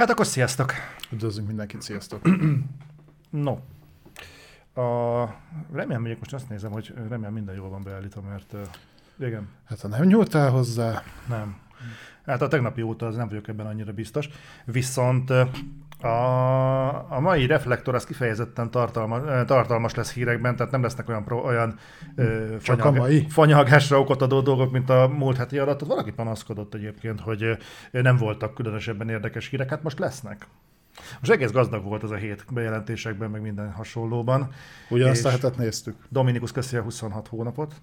Hát akkor sziasztok! Üdvözlünk mindenkit, sziasztok! no. A, remélem, hogy most azt nézem, hogy remélem minden jól van beállítva, mert uh, igen. Hát ha nem nyúltál hozzá... Nem. Hát a tegnapi óta az nem vagyok ebben annyira biztos. Viszont a, a mai reflektor az kifejezetten tartalma, tartalmas lesz hírekben, tehát nem lesznek olyan, pro, olyan ö, fanyag, fanyagásra okot adó dolgok, mint a múlt heti adatot. Valaki panaszkodott egyébként, hogy nem voltak különösebben érdekes hírek, hát most lesznek. Most egész gazdag volt az a hét bejelentésekben, meg minden hasonlóban. Ugyanazt a hetet néztük. Dominikus köszi a 26 hónapot.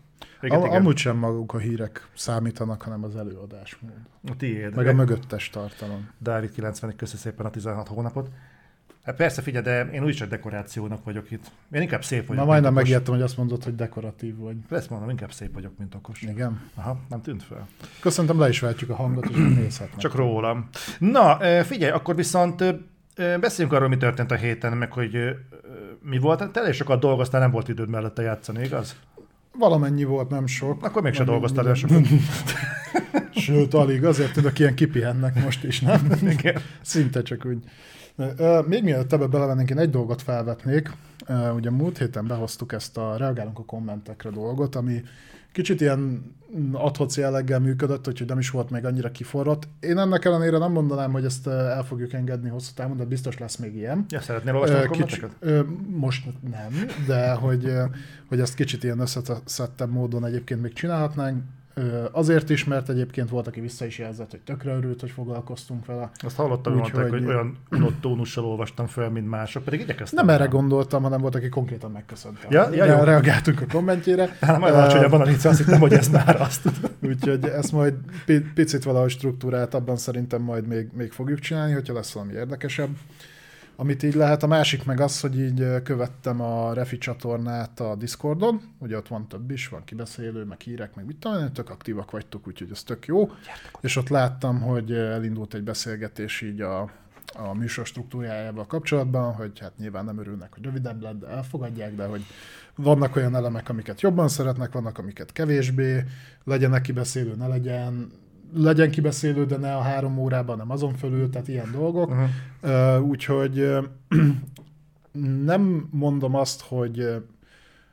Igen, a, amúgy sem maguk a hírek számítanak, hanem az előadásmód. A tiéd. Meg a mögöttes tartalom. Dávid 90 köszi szépen a 16 hónapot. Hát persze, figyelj, de én úgyis egy dekorációnak vagyok itt. Én inkább szép vagyok. Na majdnem megijedtem, hogy azt mondod, hogy dekoratív vagy. Ezt mondom, inkább szép vagyok, mint okos. Igen. Aha, nem tűnt fel. Köszöntöm, le is váltjuk a hangot, és nézhetnek. Csak rólam. Na, figyelj, akkor viszont Beszéljünk arról, mi történt a héten, meg hogy mi volt. Te elég sokat dolgoztál, nem volt időd mellette játszani, igaz? Valamennyi volt, nem sok. Akkor mégse dolgoztál el sokat. Sőt, alig, azért tudok, ilyen kipihennek most is, nem? Igen. Szinte csak úgy. Még mielőtt ebbe belevennénk, én egy dolgot felvetnék. Ugye múlt héten behoztuk ezt a reagálunk a kommentekre dolgot, ami kicsit ilyen adhoc jelleggel működött, úgyhogy nem is volt még annyira kiforrott. Én ennek ellenére nem mondanám, hogy ezt el fogjuk engedni hosszú távon, de biztos lesz még ilyen. Ja, szeretnél olvasni a kommenteket? Most nem, de hogy, hogy ezt kicsit ilyen összeszettebb módon egyébként még csinálhatnánk. Azért is, mert egyébként volt, aki vissza is jelzett, hogy tökre örült, hogy foglalkoztunk vele. Azt hallottam, hogy mondták, hogy olyan unott tónussal olvastam fel, mint mások, pedig igyekeztem. Nem erre gondoltam, hanem volt, aki konkrétan megköszönte. Ja, ja, jó. Reagáltunk a kommentjére. Hát majd alacsonyabban a lica, azt hittem, hogy ez már azt. Úgyhogy ezt majd picit valahogy struktúrát abban szerintem majd még, még fogjuk csinálni, hogyha lesz valami érdekesebb amit így lehet. A másik meg az, hogy így követtem a Refi csatornát a Discordon, ugye ott van több is, van kibeszélő, meg hírek, meg mit tudom, tök aktívak vagytok, úgyhogy ez tök jó. Gyertek. És ott láttam, hogy elindult egy beszélgetés így a, a műsor struktúrájával kapcsolatban, hogy hát nyilván nem örülnek, hogy rövidebb lett, de elfogadják, de hogy vannak olyan elemek, amiket jobban szeretnek, vannak, amiket kevésbé, legyen neki beszélő, ne legyen, legyen kibeszélő, de ne a három órában, nem azon fölül, tehát ilyen dolgok. Uh-huh. Uh, úgyhogy nem mondom azt, hogy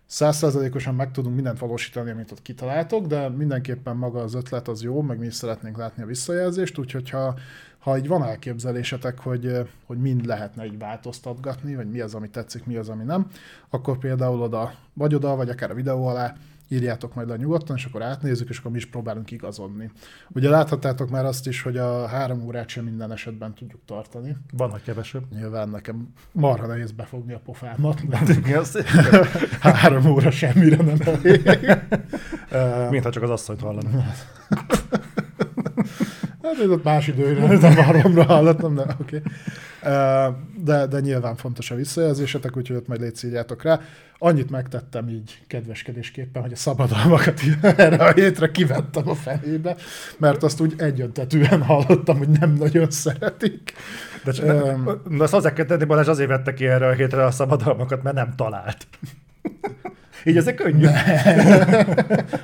százszerzalékosan meg tudunk mindent valósítani, amit ott kitaláltok, de mindenképpen maga az ötlet az jó, meg mi is szeretnénk látni a visszajelzést, úgyhogy ha, ha így van elképzelésetek, hogy, hogy mind lehetne így változtatgatni, vagy mi az, ami tetszik, mi az, ami nem, akkor például oda, vagy oda, vagy akár a videó alá írjátok majd le nyugodtan, és akkor átnézzük, és akkor mi is próbálunk igazodni. Ugye láthattátok már azt is, hogy a három órát sem minden esetben tudjuk tartani. Van, hogy kevesebb. Nyilván nekem marha nehéz befogni a pofámat. három óra semmire nem elég. Mintha csak az asszonyt hallani. Hát ez ott más időre, nem háromra hallottam, de oké. Okay. De, de nyilván fontos a visszajelzésetek, úgyhogy ott majd létszírjátok rá. Annyit megtettem így kedveskedésképpen, hogy a szabadalmakat erre a hétre kivettem a felébe, mert azt úgy egyöntetűen hallottam, hogy nem nagyon szeretik. De, csak, um, de azt hozzá kell tenni, Balázs azért vette ki erre a hétre a szabadalmakat, mert nem talált. Így ezek könnyű.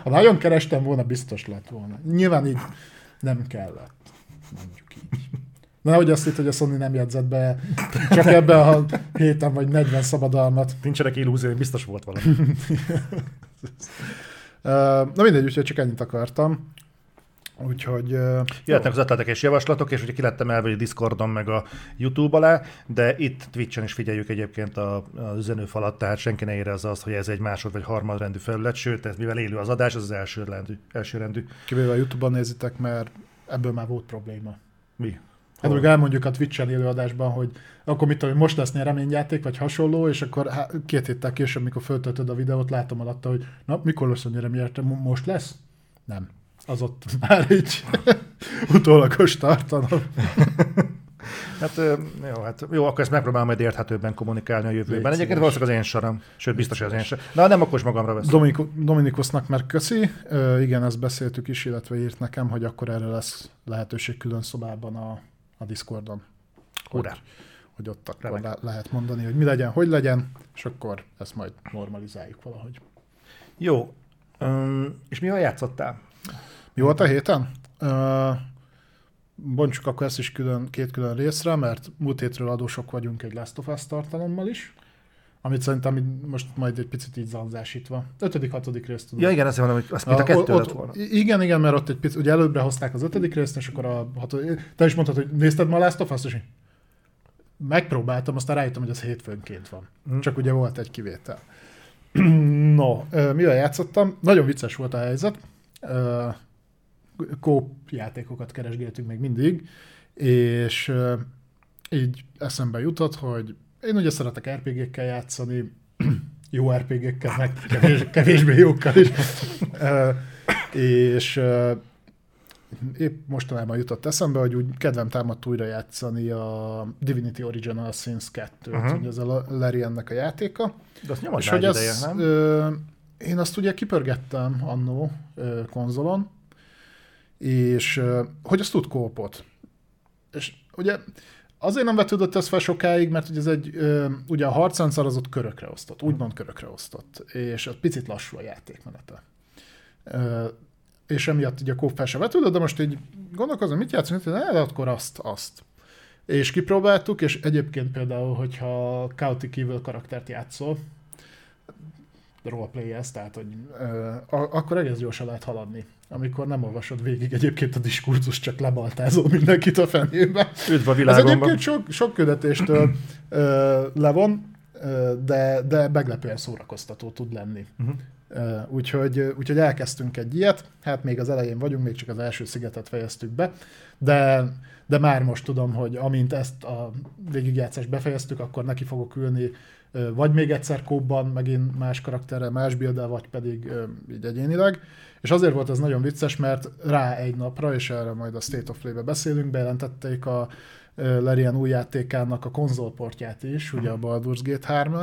ha nagyon kerestem volna, biztos lett volna. Nyilván így nem kellett. Mondjuk így. Nehogy azt hitt, hogy a Sony nem jegyzett be csak ebbe a héten vagy 40 szabadalmat. Nincsenek illúzió, biztos volt valami. Na mindegy, úgyhogy csak ennyit akartam. Úgyhogy... Jöhetnek az ötletek és javaslatok, és ugye ki lettem elve Discordon meg a YouTube alá, de itt Twitch-en is figyeljük egyébként a, a üzenőfalat, tehát senki ne érezze azt, hogy ez egy másod vagy harmadrendű felület, sőt, ez mivel élő az adás, az az első rendű. Első rendű. Kivéve a YouTube-on nézitek, mert ebből már volt probléma. Mi? Hát még elmondjuk a Twitch-en élőadásban, hogy akkor mit tudom, most lesz nyereményjáték, vagy hasonló, és akkor hát, két héttel később, mikor föltöltöd a videót, látom alatta, hogy na, mikor lesz a nyereményjáték? Most lesz? Nem. Az ott már egy utólagos tartalom. Hát jó, hát jó, akkor ezt megpróbálom majd érthetőbben kommunikálni a jövőben. Légy Egyébként valószínűleg az én saram, sőt biztos, hogy az én saram. Na, nem akkor is magamra veszem. Dominikus, Dominikusnak már köszi. Uh, igen, ezt beszéltük is, illetve írt nekem, hogy akkor erre lesz lehetőség külön szobában a a Discordon. Hogy, hogy ott akkor le, lehet mondani, hogy mi legyen, hogy legyen, és akkor ezt majd normalizáljuk valahogy. Jó. Um, és mi a játszottál? Mi volt a héten? Uh, bontsuk akkor ezt is külön, két külön részre, mert múlt hétről adósok vagyunk egy Last of Us tartalommal is, amit szerintem most majd egy picit így zanzásítva. Ötödik, hatodik részt tudom. Ja igen, azt mondom, hogy azt mint a kettő ott, lett volna. Igen, igen, mert ott egy picit, ugye előbbre hozták az ötödik részt, és akkor a hatodik, te is mondtad, hogy nézted ma a Last of Us-t, és megpróbáltam, aztán rájöttem, hogy az hétfőnként van. Hm. Csak ugye volt egy kivétel. no, mivel játszottam? Nagyon vicces volt a helyzet. Kóp játékokat keresgéltünk még mindig, és így eszembe jutott, hogy én ugye szeretek RPG-kkel játszani, jó RPG-kkel, meg kevés, kevésbé jókkal is. És épp mostanában jutott eszembe, hogy úgy kedvem támadt újra játszani a Divinity Original Sins 2-t, Mhm. uh-huh. hogy ez a Lariannek a játéka. De azt nyomod és hogy egy az, ideje, nem? ö, én azt ugye kipörgettem annó ö, konzolon, és hogy azt tud kópot. És ugye azért nem vetődött ez fel sokáig, mert ugye ez egy, ugye a harcrendszer az ott körökre osztott, úgymond körökre osztott, és ott picit lassú a játékmenete. És emiatt ugye a kóp fel se vetődött, de most így gondolkozom, mit játszunk, hogy hát akkor azt, azt. És kipróbáltuk, és egyébként például, hogyha Chaotic Evil karaktert játszol, roleplay ez, tehát hogy ö, akkor egész gyorsan lehet haladni. Amikor nem olvasod végig egyébként a diskurzus, csak lebaltázol mindenkit a fenébe. Üdv a Ez világomban. egyébként sok, sok küldetéstől ö, levon, ö, de, de meglepően szórakoztató tud lenni. Ö, Úgyhogy, úgyhogy elkezdtünk egy ilyet, hát még az elején vagyunk, még csak az első szigetet fejeztük be, de, de már most tudom, hogy amint ezt a végigjátszást befejeztük, akkor neki fogok ülni vagy még egyszer kóbban, megint más karakterrel, más builddel, vagy pedig így egyénileg. És azért volt ez nagyon vicces, mert rá egy napra, és erre majd a State of Play-be beszélünk, bejelentették a Larian új játékának a konzolportját is, ugye a Baldur's Gate 3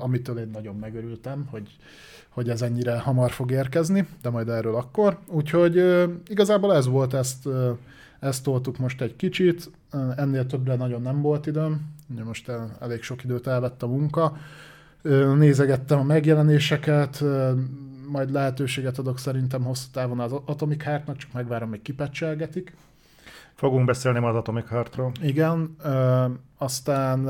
amitől én nagyon megörültem, hogy, hogy ez ennyire hamar fog érkezni, de majd erről akkor. Úgyhogy igazából ez volt, ezt, ezt toltuk most egy kicsit, ennél többre nagyon nem volt időm, ugye most el, elég sok időt elvett a munka. Nézegettem a megjelenéseket, majd lehetőséget adok szerintem hosszú távon az Atomic Heartnak, csak megvárom, még kipecselgetik. Fogunk beszélni az Atomic Heartról. Igen, aztán,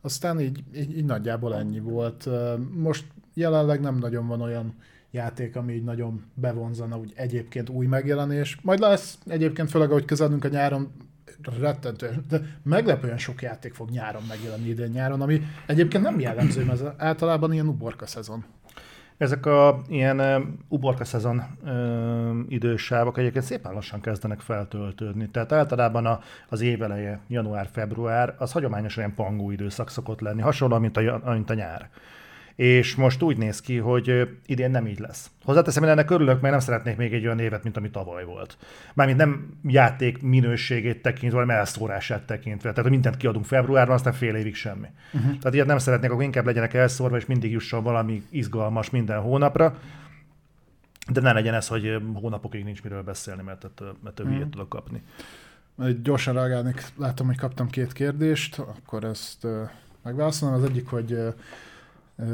aztán így, így, így nagyjából ennyi volt. Most jelenleg nem nagyon van olyan játék, ami így nagyon bevonzana, úgy egyébként új megjelenés. Majd lesz egyébként, főleg ahogy közelünk a nyáron, rettentően, de meglepően sok játék fog nyáron megjelenni idén nyáron, ami egyébként nem jellemző, mert általában ilyen uborka szezon. Ezek a ilyen uborka szezon uh, idősávok egyébként szépen lassan kezdenek feltöltődni. Tehát általában a, az éveleje, január-február, az hagyományosan ilyen pangó időszak szokott lenni, hasonló, mint a, mint a nyár. És most úgy néz ki, hogy idén nem így lesz. Hozzáteszem, én ennek örülök, mert nem szeretnék még egy olyan évet, mint ami tavaly volt. Mármint nem játék minőségét tekintve, hanem elszórását tekintve. Tehát, hogy mindent kiadunk februárban, aztán fél évig semmi. Uh-huh. Tehát ilyet nem szeretnék, akkor inkább legyenek elszórva, és mindig jusson valami izgalmas minden hónapra. De ne legyen ez, hogy hónapokig nincs miről beszélni, mert ettől, hülyét tudok kapni. Gyorsan reagálnék, látom, hogy kaptam két kérdést, akkor ezt megválaszolom. Az egyik, hogy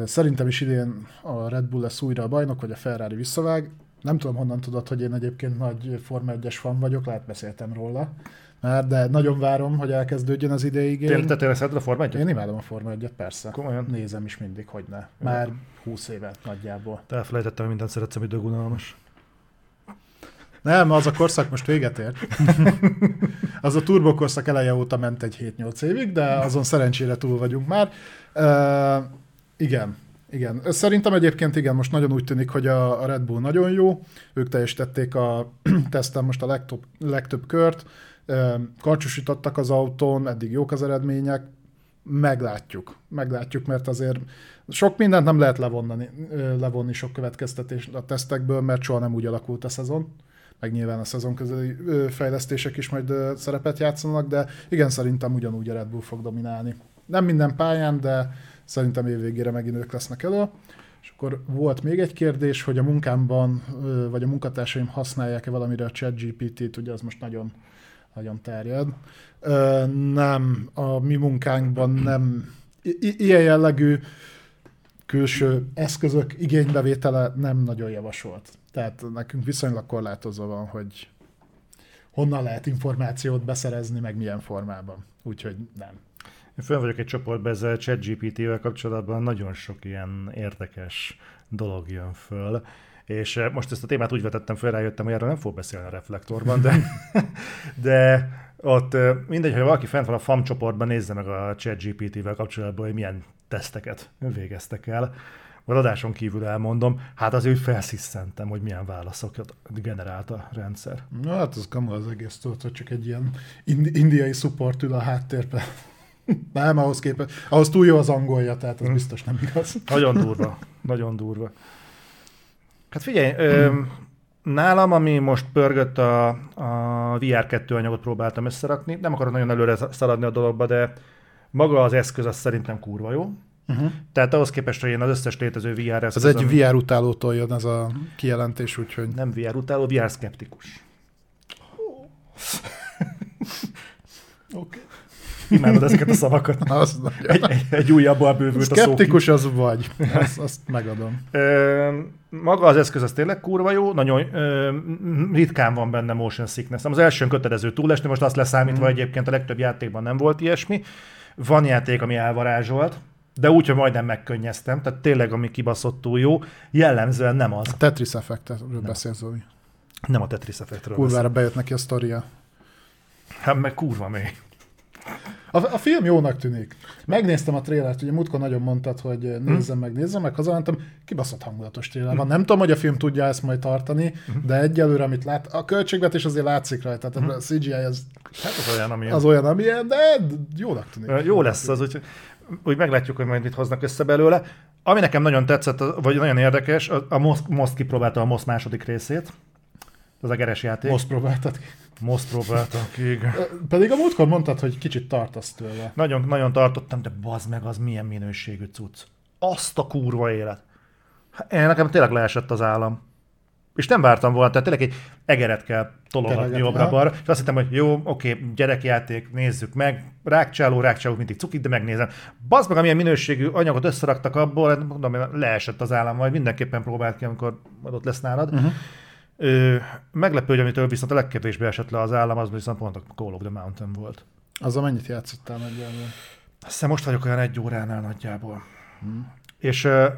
szerintem is idén a Red Bull lesz újra a bajnok, vagy a Ferrari visszavág. Nem tudom, honnan tudod, hogy én egyébként nagy Forma 1-es fan vagyok, lehet beszéltem róla. Már, de nagyon várom, hogy elkezdődjön az idei Tényleg, te tényleg szereted a Forma 1 Én imádom a Forma 1-et, persze. Komolyan? Nézem is mindig, hogy ne. Már 20 éve nagyjából. Te elfelejtettem, hogy mindent szeretsz, ami dögunalmas. Nem, az a korszak most véget ért. az a turbo korszak eleje óta ment egy 7-8 évig, de azon szerencsére túl vagyunk már. Uh, igen, igen. Szerintem egyébként igen, most nagyon úgy tűnik, hogy a, Red Bull nagyon jó. Ők teljesítették a teszten most a legtöbb, legtöbb kört. Karcsúsítottak az autón, eddig jók az eredmények. Meglátjuk, meglátjuk, mert azért sok mindent nem lehet levonni, levonni sok következtetés a tesztekből, mert soha nem úgy alakult a szezon meg nyilván a szezon közeli fejlesztések is majd szerepet játszanak, de igen, szerintem ugyanúgy a Red Bull fog dominálni. Nem minden pályán, de szerintem évvégére megint ők lesznek elő. És akkor volt még egy kérdés, hogy a munkámban, vagy a munkatársaim használják-e valamire a ChatGPT-t, ugye az most nagyon, nagyon terjed. Nem, a mi munkánkban nem, i- ilyen jellegű külső eszközök igénybevétele nem nagyon javasolt. Tehát nekünk viszonylag korlátozva van, hogy honnan lehet információt beszerezni, meg milyen formában. Úgyhogy nem. Én fönn vagyok egy csoportban ezzel ChatGPT-vel kapcsolatban, nagyon sok ilyen érdekes dolog jön föl. És eh, most ezt a témát úgy vetettem fel, rájöttem, hogy erről nem fog beszélni a reflektorban, de, de ott eh, mindegy, hogy valaki fent van a FAM csoportban, nézze meg a ChatGPT-vel kapcsolatban, hogy milyen teszteket végeztek el. Vagy adáson kívül elmondom, hát azért felsziszentem, hogy milyen válaszokat generált a rendszer. Na hát az kamu az egész tudod, csak egy ilyen indiai support ül a háttérben. Nem, ahhoz képest, ahhoz túl jó az angolja, tehát az hm. biztos nem igaz. Nagyon durva, nagyon durva. Hát figyelj, ö, nálam, ami most pörgött a, a VR2 anyagot próbáltam összerakni, nem akarok nagyon előre szaladni a dologba, de maga az eszköz az szerintem kurva jó. Uh-huh. Tehát ahhoz képest, hogy én az összes létező VR eszköz... Ez egy VR utálótól jön ez a kijelentés, úgyhogy... Nem VR utáló, VR szkeptikus. Oké. okay. Imádod ezeket a szavakat. Az egy, egy, egy újabbal bővült a Skeptikus az vagy. Azt, azt megadom. Ö, maga az eszköz az tényleg kurva jó, nagyon ö, ritkán van benne motion sickness. Az első kötelező túlesni, most azt leszámítva mm. egyébként a legtöbb játékban nem volt ilyesmi. Van játék, ami elvarázsolt, de úgy, hogy majdnem megkönnyeztem, tehát tényleg, ami kibaszott túl jó, jellemzően nem az. A Tetris effektről beszél Zoli. Nem a Tetris effektről Kurvára bejött neki a sztoria. Hát meg kurva még. A, a film jónak tűnik. Megnéztem a trélert, ugye múltkor nagyon mondtad, hogy nézzem meg, nézzem meg, hazamentem, kibaszott hangulatos tréler van. Nem tudom, hogy a film tudja ezt majd tartani, de egyelőre, amit lát, a költségvetés azért látszik rajta, tehát a CGI az, hát az olyan, amilyen. Az olyan, amilyen, de jónak tűnik. Jó lesz az, hogy úgy meglátjuk, hogy majd mit hoznak össze belőle. Ami nekem nagyon tetszett, vagy nagyon érdekes, a Most, most kipróbálta a Most második részét. Az a geres játék. Most próbáltad ki. Most próbáltam ki, Pedig a múltkor mondtad, hogy kicsit tartasz tőle. Nagyon, nagyon tartottam, de bazd meg, az milyen minőségű cucc. Azt a kurva élet. Én nekem tényleg leesett az állam. És nem vártam volna, tehát tényleg egy egeret kell tologatni jobbra-balra, és azt hittem, hogy jó, oké, gyerekjáték, nézzük meg, rákcsáló, rákcsáló, mindig cukit, de megnézem. Bazd meg, amilyen minőségű anyagot összeraktak abból, hát mondom, leesett az állam, majd mindenképpen próbált ki, amikor ott lesz nálad. Uh-huh. Ö, meglepő, hogy amitől viszont a legkevésbé esett le az állam, az viszont pont a Call of the Mountain volt. Az a mennyit játszottál nagyjából? Azt hiszem most vagyok olyan egy óránál nagyjából. Hmm. És ö,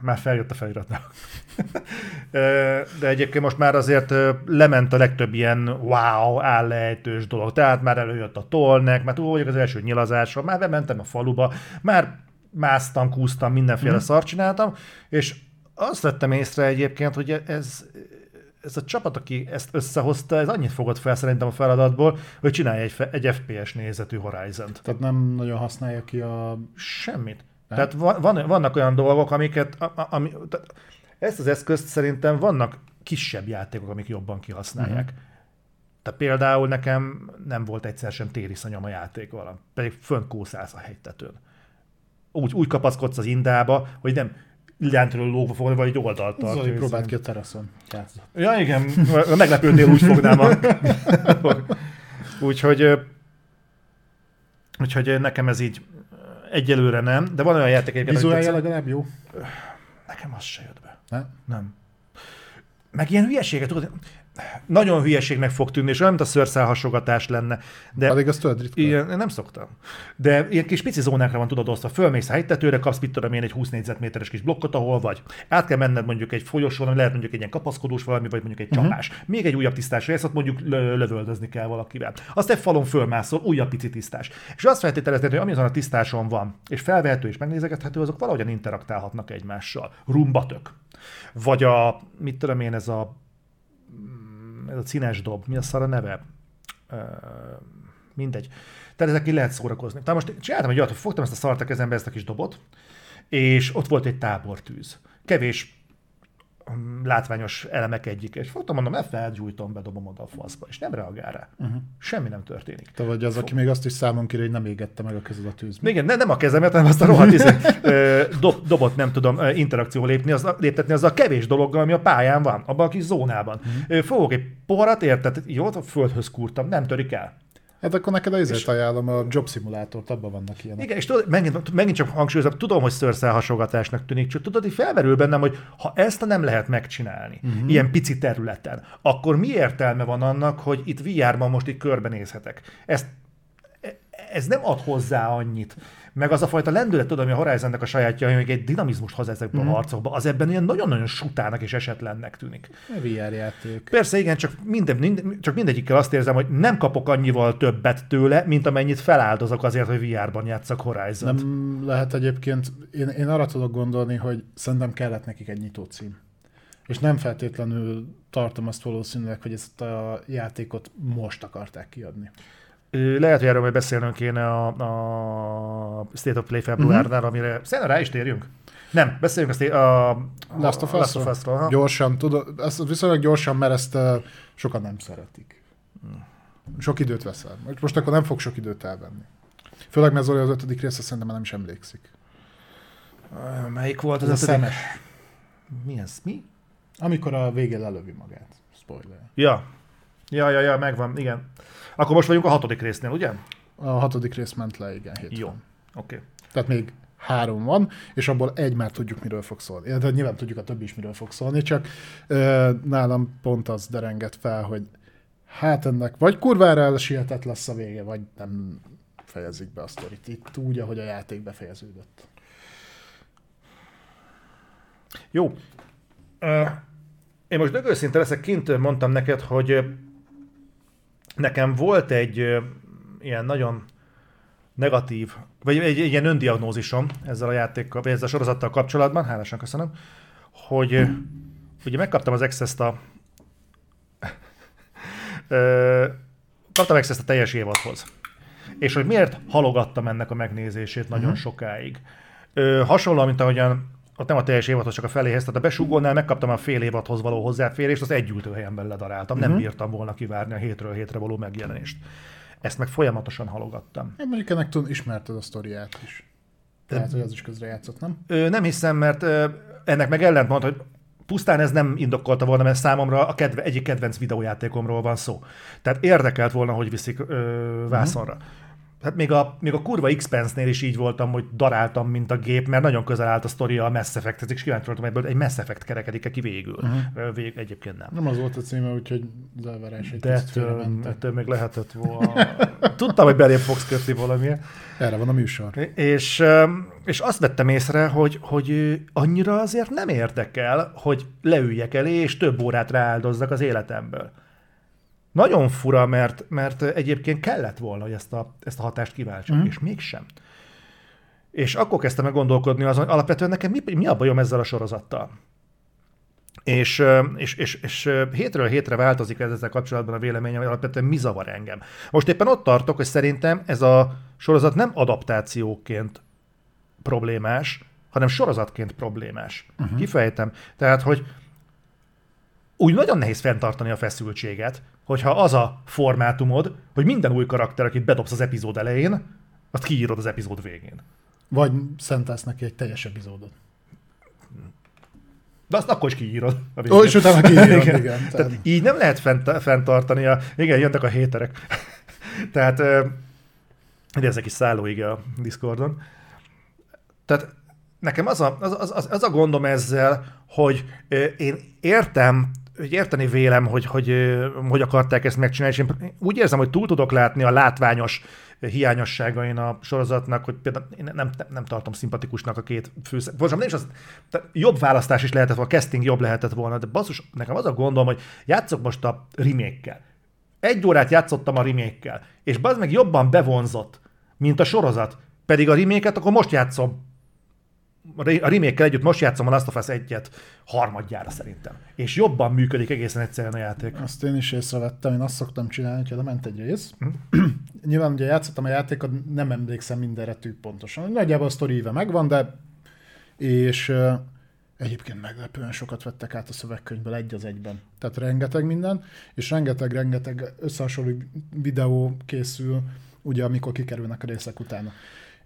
már feljött a feliratnak. De egyébként most már azért lement a legtöbb ilyen wow, állejtős dolog. Tehát már előjött a tolnek, már túl vagyok az első nyilazásra, már bementem a faluba, már másztam, kúztam, mindenféle mm. szart csináltam, és azt vettem észre egyébként, hogy ez ez a csapat, aki ezt összehozta, ez annyit fogott fel szerintem a feladatból, hogy csinálja egy, egy FPS nézetű Horizon-t. Tehát nem nagyon használja ki a... Semmit. Nem? Tehát van, vannak olyan dolgok, amiket... Ami, tehát ezt az eszközt szerintem vannak kisebb játékok, amik jobban kihasználják. Uh-huh. Tehát például nekem nem volt egyszer sem tériszonyom a játék valami, pedig fönt kószálsz a hegytetőn. Úgy, úgy kapaszkodsz az indába, hogy nem lentről lógva vagy egy oldalt tart. Zoli próbált ki a teraszon. Ja, igen, meglepődnél úgy fognám a... úgyhogy, úgyhogy nekem ez így egyelőre nem, de van olyan játék Vizuálja legalább jó? Nekem az se jött be. Ne? Nem. Meg ilyen hülyeséget, tudod, nagyon hülyeségnek fog tűnni, és olyan, mint a szőrszál hasogatás lenne. De Pedig azt tudod ritkán. Nem szoktam. De ilyen kis pici zónákra van tudod osztva. Fölmész a hegytetőre, kapsz mit tudom én egy 20 négyzetméteres kis blokkot, ahol vagy. Át kell menned mondjuk egy folyosón, ami lehet mondjuk egy ilyen kapaszkodós valami, vagy mondjuk egy uh-huh. csapás. Még egy újabb tisztás rész, ott mondjuk lövöldözni kell valakivel. Azt egy falon fölmászol, újabb pici tisztás. És azt feltételezni, hogy ami azon a tisztáson van, és felvehető és megnézegethető, azok valahogyan interaktálhatnak egymással. Rumbatök. Vagy a, mit tudom én, ez a ez a színes dob, mi a szar a neve? Uh, mindegy. Tehát ezek lehet szórakozni. Tehát most csináltam egy olyat, hogy fogtam ezt a szart a kezembe, ezt a kis dobot, és ott volt egy tábortűz. Kevés látványos elemek egyik, és fogtam, mondom, ezt felgyújtom, bedobom oda a faszba, és nem reagál rá. Uh-huh. Semmi nem történik. Te vagy az, Fog... aki még azt is számon kér, hogy nem égette meg a kezed a tűzben. Igen, ne, nem a kezemet, hanem azt a rohadt dob, dobot nem tudom interakcióval lépni, az, léptetni az a kevés dologgal, ami a pályán van, abban a kis zónában. Uh-huh. Fogok egy poharat, érted? Jó, a földhöz kúrtam, nem törik el. Hát akkor neked azért ajánlom a Job Simulátort, abban vannak ilyenek. Igen, és tudod, megint, megint csak hangsúlyozom, tudom, hogy szőrszel hasogatásnak tűnik, csak tudod, hogy felmerül bennem, hogy ha ezt nem lehet megcsinálni, uh-huh. ilyen pici területen, akkor mi értelme van annak, hogy itt VR-ban most itt körbenézhetek? Ezt, ez nem ad hozzá annyit meg az a fajta lendület, tudom, hogy a Horizonnek a sajátja, hogy egy dinamizmust hoz ezekbe mm. a harcokba, az ebben ilyen nagyon-nagyon sutának és esetlennek tűnik. A VR játék. Persze, igen, csak, minden, minden, csak mindegyikkel azt érzem, hogy nem kapok annyival többet tőle, mint amennyit feláldozok azért, hogy VR-ban játszak horizon Nem lehet egyébként, én, én arra tudok gondolni, hogy szerintem kellett nekik egy nyitó cím. És nem feltétlenül tartom azt valószínűleg, hogy ezt a játékot most akarták kiadni. Lehet, hogy erről majd beszélnünk kéne a, a State of Play februárnál, uh-huh. amire szerintem rá is térjünk. Nem, beszéljünk a, a, a Last of Us-ról. Gyorsan, tudod, ezt viszonylag gyorsan, mert ezt uh, sokan nem szeretik. Sok időt veszel. Most akkor nem fog sok időt elvenni. Főleg, mert Zoli az ötödik része szerintem már nem is emlékszik. Melyik volt az, az a szemes? Mi ez? Mi? Amikor a végén lelövi magát. Spoiler. Ja. Ja, ja, ja, megvan, igen. Akkor most vagyunk a hatodik résznél, ugye? A hatodik rész ment le, igen, hétfőn. Jó, oké. Okay. Tehát még három van, és abból egy már tudjuk, miről fog szólni. De nyilván tudjuk a többi is, miről fog szólni, csak ö, nálam pont az derengett fel, hogy hát ennek vagy kurvára elsietett lesz a vége, vagy nem fejezik be a sztorit itt úgy, ahogy a játék befejeződött. Jó. Én most őszinte leszek, kint mondtam neked, hogy nekem volt egy ö, ilyen nagyon negatív, vagy egy, egy ilyen öndiagnózisom ezzel a játékkal, vagy ezzel a sorozattal kapcsolatban, hálásan köszönöm, hogy ö, ugye megkaptam az Access-t a ö, kaptam access a teljes évadhoz. És hogy miért halogattam ennek a megnézését nagyon uh-huh. sokáig. Ö, hasonlóan, mint ahogyan ott nem a teljes évadhoz, csak a feléhez, tehát a besugónál megkaptam a fél évadhoz való hozzáférést, az egy ültőhelyen ledaráltam, uh-huh. nem mhm. bírtam volna kivárni a hétről hétre való megjelenést. Ezt meg folyamatosan halogattam. Én mondjuk ennek tudom, ismerted a sztoriát is. Tehát, hogy az is közre játszott, nem? Ö, nem hiszem, mert ö, ennek meg ellentmond, hogy pusztán ez nem indokolta volna, mert számomra a kedve, egyik kedvenc videójátékomról van szó. Tehát érdekelt volna, hogy viszik ö, vászonra. Uh-huh. Hát még a, még a kurva X-Pence-nél is így voltam, hogy daráltam, mint a gép, mert nagyon közel állt a sztoria a Mass Effect-hez, és kíváncsi voltam, ebből egy Mass Effect kerekedik ki végül. Uh-huh. Vég, egyébként nem. Nem az volt a címe, úgyhogy az elvárás egy De ettől, ettől még lehetett volna. Tudtam, hogy belém fogsz kötni valamilyen. Erre van a műsor. És, és azt vettem észre, hogy, hogy annyira azért nem érdekel, hogy leüljek elé, és több órát rááldozzak az életemből. Nagyon fura, mert, mert egyébként kellett volna, hogy ezt a, ezt a hatást kiváltsam, mm. és mégsem. És akkor kezdtem meg gondolkodni azon, hogy alapvetően nekem mi, mi a bajom ezzel a sorozattal. És, és, és, és hétről hétre változik ez ezzel kapcsolatban a véleményem, hogy alapvetően mi zavar engem. Most éppen ott tartok, hogy szerintem ez a sorozat nem adaptációként problémás, hanem sorozatként problémás. Uh-huh. Kifejtem. Tehát, hogy úgy nagyon nehéz fenntartani a feszültséget, hogyha az a formátumod, hogy minden új karakter, akit bedobsz az epizód elején, azt kiírod az epizód végén. Vagy szentelsz neki egy teljes epizódot. De azt akkor is kiírod. A Ó, és utána kiírod, igen. igen tehát... így nem lehet fent, fenntartani. A, igen, jönnek a héterek. tehát, de ezek is szállóige a Discordon. Tehát nekem az a, az, az, az a gondom ezzel, hogy én értem hogy érteni vélem, hogy, hogy hogy akarták ezt megcsinálni, és én úgy érzem, hogy túl tudok látni a látványos hiányosságain a sorozatnak, hogy például én nem, nem, nem tartom szimpatikusnak a két fő... Most nem is az, jobb választás is lehetett volna, a casting jobb lehetett volna, de basszus, nekem az a gondom, hogy játszok most a remake Egy órát játszottam a remake és bazd meg jobban bevonzott, mint a sorozat. Pedig a remake akkor most játszom a remake együtt most játszom a Last of Us 1-et harmadjára szerintem. És jobban működik egészen egyszerűen a játék. Azt én is észrevettem, én azt szoktam csinálni, hogy ment egy rész. Hm? Nyilván ugye játszottam a játékot, nem emlékszem mindenre tű pontosan. Nagyjából a sztori éve megvan, de és uh, egyébként meglepően sokat vettek át a szövegkönyvből egy az egyben. Tehát rengeteg minden, és rengeteg-rengeteg összehasonló videó készül, ugye amikor kikerülnek a részek utána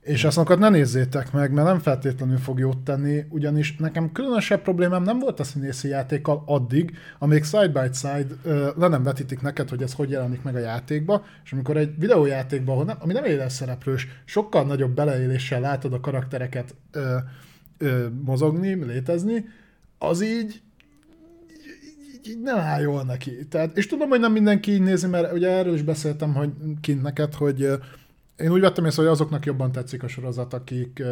És azokat ne nézzétek meg, mert nem feltétlenül fog jót tenni, ugyanis nekem különösebb problémám nem volt a színészi játékkal addig, amíg side by side ö, le nem vetítik neked, hogy ez hogy jelenik meg a játékba, és amikor egy videójátékban, ahol nem, ami nem éles szereplős, sokkal nagyobb beleéléssel látod a karaktereket ö, ö, mozogni, létezni, az így így, nem áll jól neki. Tehát, és tudom, hogy nem mindenki így nézi, mert ugye erről is beszéltem hogy kint neked, hogy én úgy vettem észre, hogy azoknak jobban tetszik a sorozat, akik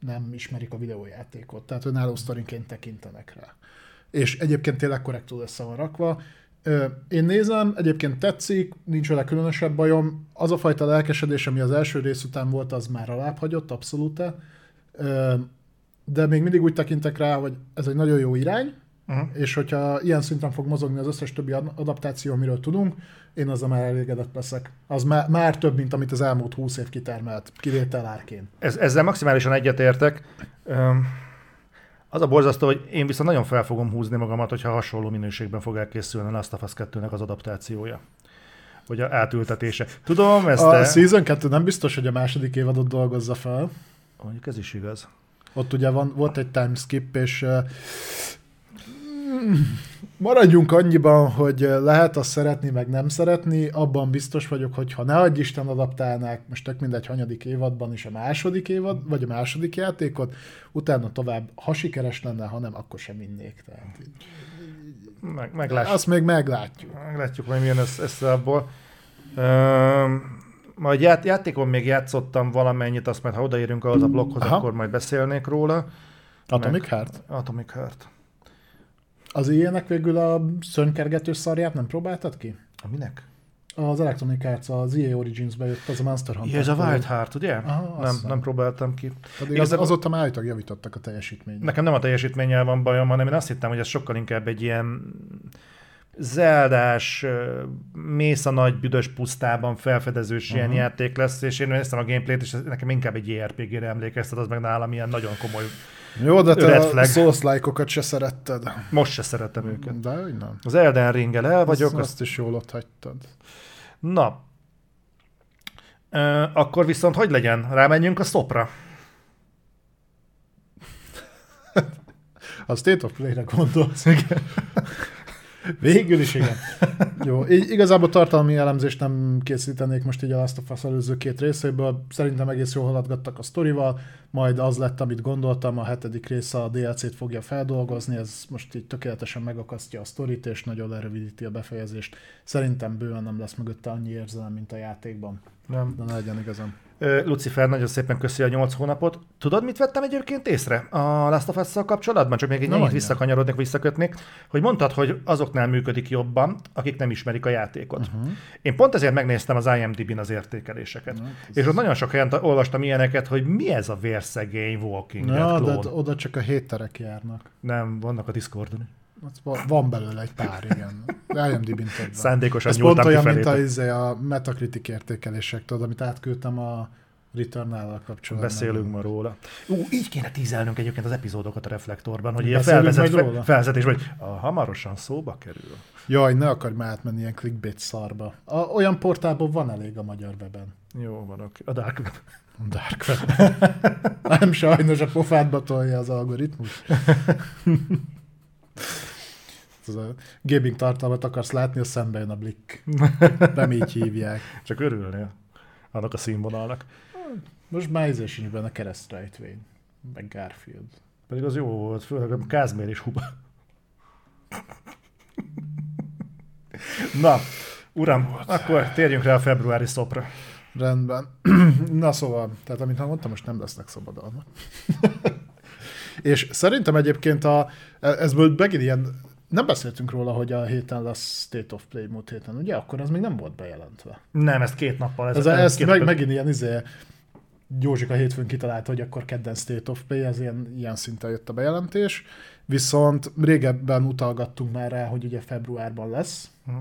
nem ismerik a videójátékot, tehát önálló sztorinként tekintenek rá. És egyébként tényleg korrektul össze van rakva. Én nézem, egyébként tetszik, nincs vele különösebb bajom. Az a fajta lelkesedés, ami az első rész után volt, az már alább hagyott, abszolút. De még mindig úgy tekintek rá, hogy ez egy nagyon jó irány, Uh-huh. és hogyha ilyen szinten fog mozogni az összes többi ad- adaptáció, amiről tudunk, én azzal már elégedett leszek. Az már, már több, mint amit az elmúlt 20 év kitermelt, kivétel árkén. Ez, ezzel maximálisan egyetértek. Öm, Az a borzasztó, hogy én viszont nagyon fel fogom húzni magamat, hogyha hasonló minőségben fog elkészülni a Last of Us 2-nek az adaptációja. Vagy a átültetése. Tudom, ezt A te... Season 2 nem biztos, hogy a második évadot dolgozza fel. Mondjuk ez is igaz. Ott ugye van, volt egy time skip, és maradjunk annyiban, hogy lehet azt szeretni, meg nem szeretni, abban biztos vagyok, hogy ha ne adj Isten adaptálnák, most tök mindegy hanyadik évadban is a második évad, vagy a második játékot, utána tovább, ha sikeres lenne, ha nem, akkor sem innék. Tehát, Meg, meglátjuk. azt még meglátjuk. Meglátjuk, hogy milyen ez, ez abból. Öm, majd ját, játékon még játszottam valamennyit, azt majd ha odaérünk ahhoz a blokkhoz, Aha. akkor majd beszélnék róla. Atomic Heart? Atomic Heart. Az ilyenek végül a szörnykergető szarját nem próbáltad ki? A minek? Az Electronic Arts, az EA Origins-be jött, az a Monster Hunter. Ja, ez a Wild Heart, ugye? Aha, nem, nem próbáltam ki. Pedig az, azóta már állítólag javítottak a teljesítményt. Nekem nem a teljesítménnyel van bajom, hanem én azt hittem, hogy ez sokkal inkább egy ilyen zeldás, mész a nagy büdös pusztában felfedezős uh-huh. ilyen játék lesz, és én néztem a gameplayt, és nekem inkább egy JRPG-re emlékeztet, az meg nálam ilyen nagyon komoly. Jó, de te a flag. Souls-like-okat se szeretted. Most se szeretem őket. De hogy nem. Az Elden Ringgel el vagyok, azt, azt... azt is jól ott hagytad. Na, Ö, akkor viszont hogy legyen? Rámenjünk a szopra. A State of Play-re gondolsz, igen. Végül is igen. Jó, így igazából tartalmi elemzést nem készítenék most így a Last of Us előző két részéből. Szerintem egész jól haladgattak a sztorival, majd az lett, amit gondoltam, a hetedik része a DLC-t fogja feldolgozni, ez most így tökéletesen megakasztja a sztorit, és nagyon lerövidíti a befejezést. Szerintem bőven nem lesz mögötte annyi érzelem, mint a játékban. Nem. De ne legyen igazam. Lucifer, nagyon szépen köszi a 8 hónapot. Tudod, mit vettem egyébként észre a Last of Us-szal kapcsolatban? Csak még egy Na, mondjál. visszakanyarodnék, visszakötnék, hogy mondtad, hogy azoknál működik jobban, akik nem ismerik a játékot. Uh-huh. Én pont ezért megnéztem az IMDb-n az értékeléseket. Na, És ott nagyon sok helyen ta- olvastam ilyeneket, hogy mi ez a vérszegény Walking Ja, Dead de oda csak a hétterek járnak. Nem, vannak a Discordon. Van belőle egy pár, igen. IMDb-n több. Szándékosan Ez pont olyan, mint a, izé, a Metacritic értékelések, tudod, amit átküldtem a Returnal-al kapcsolatban. Beszélünk ma róla. Ú, így kéne tízelnünk egyébként az epizódokat a reflektorban, hogy ilyen felvezet, felvezetés, vagy a, hamarosan szóba kerül. Jaj, ne akarj már átmenni ilyen clickbait szarba. A, olyan portálból van elég a magyar weben. Jó van, oké. A Dark Web. A Dark web. Nem sajnos a pofádba tolja az algoritmus. Ez a gaming tartalmat akarsz látni, a szembe jön a Blick. Nem így hívják. Csak örülnél annak a színvonalnak. Most már izé sincs benne keresztrejtvény. Meg Garfield. Pedig az jó volt, főleg a Kázmér és Huba. Na, uram, akkor térjünk rá a februári szopra. Rendben. Na szóval, tehát amit mondtam, most nem lesznek szabadalmak. És szerintem egyébként a, ez volt megint ilyen, nem beszéltünk róla, hogy a héten lesz State of Play múlt héten, ugye? Akkor az még nem volt bejelentve. Nem, ezt két nappal Ez, ezelőtt. ez két meg, nappal- megint ilyen izé, Józsika hétfőn kitalálta, hogy akkor kedden State of Play, ez ilyen, ilyen szinten jött a bejelentés. Viszont régebben utalgattunk már rá, hogy ugye februárban lesz, Mhm.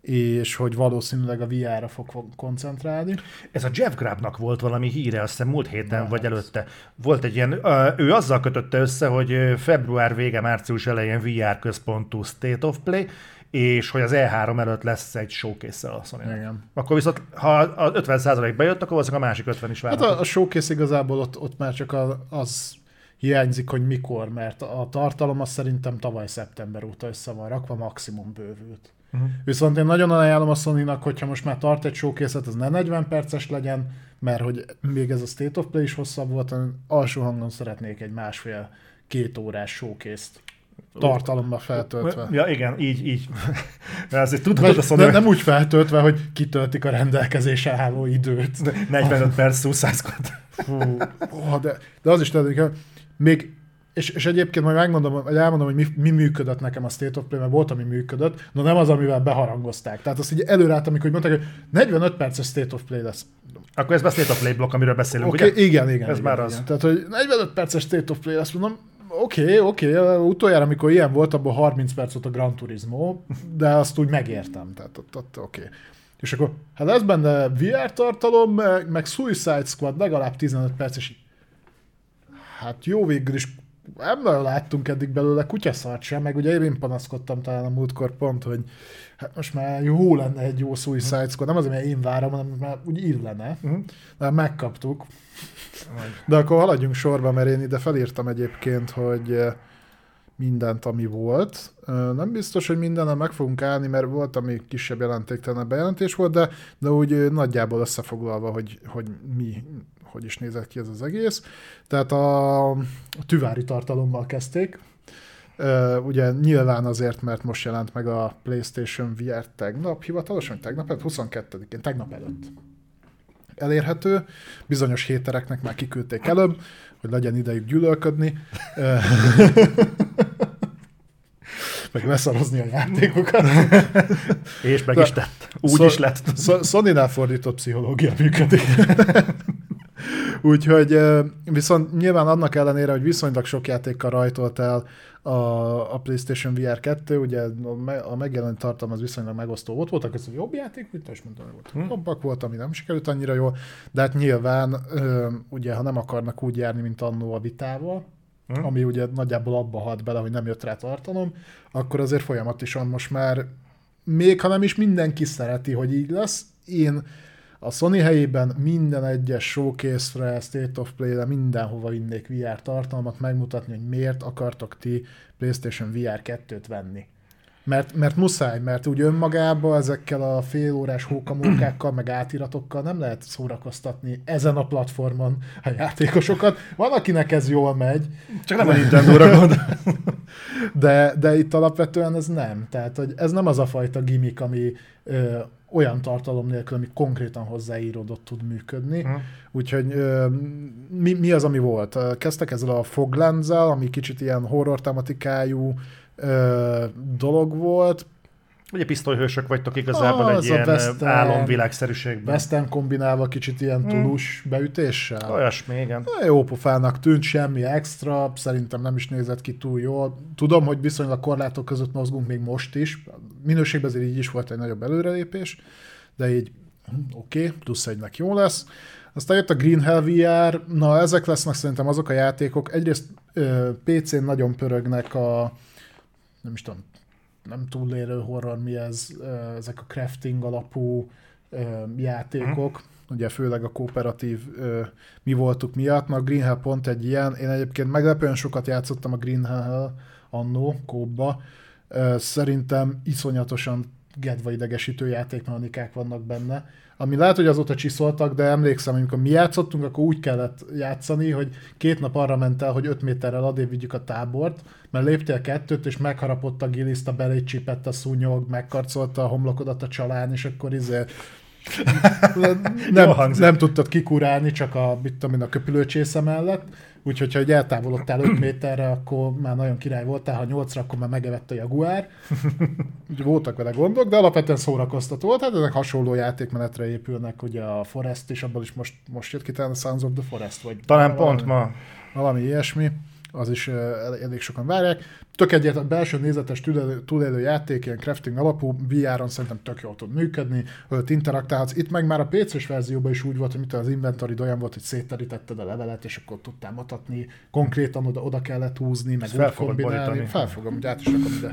És hogy valószínűleg a VR-ra fog koncentrálni. Ez a Jeff Grabnak volt valami híre, azt hiszem múlt héten Lehet. vagy előtte. Volt egy ilyen, ő azzal kötötte össze, hogy február vége, március elején VR központú State of Play, és hogy az E3 előtt lesz egy showcase a sony Igen. Akkor viszont, ha az 50% bejött, akkor valószínűleg a másik 50 is Hát várható. a, a showcase igazából ott, ott már csak a, az hiányzik, hogy mikor, mert a tartalom az szerintem tavaly szeptember óta össze van rakva, maximum bővült. Uh-huh. Viszont én nagyon ajánlom a sony hogyha most már tart egy showcase az ne 40 perces legyen, mert hogy még ez a State of Play is hosszabb volt, hanem alsó hangon szeretnék egy másfél két órás showcase-t tartalomba feltöltve. Ja, igen, így, így. Mert azért tudhatod a Sony, ne, nem úgy feltöltve, hogy kitöltik a rendelkezésre álló időt. 45 perc szúszászkod. Fú, oh, de, de az is tudod, még és, és egyébként majd megmondom, vagy elmondom, hogy mi, mi működött nekem a State of Play, mert volt, ami működött, de nem az, amivel beharangozták. Tehát azt így előrálltam, amikor mondták, hogy 45 perces State of Play lesz. Akkor ez a Playblok, amiről beszélünk, okay, ugye? igen, igen. Ez igen, már igen. az. Tehát, hogy 45 perces State of Play, azt mondom, oké, okay, oké, okay. utoljára, amikor ilyen volt, abban 30 perc volt a Gran Turismo, de azt úgy megértem, tehát ott, ott oké. Okay. És akkor, hát lesz benne VR tartalom, meg, meg Suicide Squad legalább 15 perc, és hát jó végül is nem nagyon láttunk eddig belőle kutyaszart sem, meg ugye én panaszkodtam talán a múltkor pont, hogy hát most már jó lenne egy jó Suicide Squad, nem azért, mert én várom, hanem már úgy illene. Mhm. De megkaptuk. De akkor haladjunk sorba, mert én ide felírtam egyébként, hogy eh, mindent, ami volt. Ö, Nem biztos, hogy mindennel meg fogunk állni, mert volt, ami kisebb jelentéktelen bejelentés volt, de, de úgy ö, nagyjából összefoglalva, hogy, hogy mi, hogy is nézett ki ez az egész. Tehát a, tüvári tartalommal kezdték. Ö, Ugye nyilván azért, mert most jelent meg a PlayStation VR tegnap, hivatalosan tegnap, előtt, 22-én, tegnap előtt elérhető. Bizonyos hétereknek már kiküldték előbb, hogy legyen idejük gyűlölködni. Meg leszarozni a játékokat. És meg De- is tett. Úgy Szó- is lett. Sz- Sony-nál fordított pszichológia működik. Úgyhogy viszont nyilván annak ellenére, hogy viszonylag sok játékkal rajtolt el a, a PlayStation VR 2, ugye a, me- a megjelent tartalom az viszonylag megosztó volt, voltak között jobb játék, mint és mondtam, hogy volt. Jobbak volt, ami nem sikerült annyira jól, de hát nyilván ugye, ha nem akarnak úgy járni, mint annó a vitával, Hm? ami ugye nagyjából abba halt bele, hogy nem jött rá tartalom, akkor azért folyamatosan most már még ha nem is mindenki szereti, hogy így lesz, én a Sony helyében minden egyes showcase-re, State of Play-re, mindenhova vinnék VR tartalmat, megmutatni, hogy miért akartok ti PlayStation VR 2-t venni. Mert, mert muszáj, mert úgy önmagában ezekkel a fél órás hókamókákkal, meg átiratokkal nem lehet szórakoztatni ezen a platformon a játékosokat. Van, akinek ez jól megy, Csak nem a Nintendo-ra gondol. de, de itt alapvetően ez nem. Tehát, hogy ez nem az a fajta gimmick, ami ö, olyan tartalom nélkül, ami konkrétan hozzáíródott tud működni. Hm. Úgyhogy ö, mi, mi az, ami volt? Kezdtek ezzel a Foglands-el, ami kicsit ilyen horror tematikájú ö, dolog volt. Ugye pisztolyhősök vagytok igazából Az egy ilyen western- álomvilágszerűségben. Western kombinálva kicsit ilyen tulus beütéssel. Olyasmi, igen. Jó pofának tűnt, semmi extra, szerintem nem is nézett ki túl jól. Tudom, hogy viszonylag korlátok között mozgunk még most is. Minőségben azért így is volt egy nagyobb előrelépés, de így hm, oké, okay, plusz egynek jó lesz. Aztán jött a Green Hell VR, na ezek lesznek szerintem azok a játékok. Egyrészt PC-n nagyon pörögnek a, nem is tudom, nem túlélő horror, mi ez, ezek a crafting alapú játékok, ugye főleg a kooperatív mi voltuk miatt, na a Green Hell pont egy ilyen, én egyébként meglepően sokat játszottam a Green Hell annó, kóba, szerintem iszonyatosan gedva idegesítő játékmechanikák vannak benne, ami lehet, hogy azóta csiszoltak, de emlékszem, amikor mi játszottunk, akkor úgy kellett játszani, hogy két nap arra ment el, hogy 5 méterrel adébb vigyük a tábort, mert léptél kettőt, és megharapott a giliszta, belé csípett a szúnyog, megkarcolta a homlokodat a csalán, és akkor izé nem, nem tudtad kikurálni, csak a, mit tudom én, a köpülőcsésze mellett. Úgyhogy, ha egy eltávolodtál 5 méterre, akkor már nagyon király voltál, ha 8 akkor már megevett a jaguár. Úgy voltak vele gondok, de alapvetően szórakoztató volt. Hát ezek hasonló játékmenetre épülnek, ugye a Forest is, abból is most, most jött ki talán a Sons of the Forest, vagy Talán valami, pont ma. valami ilyesmi. az is elég sokan várják. Tök egyet, belső nézetes túlélő, túlélő játék, ilyen crafting alapú, VR-on szerintem tök jól tud működni, hogy interaktálhatsz. Itt meg már a PC-s verzióban is úgy volt, hogy az inventory olyan volt, hogy szétterítetted a levelet, és akkor tudtál mutatni, konkrétan oda, oda kellett húzni, meg fel fogom borítani. Fel fogom, hogy át is rakom ide.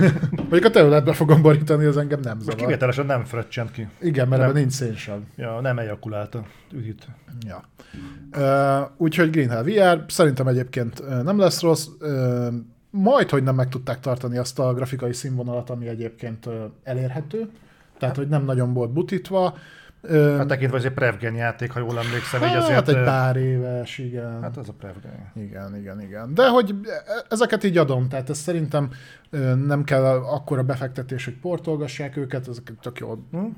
Mondjuk a területbe fogom borítani, az engem nem zavar. Most kivételesen nem fröccsent ki. Igen, mert ebben nincs szénsav. Ja, nem ejakulálta üdít. Ja. Uh, úgyhogy Green Hell VR szerintem egyébként nem lesz rossz. Uh, majd, hogy nem meg tudták tartani azt a grafikai színvonalat, ami egyébként elérhető. Tehát, hogy nem nagyon volt butítva. Hát tekintve, hogy egy Prevgen játék, ha jól emlékszem. Hát, így azért, hát egy pár éves, igen. Hát az a Prevgen. Igen, igen, igen. De hogy ezeket így adom, tehát ez szerintem nem kell akkora befektetés, hogy portolgassák őket, ezeket csak jól hmm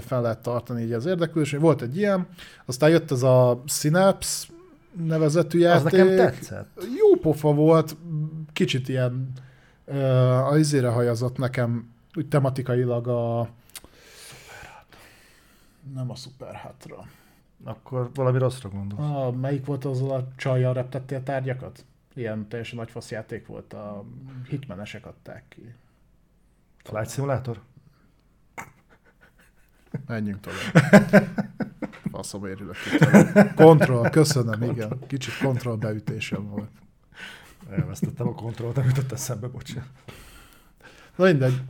fel lehet tartani így az érdeklődés. Volt egy ilyen, aztán jött ez a Synapse nevezetű játék. Az nekem tetszett. Jó pofa volt, kicsit ilyen uh, a izére hajazott nekem, úgy tematikailag a nem a Superhatra. Akkor valami rosszra gondolsz. A, melyik volt az a csajjal reptettél tárgyakat? Ilyen teljesen nagy fasz játék volt, a hitmenesek adták ki. Flight Simulator? Menjünk tovább. Faszom érülök Kontroll, köszönöm, igen. Kicsit kontroll beütésem volt. Elvesztettem a kontrollt, amit ott eszembe, bocsánat. Na mindegy.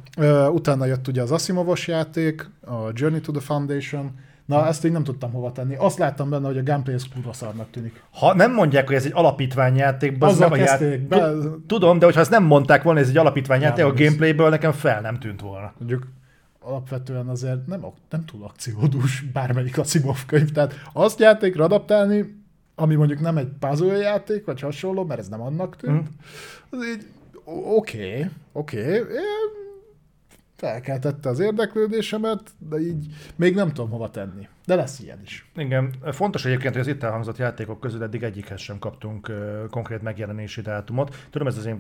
Utána jött ugye az Asimovos játék, a Journey to the Foundation, Na, ezt így nem tudtam hova tenni. Azt láttam benne, hogy a gameplay ez kurva szarnak tűnik. Ha nem mondják, hogy ez egy alapítványjáték, az nem a játék. Be... Tudom, de hogyha ezt nem mondták volna, ez egy alapítványjáték, a gameplayből nekem fel nem tűnt volna. Mondjuk alapvetően azért nem, nem túl akciódús bármelyik Asimov könyv, tehát azt játékra adaptálni, ami mondjuk nem egy puzzle játék, vagy hasonló, mert ez nem annak tűnt, mm. az így oké, okay, oké, okay felkeltette az érdeklődésemet, de így még nem tudom hova tenni. De lesz ilyen is. Igen, fontos egyébként, hogy az itt elhangzott játékok közül eddig egyikhez sem kaptunk uh, konkrét megjelenési dátumot. Tudom, ez az én.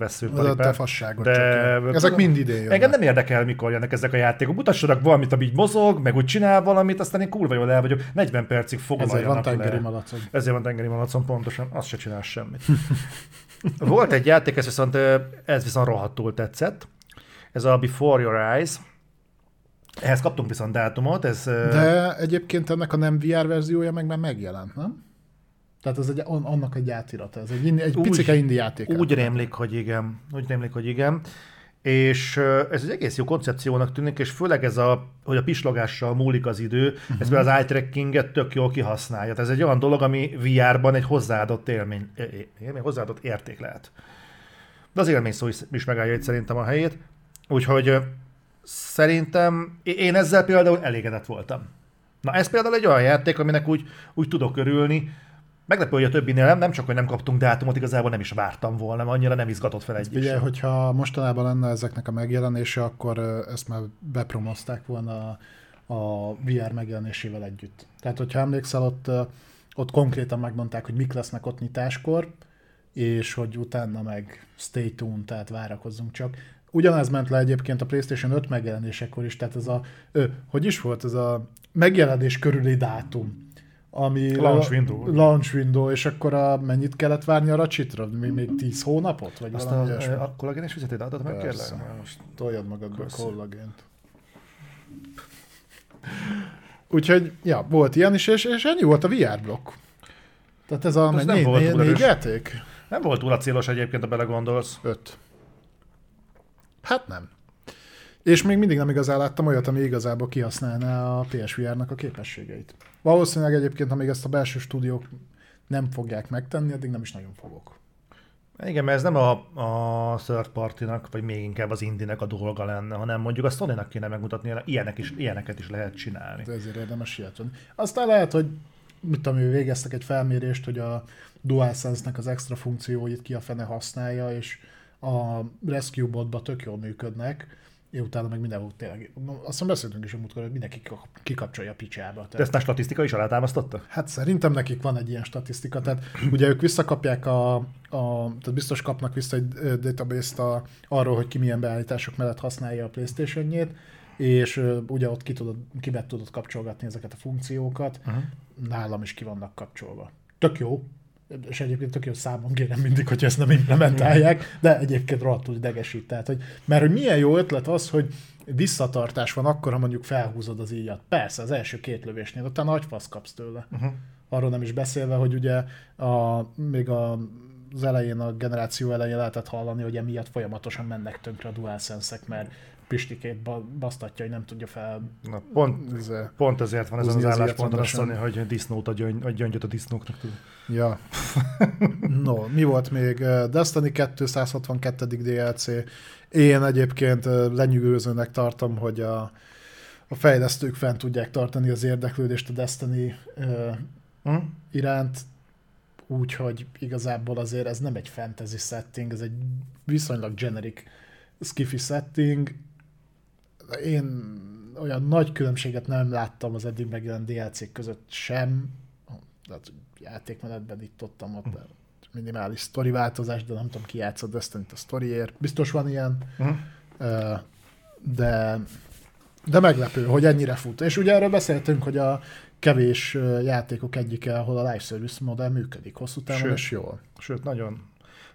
De fasságot de... Csak Ezek mind idén jönnek. Engem nem érdekel, mikor jönnek ezek a játékok. Mutassanak valamit, ami így mozog, meg úgy csinál valamit, aztán én kurva jól el vagyok. 40 percig foglaljanak Ezért van tengeri malacom. Ezért van tengeri malacom, pontosan. Azt se csinál semmit. Volt egy játék, ez viszont, ez viszont rohadtul tetszett ez a Before Your Eyes, ehhez kaptunk viszont dátumot. Ez, De egyébként ennek a nem VR verziója meg már megjelent, nem? Tehát ez egy, annak egy átirata, ez egy, egy úgy, picike indi játék. Úgy rémlik, hogy igen. Úgy rémlik, hogy igen. És ez egy egész jó koncepciónak tűnik, és főleg ez a, hogy a pislogással múlik az idő, uh-huh. ez például az eye trackinget tök jól kihasználja. Tehát ez egy olyan dolog, ami VR-ban egy hozzáadott élmény, élmény hozzáadott érték lehet. De az élmény szó is, is megállja itt szerintem a helyét. Úgyhogy szerintem én ezzel például elégedett voltam. Na ez például egy olyan játék, aminek úgy, úgy tudok örülni, Meglepő, hogy a többinél nem, nem csak, hogy nem kaptunk dátumot, igazából nem is vártam volna, annyira nem izgatott fel egy Ugye, hogyha mostanában lenne ezeknek a megjelenése, akkor ezt már bepromozták volna a VR megjelenésével együtt. Tehát, hogyha emlékszel, ott, ott konkrétan megmondták, hogy mik lesznek ott nyitáskor, és hogy utána meg stay tuned, tehát várakozzunk csak. Ugyanez ment le egyébként a PlayStation 5 megjelenésekor is, tehát ez a, ö, hogy is volt ez a megjelenés körüli dátum, ami launch window. Launch window, és akkor a, mennyit kellett várni a racsitra? Még, még 10 hónapot? Vagy Azt a, a, a kollagénes fizetét adod meg, kérlek? Most toljad magadba a kollagént. Úgyhogy, ja, volt ilyen is, és, és ennyi volt a VR blokk. Tehát ez a négy, nem négy, négy játék? Nem volt túl a célos egyébként, ha belegondolsz. Öt. Hát nem. És még mindig nem igazán láttam olyat, ami igazából kihasználná a PSVR-nak a képességeit. Valószínűleg egyébként, amíg ezt a belső stúdiók nem fogják megtenni, addig nem is nagyon fogok. Igen, mert ez nem a, a third party-nak, vagy még inkább az indinek a dolga lenne, hanem mondjuk a sony kéne megmutatni, ilyenek is, ilyeneket is lehet csinálni. De ezért érdemes ilyet Aztán lehet, hogy mit tudom, végeztek egy felmérést, hogy a DualSense-nek az extra funkcióit ki a fene használja, és a Rescue botba tök jól működnek, és utána meg mindenhol tényleg, azt hiszem beszéltünk is a múltkor, hogy mindenki kikapcsolja a picsába. Tehát, De ezt már statisztika is alátámasztotta? Hát szerintem nekik van egy ilyen statisztika, tehát ugye ők visszakapják a, a tehát biztos kapnak vissza egy database-t a, arról, hogy ki milyen beállítások mellett használja a Playstation-jét, és uh, ugye ott ki, tudod, ki tudod kapcsolgatni ezeket a funkciókat, uh-huh. nálam is ki vannak kapcsolva. Tök jó, és egyébként tök jó számon kérem mindig, hogy ezt nem implementálják, de egyébként rohadtul idegesít. Tehát, hogy, mert hogy milyen jó ötlet az, hogy visszatartás van akkor, ha mondjuk felhúzod az íjat. Persze, az első két lövésnél, utána nagy fasz kapsz tőle. Uh-huh. Arról nem is beszélve, hogy ugye a, még a az elején, a generáció elején lehetett hallani, hogy emiatt folyamatosan mennek tönkre a DualSense-ek, mert Pistikét basztatja, hogy nem tudja fel... Na, pont, pont ezért van ez az álláspont azt mondani, hogy disznót a, gyöngy, a gyöngyöt a disznóknak. Ja. no, mi volt még? Destiny 262. DLC. Én egyébként lenyűgözőnek tartom, hogy a, a fejlesztők fent tudják tartani az érdeklődést a Destiny uh, hmm? iránt, úgyhogy igazából azért ez nem egy fantasy setting, ez egy viszonylag generic skiffy setting. Én olyan nagy különbséget nem láttam az eddig megjelent DLC között sem. Tehát játékmenetben itt ott, ott hm. minimális sztori változás, de nem tudom ki játszott destiny a sztoriért. Biztos van ilyen, uh-huh. de de meglepő, hogy ennyire fut. És ugye erről beszéltünk, hogy a kevés játékok egyike, ahol a live service modell működik hosszú távon sőt, és jól. Sőt, nagyon.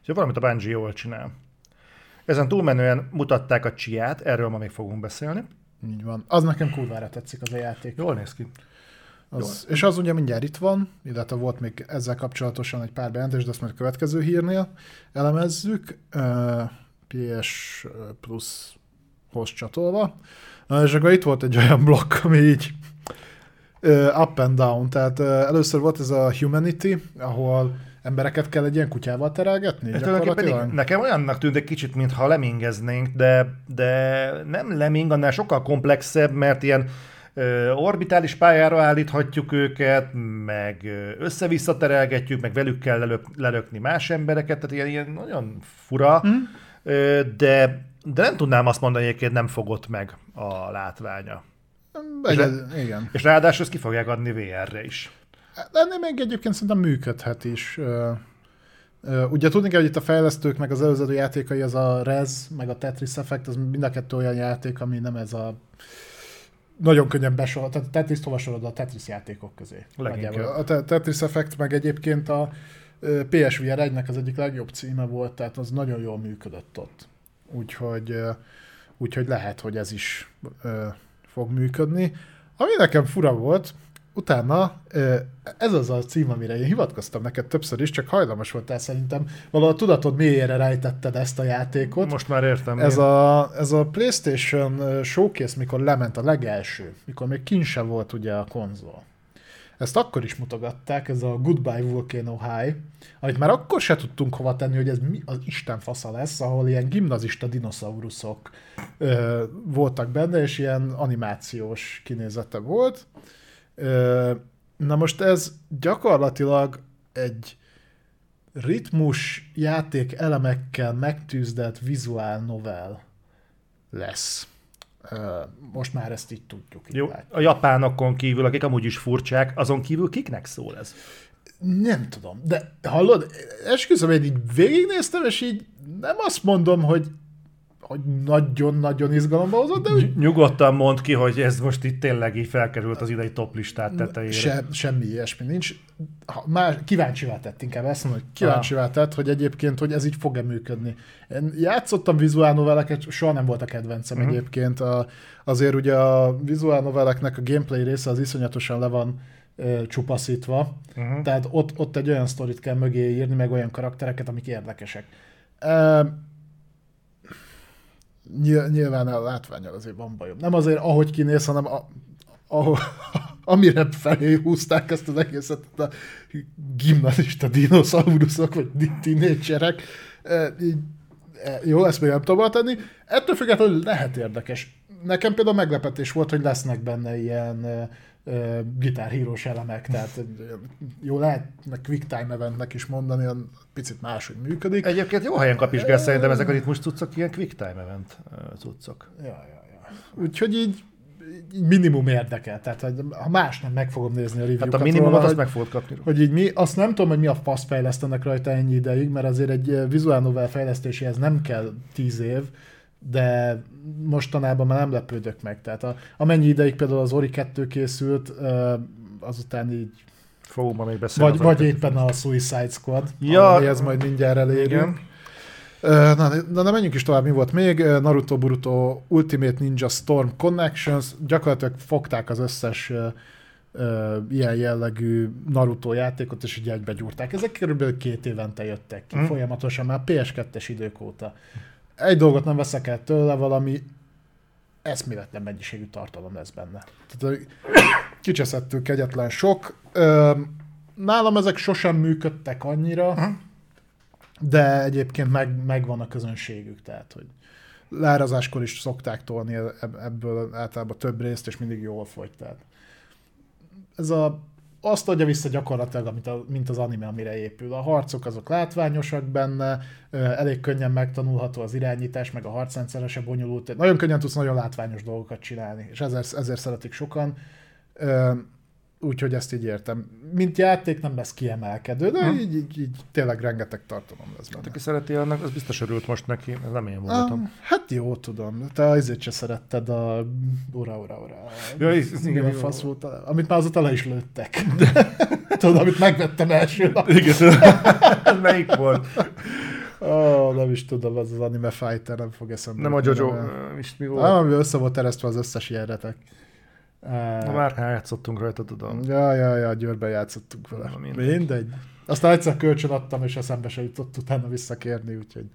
Ha valamit a Bungie jól csinál. Ezen túlmenően mutatták a csiát, erről ma még fogunk beszélni. Így van. Az nekem kurvára tetszik az a játék. Jól néz ki. Az, és az ugye mindjárt itt van, illetve volt még ezzel kapcsolatosan egy pár bejelentés, de azt majd a következő hírnél elemezzük. Uh, PS Plus-hoz csatolva. Na, és akkor itt volt egy olyan blokk, ami így uh, up and down. Tehát uh, először volt ez a Humanity, ahol embereket kell egy ilyen kutyával terelgetni? Hát nekem olyannak tűnt egy kicsit, mintha lemingeznénk, de, de nem leming, annál sokkal komplexebb, mert ilyen orbitális pályára állíthatjuk őket, meg össze-vissza terelgetjük, meg velük kell lelök, lelökni más embereket, tehát ilyen, ilyen nagyon fura, mm. de, de nem tudnám azt mondani, hogy nem fogott meg a látványa. Egy, és, igen. És ráadásul ezt ki fogják adni VR-re is. Ennél még egyébként szerintem működhet is. Ugye tudni kell, hogy itt a fejlesztők, meg az előző játékai, az a Rez, meg a Tetris Effect, az mind a kettő olyan játék, ami nem ez a nagyon könnyen besorol, tehát Tetris olvasod a Tetris játékok közé. A Tetris Effect meg egyébként a PSVR 1-nek az egyik legjobb címe volt, tehát az nagyon jól működött ott. Úgyhogy, úgyhogy lehet, hogy ez is fog működni. Ami nekem fura volt, utána ez az a cím, amire én hivatkoztam neked többször is, csak hajlamos voltál szerintem. Valahol tudatod mélyére rejtetted ezt a játékot. Most már értem. Ez a, ez a PlayStation Showcase, mikor lement a legelső, mikor még kint sem volt ugye a konzol. Ezt akkor is mutogatták, ez a Goodbye Volcano High, amit már akkor se tudtunk hova tenni, hogy ez mi az Isten fasza lesz, ahol ilyen gimnazista dinoszauruszok ö, voltak benne, és ilyen animációs kinézete volt. Na most ez gyakorlatilag egy ritmus játék elemekkel megtűzdelt vizuál novel lesz. Most már ezt így tudjuk. Így Jó, a japánokon kívül, akik amúgy is furcsák, azon kívül kiknek szól ez? Nem tudom, de hallod, esküszöm, én így végignéztem, és így nem azt mondom, hogy hogy nagyon-nagyon izgalomba hozott, de úgy... Nyugodtan mond ki, hogy ez most itt tényleg így felkerült az idei top listát tetejére. Se, semmi ilyesmi nincs. Ha, már kíváncsivá tett inkább, ezt mondom, hogy kíváncsivá tett, hogy egyébként, hogy ez így fog-e működni. Én játszottam vizuál noveleket, soha nem volt a kedvencem uh-huh. egyébként. A, azért ugye a vizuál noveleknek a gameplay része az iszonyatosan le van csupaszítva, uh-huh. tehát ott, ott egy olyan sztorit kell mögé írni, meg olyan karaktereket, amik érdekesek. Uh, nyilván a látványal azért van bajom. Nem azért, ahogy kinéz, hanem a, a, amire felé húzták ezt az egészet, a gimnazista dinoszauruszok, vagy tinédzserek. E, e, jó, ezt még nem tudom tenni. Ettől függetlenül lehet érdekes. Nekem például meglepetés volt, hogy lesznek benne ilyen e, gitárhírós elemek, tehát jó lehet quick time eventnek is mondani, picit máshogy működik. Egyébként jó helyen kapizsgál szerintem ezek a ritmus cuccok, ilyen quick time event cuccok. Ja, ja, ja. Úgyhogy így, minimum érdekel, tehát ha más nem, meg fogom nézni a review-kat. Hát a minimumot azt meg fogod kapni. Hogy így mi, azt nem tudom, hogy mi a fasz fejlesztenek rajta ennyi ideig, mert azért egy vizuál novel fejlesztéséhez nem kell tíz év, de mostanában már nem lepődök meg. Tehát a, amennyi ideig például az Ori 2 készült, azután így Fogunk ma még beszélni. Vagy, vagy éppen a Suicide Squad, Ja. amihez majd mindjárt elérünk. Na, na, na, menjünk is tovább, mi volt még? Naruto Boruto Ultimate Ninja Storm Connections, gyakorlatilag fogták az összes ilyen jellegű Naruto játékot, és így egybegyúrták. Ezek körülbelül két évente jöttek ki, Mm. mm. folyamatosan már PS2-es idők óta. Egy dolgot nem veszek el tőle, valami eszméletlen mennyiségű tartalom lesz benne. Tehát kicseszettől kegyetlen sok. Nálam ezek sosem működtek annyira, de egyébként meg, megvan a közönségük, tehát hogy lárazáskor is szokták tolni ebb- ebből általában több részt, és mindig jól fogy. Tehát ez a, azt adja vissza gyakorlatilag, amit a, mint az anime, amire épül. A harcok azok látványosak benne, elég könnyen megtanulható az irányítás, meg a harcrendszere se bonyolult. Nagyon könnyen tudsz nagyon látványos dolgokat csinálni, és ezért, ezért szeretik sokan. Úgyhogy ezt így értem. Mint játék nem lesz kiemelkedő, de Hm. így, így, így tényleg rengeteg tartalom lesz benne. Aki szereti annak, az biztos örült most neki, nem én voltam. Ah, hát jó, tudom. Te azért se szeretted a ura, ura, ura. Ja, ez- igen, fasz volt, amit már azóta le is lőttek. Tudod, amit megvettem első nap. Igen, melyik volt? Ó, nem is tudom, az az anime fighter, nem fog eszembe. Nem a Jojo, nem. mi volt? ami össze volt teresztve az összes ilyenetek. Na, már játszottunk rajta, tudom. Ja, ja, ja, Győrben játszottunk vele. Na, mindegy. mindegy. Aztán egyszer kölcsön adtam, és eszembe se jutott utána visszakérni, úgyhogy...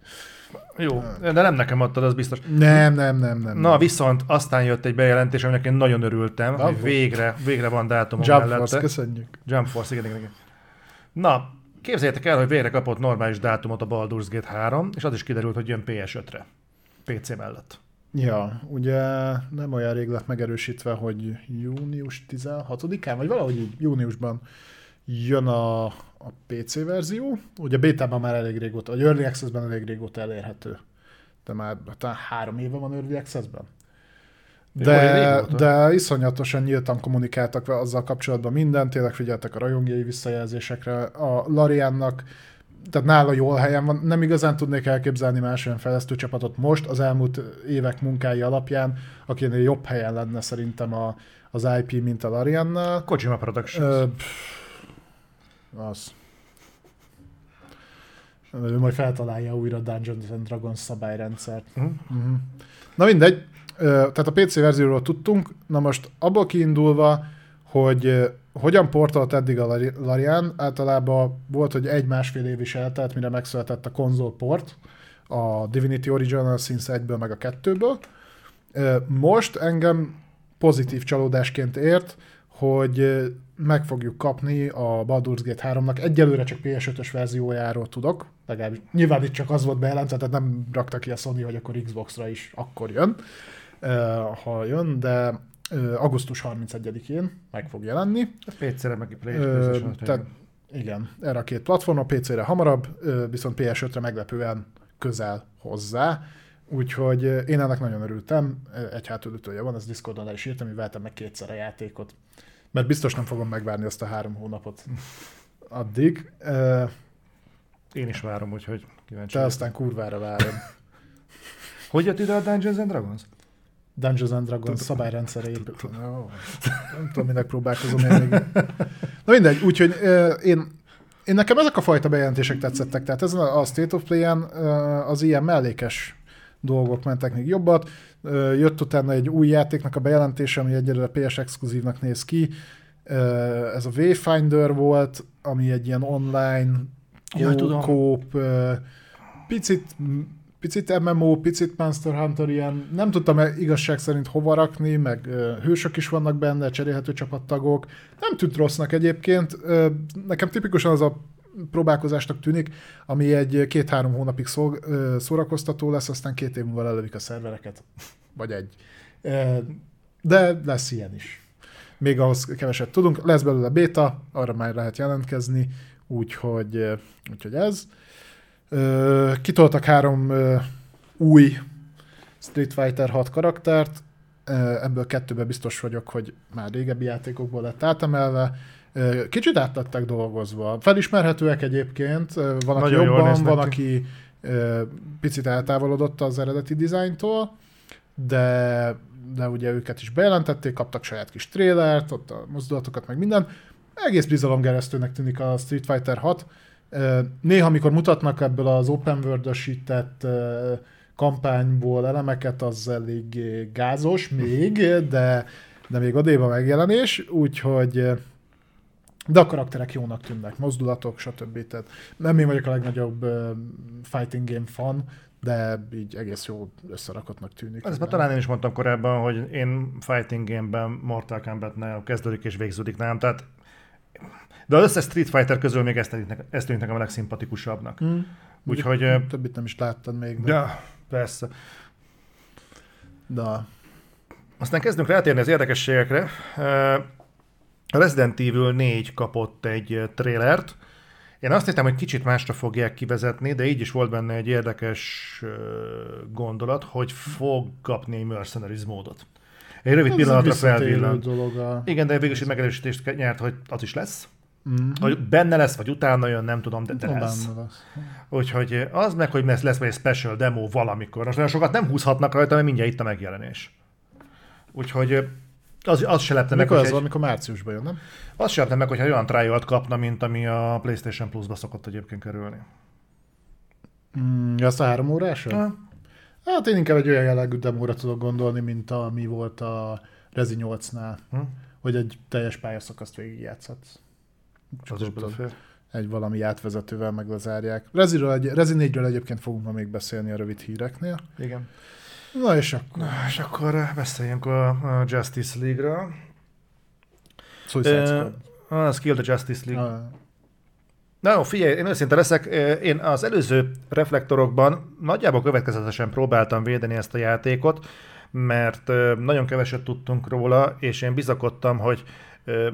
Jó, de nem nekem adtad, az biztos. Nem, nem, nem, nem. Na, nem. viszont aztán jött egy bejelentés, aminek én nagyon örültem, Bravo. hogy végre, végre van dátumom Jump mellette. Force, köszönjük. Jump Force, igen, igen, igen. Na, képzeljétek el, hogy végre kapott normális dátumot a Baldur's Gate 3, és az is kiderült, hogy jön PS5-re. PC mellett. Ja, ugye nem olyan rég lett megerősítve, hogy június 16-án, vagy valahogy így júniusban jön a, a PC verzió. Ugye bétában már elég régóta, vagy Early Access-ben elég régóta elérhető. De már talán három éve van Early Access-ben. De, de iszonyatosan nyíltan kommunikáltak vele azzal kapcsolatban minden, tényleg figyeltek a rajongói visszajelzésekre. A Lariannak tehát nála jól helyen van. Nem igazán tudnék elképzelni más olyan fejlesztő csapatot most, az elmúlt évek munkái alapján, akinél jobb helyen lenne szerintem a, az IP, mint a Lariannál. Kojima Productions. Ö, pff, az. Ő majd feltalálja újra a Dungeons and Dragons szabályrendszert. Mhm. Uh-huh. Na mindegy, tehát a PC verzióról tudtunk, na most abból kiindulva, hogy hogyan portolt eddig a Lari- Larian, általában volt, hogy egy-másfél év is eltelt, mire megszületett a konzolport, a Divinity Original Sins 1-ből meg a 2-ből. Ö, Most engem pozitív csalódásként ért, hogy meg fogjuk kapni a Baldur's Gate 3-nak. Egyelőre csak PS5-ös verziójáról tudok, legalábbis nyilván itt csak az volt bejelentve, tehát nem rakta ki a Sony, hogy akkor Xbox-ra is akkor jön, ha jön, de augusztus 31-én meg fog jelenni. PC-re meg Ö, PlayStation. tehát igen, erre a két platformra, PC-re hamarabb, viszont PS5-re meglepően közel hozzá. Úgyhogy én ennek nagyon örültem, egy hátulütője van, ez Discordon el is írtam, hogy vettem meg kétszer a játékot. Mert biztos nem fogom megvárni azt a három hónapot addig. Én is várom, úgyhogy kíváncsi. Te aztán kurvára várom. Hogy jött ide a Dungeons and Dragons? Dungeons and Dragons szabályrendszere épül. Jó, Nem tudom, minek próbálkozom én még. Na mindegy, úgyhogy én, én nekem ezek a fajta bejelentések tetszettek, tehát ezen a State of Play-en az ilyen mellékes dolgok mentek még jobbat. Jött utána egy új játéknak a bejelentése, ami egyelőre PS exkluzívnak néz ki. Ez a Wayfinder volt, ami egy ilyen online Ja, tudom. kóp, picit picit MMO, picit Monster Hunter, ilyen nem tudtam -e igazság szerint hova rakni, meg hősök is vannak benne, cserélhető csapattagok. Nem tűnt rossznak egyébként. Nekem tipikusan az a próbálkozásnak tűnik, ami egy két-három hónapig szó, ö, szórakoztató lesz, aztán két év múlva lelövik a szervereket. Vagy egy. De lesz ilyen is. Még ahhoz keveset tudunk. Lesz belőle beta, arra már lehet jelentkezni, úgyhogy, úgyhogy ez. Ö, kitoltak három ö, új Street Fighter 6 karaktert, ö, ebből kettőben biztos vagyok, hogy már régebbi játékokból lett átemelve. Kicsit át lettek dolgozva. Felismerhetőek egyébként, van, aki Nagyon jobban, van, ki. aki picit eltávolodott az eredeti dizájntól, de, de ugye őket is bejelentették, kaptak saját kis trélert, ott a mozdulatokat, meg minden. egész bizalomgeresztőnek tűnik a Street Fighter 6. Néha, amikor mutatnak ebből az open world kampányból elemeket, az elég gázos még, de, de még odébb a megjelenés, úgyhogy de a karakterek jónak tűnnek, mozdulatok, stb. Tehát nem én vagyok a legnagyobb fighting game fan, de így egész jó összerakottnak tűnik. Ezt már talán én is mondtam korábban, hogy én fighting game-ben Mortal Kombat-nál kezdődik és végződik nálam, tehát de az összes Street Fighter közül még ezt tűnik, ezt tűnik nekem a legszimpatikusabbnak. Mm. Úgyhogy... Többit nem is láttad még. De... Ja, persze. De... Aztán kezdünk rátérni az érdekességekre. A Resident Evil 4 kapott egy trélert. Én azt hittem, hogy kicsit másra fogják kivezetni, de így is volt benne egy érdekes gondolat, hogy fog kapni egy Mercenaries módot. Egy rövid Ez pillanatra felvillant. A... Igen, de végül is megerősítést nyert, hogy az is lesz. Mm-hmm. Hogy benne lesz, vagy utána jön, nem tudom, de, de lesz. lesz. Úgyhogy az meg, hogy lesz, lesz egy special demo valamikor. Most olyan sokat nem húzhatnak rajta, mert mindjárt itt a megjelenés. Úgyhogy az, az se lepne meg, az, egy... amikor márciusban jön, nem? Az se lepne meg, hogyha olyan trial kapna, mint ami a PlayStation Plus-ba szokott egyébként kerülni. Mm, azt a három órásra? Ha. Hát én inkább egy olyan jellegű demóra tudok gondolni, mint ami volt a Rezi 8-nál, hm? hogy egy teljes pályaszakaszt végigjátszhatsz. Az az egy valami átvezetővel meg lezárják. Reziről, Rezi 4-ről egyébként fogunk ma még beszélni a rövid híreknél. Igen. Na és akkor... Na, és akkor beszéljünk a, Justice League-ra. Suicide Squad. Uh, a Skill the Justice League. Uh. Na jó, figyelj, én őszinte leszek, én az előző reflektorokban nagyjából következetesen próbáltam védeni ezt a játékot, mert nagyon keveset tudtunk róla, és én bizakodtam, hogy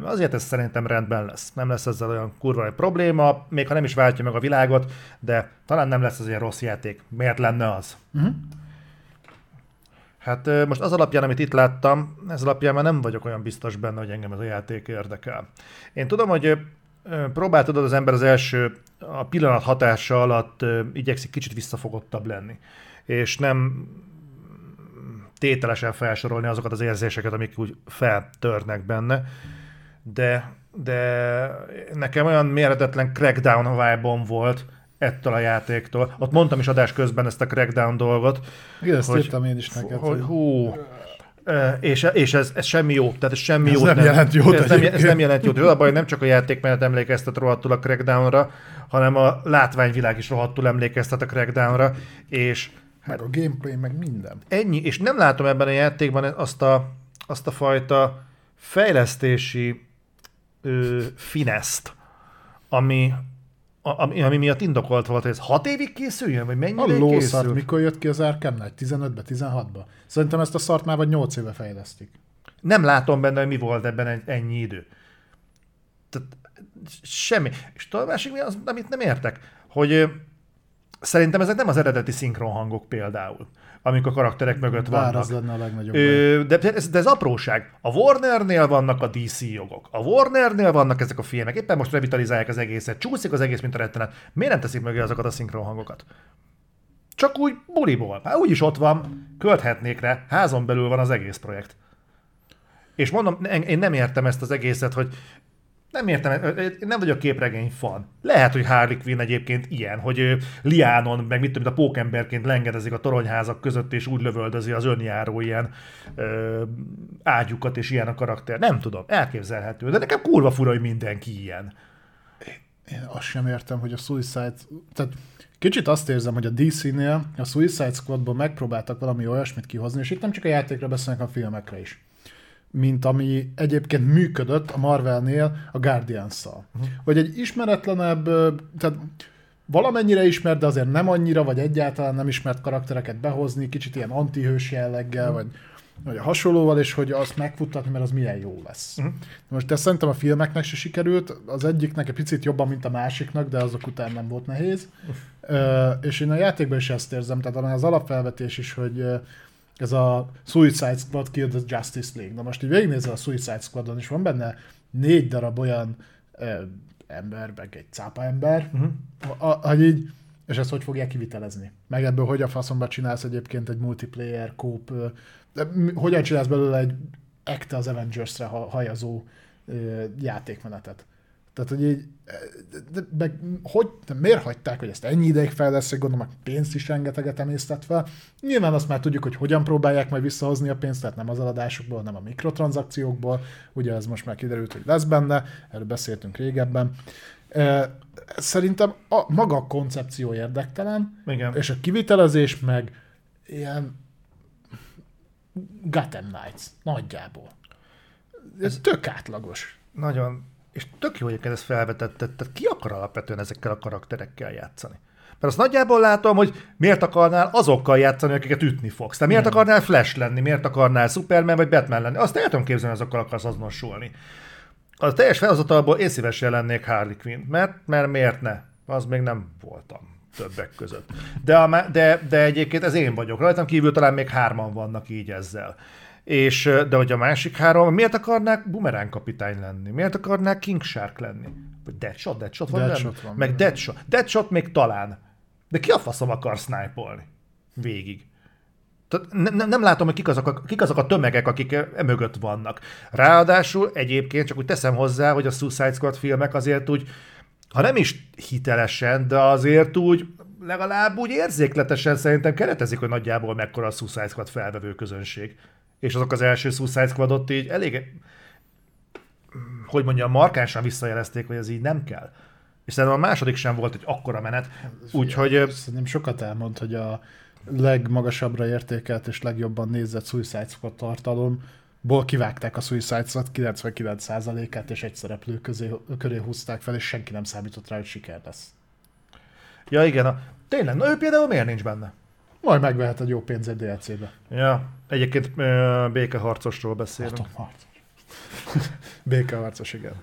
azért ez szerintem rendben lesz. Nem lesz ezzel olyan kurva egy probléma, még ha nem is váltja meg a világot, de talán nem lesz az ilyen rossz játék. Miért lenne az? Uh-huh. Hát most az alapján, amit itt láttam, ez alapján már nem vagyok olyan biztos benne, hogy engem ez a játék érdekel. Én tudom, hogy próbáltad az ember az első, a pillanat hatása alatt igyekszik kicsit visszafogottabb lenni, és nem tételesen felsorolni azokat az érzéseket, amik úgy feltörnek benne, de, de nekem olyan méretetlen crackdown vibe volt, ettől a játéktól. Ott mondtam is adás közben ezt a crackdown dolgot. Igen, ezt hogy, írtam én is neked. Hogy, hogy hú, és, és ez, ez semmi jó, tehát ez semmi ez jót nem, nem jelent jót. Ez nem, ez nem jelent jót. Jó, a baj, nem csak a játékmenet emlékeztet rohadtul a Crackdownra, hanem a látványvilág is rohadtul emlékeztet a Crackdownra, és meg a gameplay, meg minden. Ennyi, és nem látom ebben a játékban azt a, azt a fajta fejlesztési ö, fineszt, ami, ami, ami miatt indokolt volt, hogy ez 6 évig készüljön, vagy mennyire a készül? mikor jött ki az Arkham Knight? 15-be, 16-ba? Szerintem ezt a szart már vagy 8 éve fejlesztik. Nem látom benne, hogy mi volt ebben ennyi idő. Tehát semmi. És tudod, másik mi az, amit nem értek, hogy szerintem ezek nem az eredeti szinkron hangok például amik a karakterek mögött Bár vannak. az lenne a legnagyobb Ö, de, ez, de ez apróság. A Warnernél vannak a DC jogok. A Warnernél vannak ezek a filmek. Éppen most revitalizálják az egészet. Csúszik az egész, mint a rettenet. Miért nem teszik mögé azokat a szinkron hangokat? Csak úgy buliból. Hát úgyis ott van, költhetnék rá, házon belül van az egész projekt. És mondom, én nem értem ezt az egészet, hogy nem értem, nem vagyok képregény fan. Lehet, hogy Harley Quinn egyébként ilyen, hogy Liánon, meg mit tudom, a pókemberként lengedezik a toronyházak között, és úgy lövöldözi az önjáró ilyen ö, ágyukat, és ilyen a karakter. Nem tudom, elképzelhető, de nekem kurva fura, hogy mindenki ilyen. Én azt sem értem, hogy a Suicide... Tehát kicsit azt érzem, hogy a DC-nél a Suicide Squadból megpróbáltak valami olyasmit kihozni, és itt nem csak a játékra beszélnek, a filmekre is mint ami egyébként működött a Marvelnél a Guardians-szal. Uh-huh. Hogy egy ismeretlenebb, tehát valamennyire ismert, de azért nem annyira, vagy egyáltalán nem ismert karaktereket behozni, kicsit ilyen antihős jelleggel, uh-huh. vagy, vagy hasonlóval, és hogy azt megfuttatni, mert az milyen jó lesz. Uh-huh. Most ezt szerintem a filmeknek se sikerült, az egyiknek egy picit jobban, mint a másiknak, de azok után nem volt nehéz. Uh-huh. Uh, és én a játékban is ezt érzem, tehát az alapfelvetés is, hogy ez a Suicide Squad Kill the Justice League. Na most így végignézel a Suicide Squadon, és van benne négy darab olyan ö, ember, meg egy cápa ember, uh-huh. hogy így, és ezt hogy fogják kivitelezni? Meg ebből hogy a faszomba csinálsz egyébként egy multiplayer kóp, de hogyan csinálsz belőle egy ekte az Avengers-re hajazó ö, játékmenetet. Tehát, hogy így, de, de, hogy, de miért hagyták, hogy ezt ennyi ideig fejleszték, gondolom, hogy pénzt is rengeteget emésztett fel. Nyilván azt már tudjuk, hogy hogyan próbálják majd visszahozni a pénzt, tehát nem az eladásokból, nem a mikrotranszakciókból. Ugye ez most már kiderült, hogy lesz benne, erről beszéltünk régebben. Szerintem a maga a koncepció érdektelen, Igen. és a kivitelezés meg ilyen Gotham Knights, nagyjából. Ez tök átlagos. Nagyon. És tök jó, hogy ezt felvetetted. Tehát ki akar alapvetően ezekkel a karakterekkel játszani? Mert azt nagyjából látom, hogy miért akarnál azokkal játszani, akiket ütni fogsz. Te miért Nem. akarnál Flash lenni, miért akarnál Superman vagy Batman lenni. Azt el tudom képzelni, azokkal akarsz azonosulni. A teljes felhozatalból én szívesen lennék Harley Quinn, mert, mert miért ne? Az még nem voltam többek között. De, a, de, de egyébként ez én vagyok. Rajtam kívül talán még hárman vannak így ezzel. És, de hogy a másik három, miért akarnák Boomerang kapitány lenni? Miért akarnák King Shark lenni? Vagy Deadshot? Deadshot van Deadshot van Meg. Deadshot. Deadshot még talán. De ki a faszom akar snipe Végig. Tehát ne, ne, nem látom, hogy kik azok, a, kik azok a tömegek, akik e, e mögött vannak. Ráadásul egyébként csak úgy teszem hozzá, hogy a Suicide Squad filmek azért úgy, ha nem is hitelesen, de azért úgy legalább úgy érzékletesen szerintem keretezik, hogy nagyjából mekkora a Suicide Squad felvevő közönség. És azok az első Suicide Squadot így elég, hogy mondjam, markánsan visszajelezték, hogy ez így nem kell. És szerintem a második sem volt egy akkora menet, úgyhogy Szerintem sokat elmond, hogy a legmagasabbra értékelt és legjobban nézett Suicide Squad tartalomból kivágták a Suicide Squad 99%-át, és egy szereplő közé, köré húzták fel, és senki nem számított rá, hogy siker lesz. ja igen, a, tényleg, na ő például miért nincs benne? Majd megvehet egy jó pénz egy DLC-be. Ja, egyébként békeharcosról beszélünk. Atomharc. Békeharcos, igen.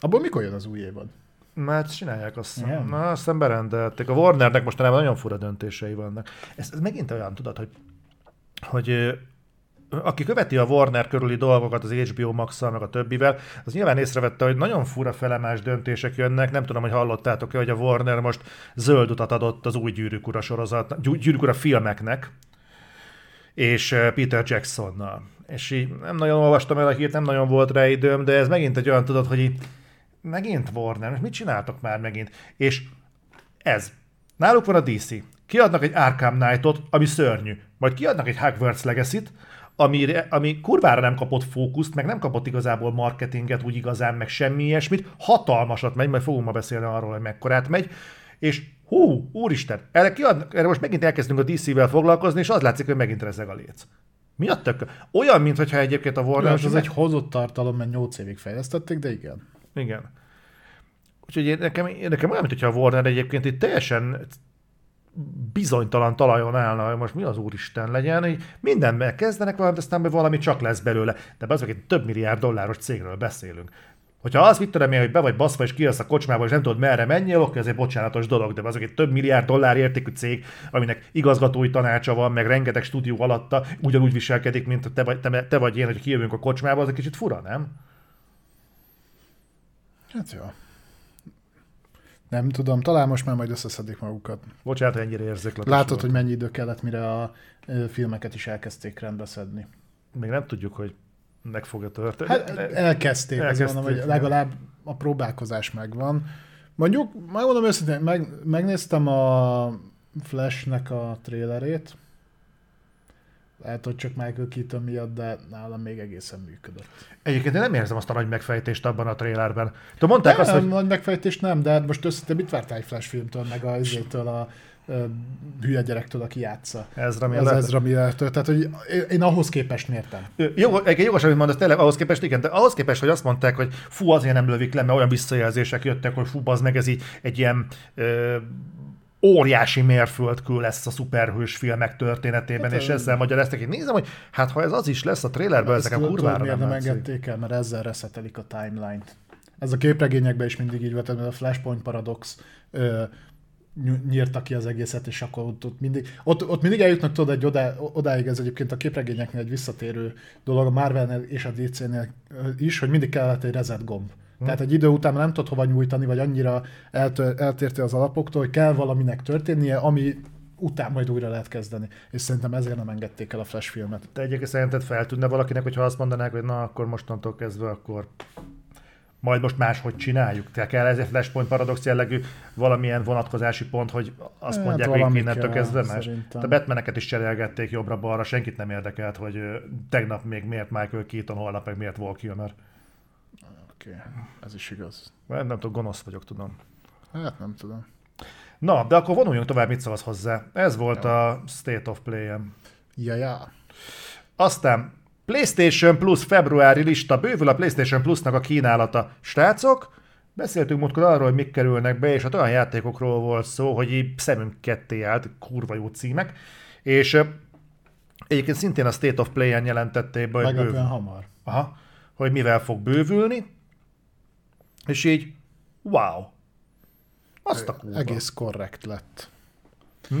Abból mikor jön az új évad? Már csinálják azt hiszem. Na, aztán berendelték. A Warnernek mostanában nagyon fura döntései vannak. Ez, ez megint olyan, tudod, hogy, hogy aki követi a Warner körüli dolgokat az HBO max meg a többivel, az nyilván észrevette, hogy nagyon fura felemás döntések jönnek. Nem tudom, hogy hallottátok-e, hogy a Warner most zöld utat adott az új Gyűrűk Ura sorozat, Gyű- Gyűrűk filmeknek, és ö, Peter Jacksonnal. És így nem nagyon olvastam el a hírt, nem nagyon volt rá időm, de ez megint egy olyan, tudod, hogy így megint Warner, most mit csináltok már megint? És ez. Náluk van a DC. Kiadnak egy Arkham Knight-ot, ami szörnyű. Majd kiadnak egy Hogwarts Legacy-t, ami, ami kurvára nem kapott fókuszt, meg nem kapott igazából marketinget úgy igazán, meg semmi ilyesmit. Hatalmasat megy, majd fogunk ma beszélni arról, hogy mekkorát megy. És hú, úristen, erre, kiadnak, erre most megint elkezdünk a DC-vel foglalkozni, és az látszik, hogy megint rezeg a léc. Mi a tök? Olyan, mintha egyébként a Warner... Most az egy hozott tartalom, mert 8 évig fejlesztették, de igen. Igen. Úgyhogy én- nekem, nekem olyan, mintha a Warner egyébként itt teljesen bizonytalan talajon állna, hogy most mi az úristen legyen, hogy mindenben kezdenek valamit, aztán majd valami csak lesz belőle. De az egy több milliárd dolláros cégről beszélünk. Hogyha az mit tudom én, hogy be vagy baszva, és kijössz a kocsmába, és nem tudod merre menjél, oké, ez egy bocsánatos dolog, de az egy több milliárd dollár értékű cég, aminek igazgatói tanácsa van, meg rengeteg stúdió alatta, ugyanúgy viselkedik, mint te vagy, te, te vagy én, hogy kijövünk a kocsmába, az egy kicsit fura, nem? Hát jó. Nem tudom, talán most már majd összeszedik magukat. Bocsánat, ennyire érzékletes Látod, volt. hogy mennyi idő kellett, mire a filmeket is elkezdték rendbeszedni. Még nem tudjuk, hogy meg fog-e történni. Hát elkezdték, Elkezdték, mondom, hogy legalább a próbálkozás megvan. Mondjuk, megmondom őszintén, meg, megnéztem a Flashnek a trailerét, lehet, hogy csak Michael Keaton miatt, de nálam még egészen működött. Egyébként én nem érzem azt a nagy megfejtést abban a trailerben. Tudom, mondták Nem, azt, hogy nagy megfejtés nem, de hát most össze, mit vártál egy Flash filmtől, meg a, izétől a, hülye gyerektől, aki játsza. Ezra Az Miller. Ezra Miller-től. Tehát, hogy én, ahhoz képest mértem. Jó, egyébként jogos, amit mondasz, tényleg ahhoz képest, igen, de ahhoz képest, hogy azt mondták, hogy fú, azért nem lövik le, mert olyan visszajelzések jöttek, hogy fú, az meg ez így egy ilyen ö, óriási mérföldkő lesz a szuperhős filmek történetében, Hát, és ezzel magyaráztak. Én nézem, hogy hát ha ez az is lesz a trailerben, ezek a kurvára miért nem nem engedték el, mert ezzel reszetelik a timeline-t. Ez a képregényekben is mindig így volt, mert a Flashpoint Paradox ö, ny- nyírta ki az egészet, és akkor ott, ott mindig, ott, ott mindig eljutnak tudod egy odá, odáig, ez egyébként a képregényeknél egy visszatérő dolog, a Marvelnél és a DC-nél is, hogy mindig kellett egy reset gomb. Hmm. Tehát egy idő után nem tudod hova nyújtani, vagy annyira eltör, eltértél az alapoktól, hogy kell valaminek történnie, ami után majd újra lehet kezdeni. És szerintem ezért nem engedték el a Flash filmet. Te egyébként szerinted feltűnne valakinek, hogyha azt mondanák, hogy na, akkor mostantól kezdve, akkor majd most máshogy csináljuk. Tehát kell ez egy Flashpoint paradox jellegű valamilyen vonatkozási pont, hogy azt Hát, mondják, hogy innentől kezdve más. A Batmaneket is cserélgették jobbra-balra, senkit nem érdekelt, hogy tegnap még miért Michael Keaton, holnap meg miért Val Kilmer. Oké, okay. ez is igaz. Mert Nem tudom, gonosz vagyok, tudom. Hát nem tudom. Na, de akkor vonuljunk tovább, mit szólsz hozzá. Ez volt a State of Play-em. Ja, ja. Aztán PlayStation Plus februári lista, bővül a PlayStation Plusnak a kínálata. Srácok, beszéltünk múltkor arról, hogy mik kerülnek be, és hát olyan játékokról volt szó, hogy így szemünk ketté állt, kurva jó címek, és egyébként szintén a State of Play-en jelentették be, hogy bővül. Hamar. Aha, hogy mivel fog bővülni, és így, wow. Azt a kurva. Egész korrekt lett. Hm?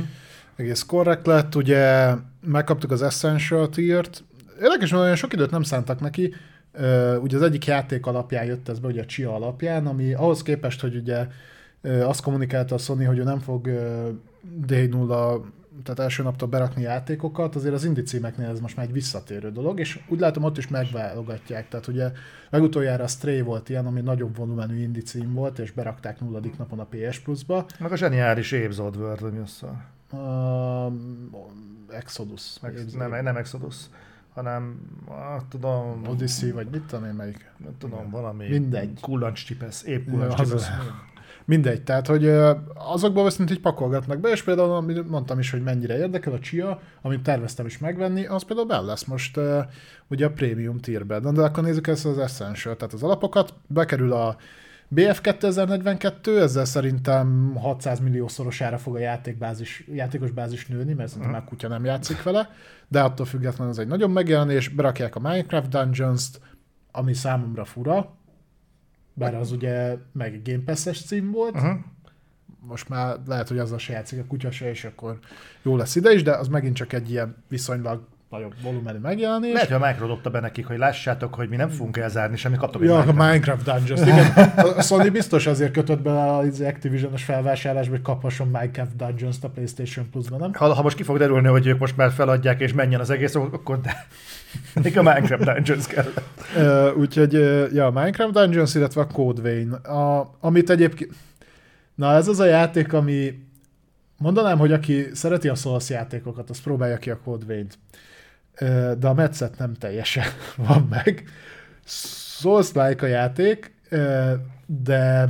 Egész korrekt lett, ugye megkaptuk az Essential tier-t. Érdekes, hogy olyan sok időt nem szántak neki. Ugye az egyik játék alapján jött ez be, ugye a Chia alapján, ami ahhoz képest, hogy ugye azt kommunikálta a Sony, hogy ő nem fog ö, D0 tehát első naptól berakni játékokat, azért az indie címeknél ez most már egy visszatérő dolog, és úgy látom ott is megválogatják. Tehát ugye legutoljára a Stray volt ilyen, ami nagyobb volumenű indie cím volt, és berakták nulladik napon a PS Plus-ba. Meg a zseniális Apes Oddworld, vagy mi az a... Uh, Exodus. Ex, nem, nem Exodus, hanem, ah, tudom, Odyssey, vagy mit tudom én melyik. nem tudom, valami Mindegy. kullancscsipesz, épp kullancscsipesz. Mindegy, tehát hogy azokból viszont így pakolgatnak be, és például amit mondtam is, hogy mennyire érdekel a Chia, amit terveztem is megvenni, az például benne lesz most ugye a Premium tierben. Na, de akkor nézzük ezt az Essential, tehát az alapokat, bekerül a BF 2042, ezzel szerintem 600 millió szorosára fog a játékbázis, játékos bázis nőni, mert szerintem már kutya nem játszik vele, de attól függetlenül ez egy nagyon megjelenés, berakják a Minecraft Dungeons-t, ami számomra fura, bár az ugye meg Game Pass-es cím volt, Uh-huh. most már lehet, hogy azzal se játszik a kutya se, és akkor jó lesz ide is, de az megint csak egy ilyen viszonylag nagyobb volumenű megjelenés. Lehet, hogy a Micro dobta be nekik, hogy lássátok, hogy mi nem fogunk elzárni, semmi kaptok egy Ja, a Minecraft. Minecraft Dungeons. Igen, a Sony biztos azért kötött be az Activision-os felvásárlásba, hogy kaphasson Minecraft Dungeons-t a PlayStation Plus-ban, nem? Ha, ha most ki fog derülni, hogy ők most már feladják és menjen az egész, akkor de még a Minecraft Dungeons kell. Ö, úgyhogy, ö, ja, Minecraft Dungeons, illetve a Code Vein, a, amit egyébként... Na, ez az a játék, ami... Mondanám, hogy aki szereti a Souls játékokat, az próbálja ki a Code Vein-t. Ö, De a metszet nem teljesen van meg. Souls-like a játék, de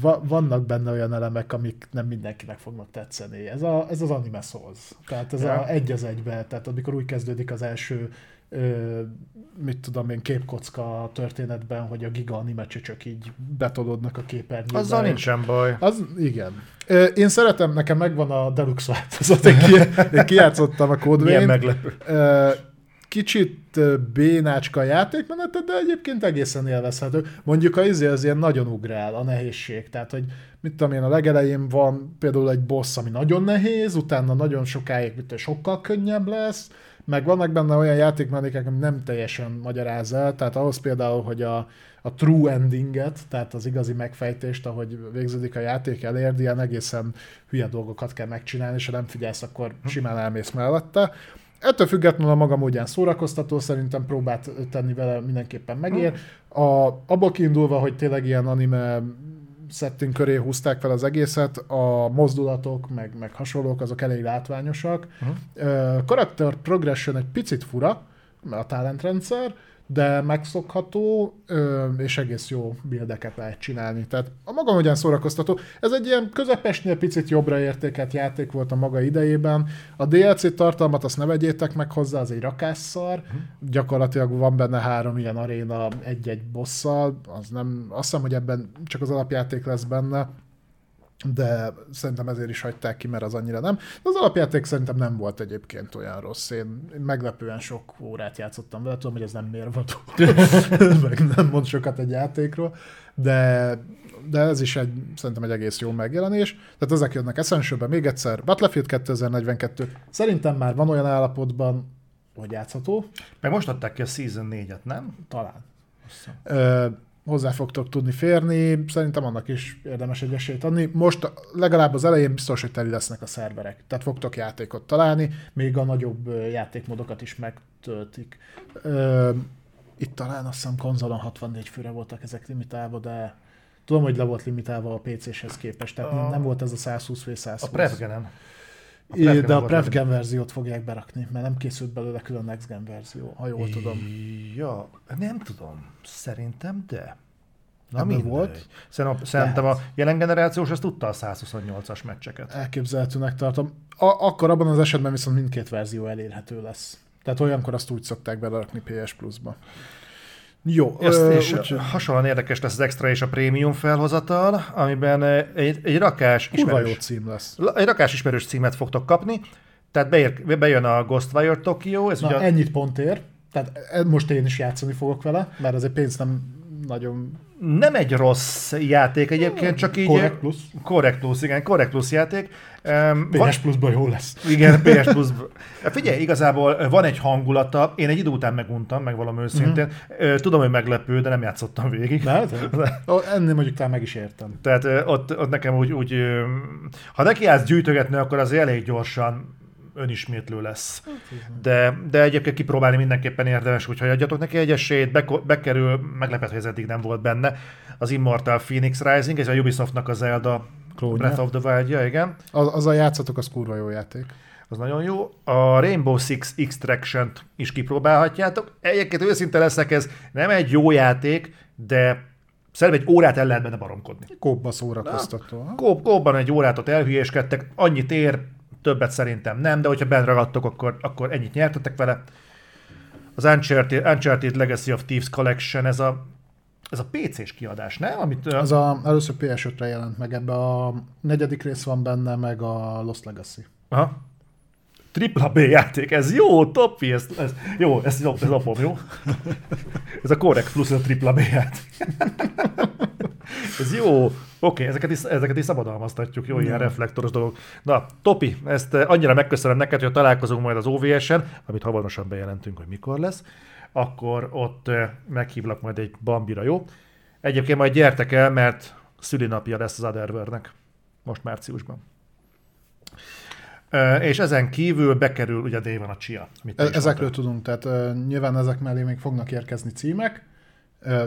va- vannak benne olyan elemek, amik nem mindenkinek fognak tetszeni. Ez, a, ez az anime Souls. Tehát ez Ja. a egy az egybe, tehát amikor úgy kezdődik az első mit tudom én, képkocka történetben, hogy a giga anime csöcsök így betolódnak a képernyőbe. Azzal nincsen baj. Az, igen. Én szeretem, nekem megvan a Deluxe változat, én, ki, én kijátszottam a Code Milyen meglepő. Kicsit bénácska a játékmenetet, de egyébként egészen élvezhető. Mondjuk a izé az ilyen nagyon ugrál, a nehézség. Tehát, hogy mit tudom én, a legelején van például egy boss, ami nagyon nehéz, utána nagyon sokáig mit sokkal könnyebb lesz, meg vannak benne olyan játékmenetek, ami nem teljesen magyaráz el, tehát ahhoz például, hogy a, a true endinget, tehát az igazi megfejtést, ahogy végződik a játék, elérd, ilyen egészen hülye dolgokat kell megcsinálni, és ha nem figyelsz, akkor simán elmész mellette. Ettől függetlenül a maga módján szórakoztató, szerintem próbát tenni vele mindenképpen megér. A, abból kiindulva, hogy tényleg ilyen anime setting köré húzták fel az egészet, a mozdulatok, meg, meg hasonlók, azok elég látványosak. Uh-huh. Character progression egy picit fura, a talentrendszer, de megszokható, és egész jó bildeket lehet csinálni. Tehát a maga hogyan szórakoztató. Ez egy ilyen közepesnél picit jobbra értékelt játék volt a maga idejében. A DLC tartalmat azt ne vegyétek meg hozzá, az egy rakásszar. Uh-huh. Gyakorlatilag van benne három ilyen aréna egy-egy bosszal. Az nem, azt hiszem, hogy ebben csak az alapjáték lesz benne de szerintem ezért is hagyták ki, mert az annyira nem. De az alapjáték szerintem nem volt egyébként olyan rossz. Én meglepően sok órát játszottam vele, tudom, hogy ez nem mérvadó, meg nem mond sokat egy játékról, de, de ez is egy, szerintem egy egész jó megjelenés. Tehát ezek jönnek essential még egyszer. Battlefield 2042. Szerintem már van olyan állapotban, hogy játszható, Meg most adták ki a Season 4-et, nem? talán. Ö, hozzá fogtok tudni férni, szerintem annak is érdemes egy esélyt adni. Most legalább az elején biztos, hogy teli lesznek a szerverek, tehát fogtok játékot találni, még a nagyobb játékmódokat is megtöltik. Itt talán azt hiszem konzolon 64 főre voltak ezek limitálva, de tudom, hogy le volt limitálva a PC-shez képest, tehát a... nem volt ez a 120 v 120. A Prevgenen. A de a Prevgen verziót fogják berakni, mert nem készült belőle külön Next Gen verzió, ha jól tudom. Ja, nem tudom. Szerintem, de. Na mi volt? Szerintem, szerintem a jelen generációs az tudta a 128-as meccseket. Elképzelhetőnek tartom. A- akkor abban az esetben viszont mindkét verzió elérhető lesz. Tehát olyankor azt úgy szokták belerakni PS Plus-ba. Jó. Ezt, ö, és úgy, hasonlóan érdekes lesz az extra és a prémium felhozatal, amiben egy, egy rakás ismerős, jó cím lesz. Egy rakás ismerős címet fogtok kapni, tehát beér, bejön a Ghostwire Tokyo. Ez Na, ugye... ennyit pont ér. Tehát e- most én is játszani fogok vele, mert azért pénz nem nagyon... Nem egy rossz játék egyébként, csak így... Correct Plus. Correct Plus, igen, Correct Plus játék. Um, PS van... Plus-ban jó lesz. Igen, PS plus Figyelj, igazából van egy hangulata, én egy idő után meguntam, meg valami őszintén. Mm-hmm. Tudom, hogy meglepő, de nem játszottam végig. De, de. ennél mondjuk talán meg is értem. Tehát ott, ott nekem úgy, úgy ha neki állsz gyűjtögetni, akkor az elég gyorsan önismétlő lesz. Hát, de, de egyébként kipróbálni mindenképpen érdemes, úgyhogy adjatok neki egy esélyt, be, bekerül, meglepet, hogy ez eddig nem volt benne. Az Immortal Phoenix Rising, ez a Ubisoftnak az Zelda Klónja. Breath of the Wild-ja, igen. Az, a játszatok, az kurva jó játék. Az nagyon jó. A Rainbow Six Extraction-t is kipróbálhatjátok. Egyébként őszinte leszek, ez nem egy jó játék, de Szerintem egy órát el lehet benne baromkodni. Kóbba szórakoztató. Kób, kóbban egy órát ott elhülyéskedtek, annyit ér, többet szerintem nem, de hogyha bent ragadtok, akkor, akkor ennyit nyertetek vele. Az Uncharted, Uncharted Legacy of Thieves Collection, ez a, ez a PC-s kiadás, nem? Amit, az a, először PS5-re jelent meg, ebbe a negyedik rész van benne, meg a Lost Legacy. Aha. Tripla B játék, ez jó, topi, ez, ez jó, ez, ez lopom, jó? ez a Correct plusz a tripla B játék. ez jó, oké, okay, ezeket is, ezeket is szabadalmaztatjuk, jó, ilyen reflektoros dolog. Na, Topi, ezt eh, annyira megköszönöm neked, hogy találkozunk majd az OVS-en, amit hamarosan bejelentünk, hogy mikor lesz, akkor ott eh, meghívlak majd egy bambira, jó? Egyébként majd gyertek el, mert szülinapja lesz az Otherworld-nek, most márciusban. És ezen kívül bekerül ugye van a. Amit e- ezekről tudunk, tehát uh, nyilván ezek mellé még fognak érkezni címek, uh,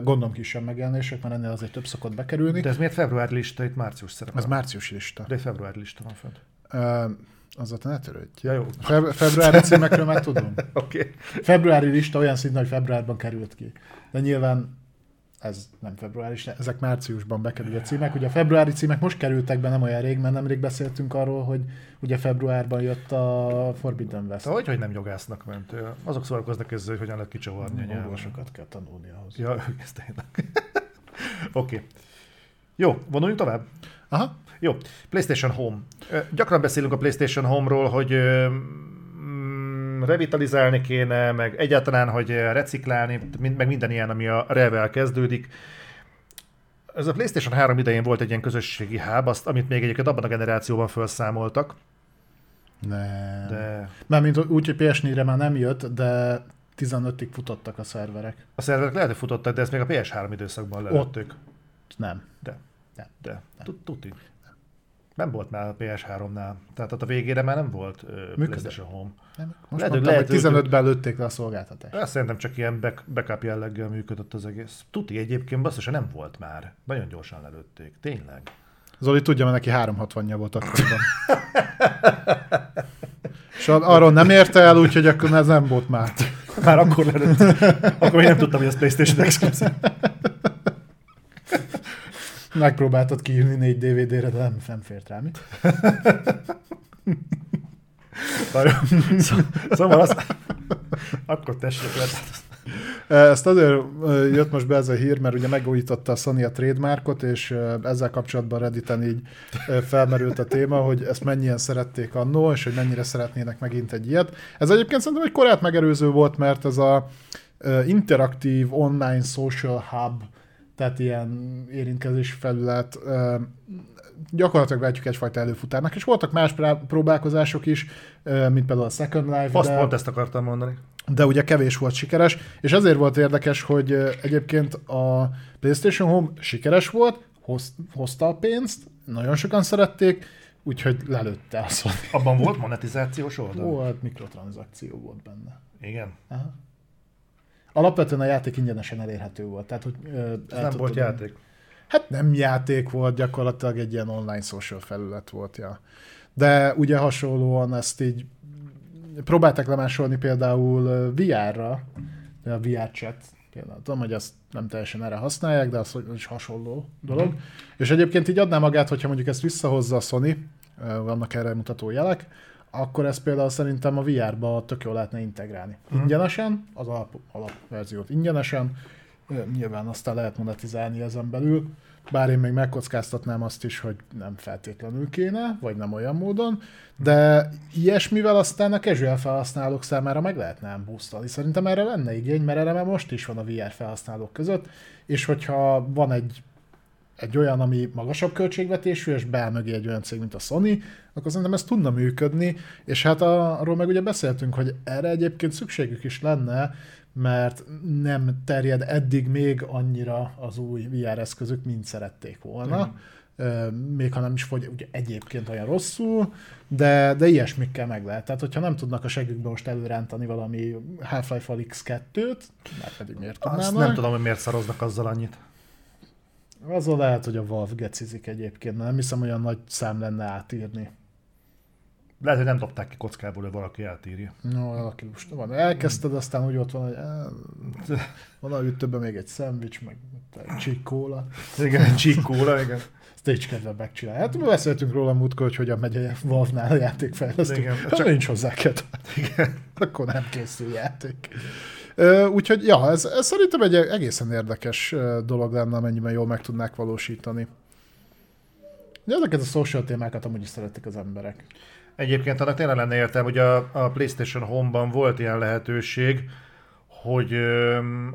gondolom kisebb megjelenések, mert ennél azért több szokott bekerülni. De ez miért február lista, itt március szerepel? Ez március lista. De február lista van fent. Uh, az ott ne törődj. Ja, jó. Fe- februári címekről már tudom. okay. Februári lista olyan szinten, hogy februárban került ki. De nyilván ez nem februáris, ezek márciusban bekerül a címek. Ugye a februári címek most kerültek be nem olyan rég, mert nemrég beszéltünk arról, hogy ugye februárban jött a Forbidden West. Hogy, hogy nem jogásznak ment? Azok szórakoznak ezzel, hogy hogyan lehet kicsavarni a nyelven. sokat kell tanulni ahhoz. Ja, ez tényleg. Oké. okay. Jó, vonuljunk tovább? Aha. Jó, PlayStation Home. Gyakran beszélünk a PlayStation Home-ról, hogy revitalizálni kéne, meg egyáltalán, hogy reciklálni, meg minden ilyen, ami a revel kezdődik. Ez a PlayStation 3 idején volt egy ilyen közösségi hub, azt, amit még egyébként abban a generációban felszámoltak. Nem. De... Mármint úgy, hogy PS4-re már nem jött, de 15-ig futottak a szerverek. A szerverek lehet, hogy futottak, de ezt még a PS3 időszakban lelőttük. Nem. De. Nem. De. Tuti. Nem volt már a PS3-nál. Tehát ott a végére már nem volt uh, PlayStation Home. Nem, most lehet, mondtam, lehet, hogy 15-ben lőtték le a szolgáltatást. Azt szerintem csak ilyen back, backup jelleggel működött az egész. Tuti egyébként basszus, nem volt már. Nagyon gyorsan lelőtték. Tényleg. Zoli tudja, mert neki 360-ja volt akkoriban. És arról nem érte el, úgyhogy akkor ez nem volt már. Már akkor lelőtt. Akkor én nem tudtam, hogy ez PlayStation Exclusive. Megpróbáltad kiírni négy DVD-re, de nem, nem fért rá, mit? szóval az... Akkor tessék le. Ezt azért jött most be ez a hír, mert ugye megújította a Sony a trademarkot, és ezzel kapcsolatban Redditen így felmerült a téma, hogy ezt mennyien szerették annó, és hogy mennyire szeretnének megint egy ilyet. Ez egyébként szerintem egy korát megerőző volt, mert ez a interaktív online social hub tehát ilyen érintkezés felület, gyakorlatilag vetjük egyfajta előfutárnak, és voltak más próbálkozások is, mint például a Second Life. Azt de... pont ezt akartam mondani. de ugye kevés volt sikeres, és ezért volt érdekes, hogy egyébként a PlayStation Home sikeres volt, hoz, hozta a pénzt, nagyon sokan szerették, úgyhogy lelőtte a Sony. Abban volt monetizációs oldal? Volt, mikrotranszakció volt benne. Igen. Aha. Alapvetően a játék ingyenesen elérhető volt. Tehát, hogy, Ez nem volt játék. Hát nem játék volt, gyakorlatilag egy ilyen online social felület volt, ja. De ugye hasonlóan ezt így próbálták lemásolni például VR-ra, a VR chat, például tudom, hogy azt nem teljesen erre használják, de az is hasonló dolog. Mhm. És egyébként így adná magát, hogyha mondjuk ezt visszahozza a Sony, vannak erre mutató jelek, akkor ezt például szerintem a VR-ba tök jól lehetne integrálni. Mhm. Ingyenesen, az alap, alapverziót ingyenesen, nyilván aztán lehet monetizálni ezen belül, bár én még megkockáztatnám azt is, hogy nem feltétlenül kéne, vagy nem olyan módon, de ilyesmivel aztán a casual felhasználók számára meg lehetne boostolni. Szerintem erre lenne igény, mert erre már most is van a VR felhasználók között, és hogyha van egy egy olyan, ami magasabb költségvetésű, és beáll mögé egy olyan cég, mint a Sony, akkor szerintem ez tudna működni, és hát arról meg ugye beszéltünk, hogy erre egyébként szükségük is lenne, mert nem terjed eddig még annyira az új VR eszközük, mint szerették volna. Ö, Még ha nem is fogy ugye egyébként olyan rosszul, de, de ilyesmikkel meg lehet. Tehát, hogyha nem tudnak a segükbe most előrántani valami Half-Life Alyx 2-t, mert pedig miért tudnának? Azt nem tudom, hogy miért szaroznak azzal annyit. Azon lehet, hogy a Valve gecizik egyébként, nem hiszem olyan nagy szám lenne átírni. Lehet, hogy nem dobták ki kockából, hogy valaki átírja. No, valaki lusta van. Elkezdted, aztán úgy ott van, hogy eh, van a ütőben még egy szendvics, meg egy csík kóla. Igen, csíkóla, igen. Így kedve megcsinálni. Hát mi beszéltünk róla múltkor, hogy hogyan megy a Valve-nál a játékfejlesztő. Igen, csak- nincs hozzá kedve. igen. Akkor nem készül játék. Úgyhogy, ja, ez, ez szerintem egy egészen érdekes dolog lenne, amennyiben jól meg tudnák valósítani. De ezeket a social témákat amúgy is szeretik az emberek. Egyébként annak tényleg lenne értelme, hogy a, a PlayStation Home-ban volt ilyen lehetőség, hogy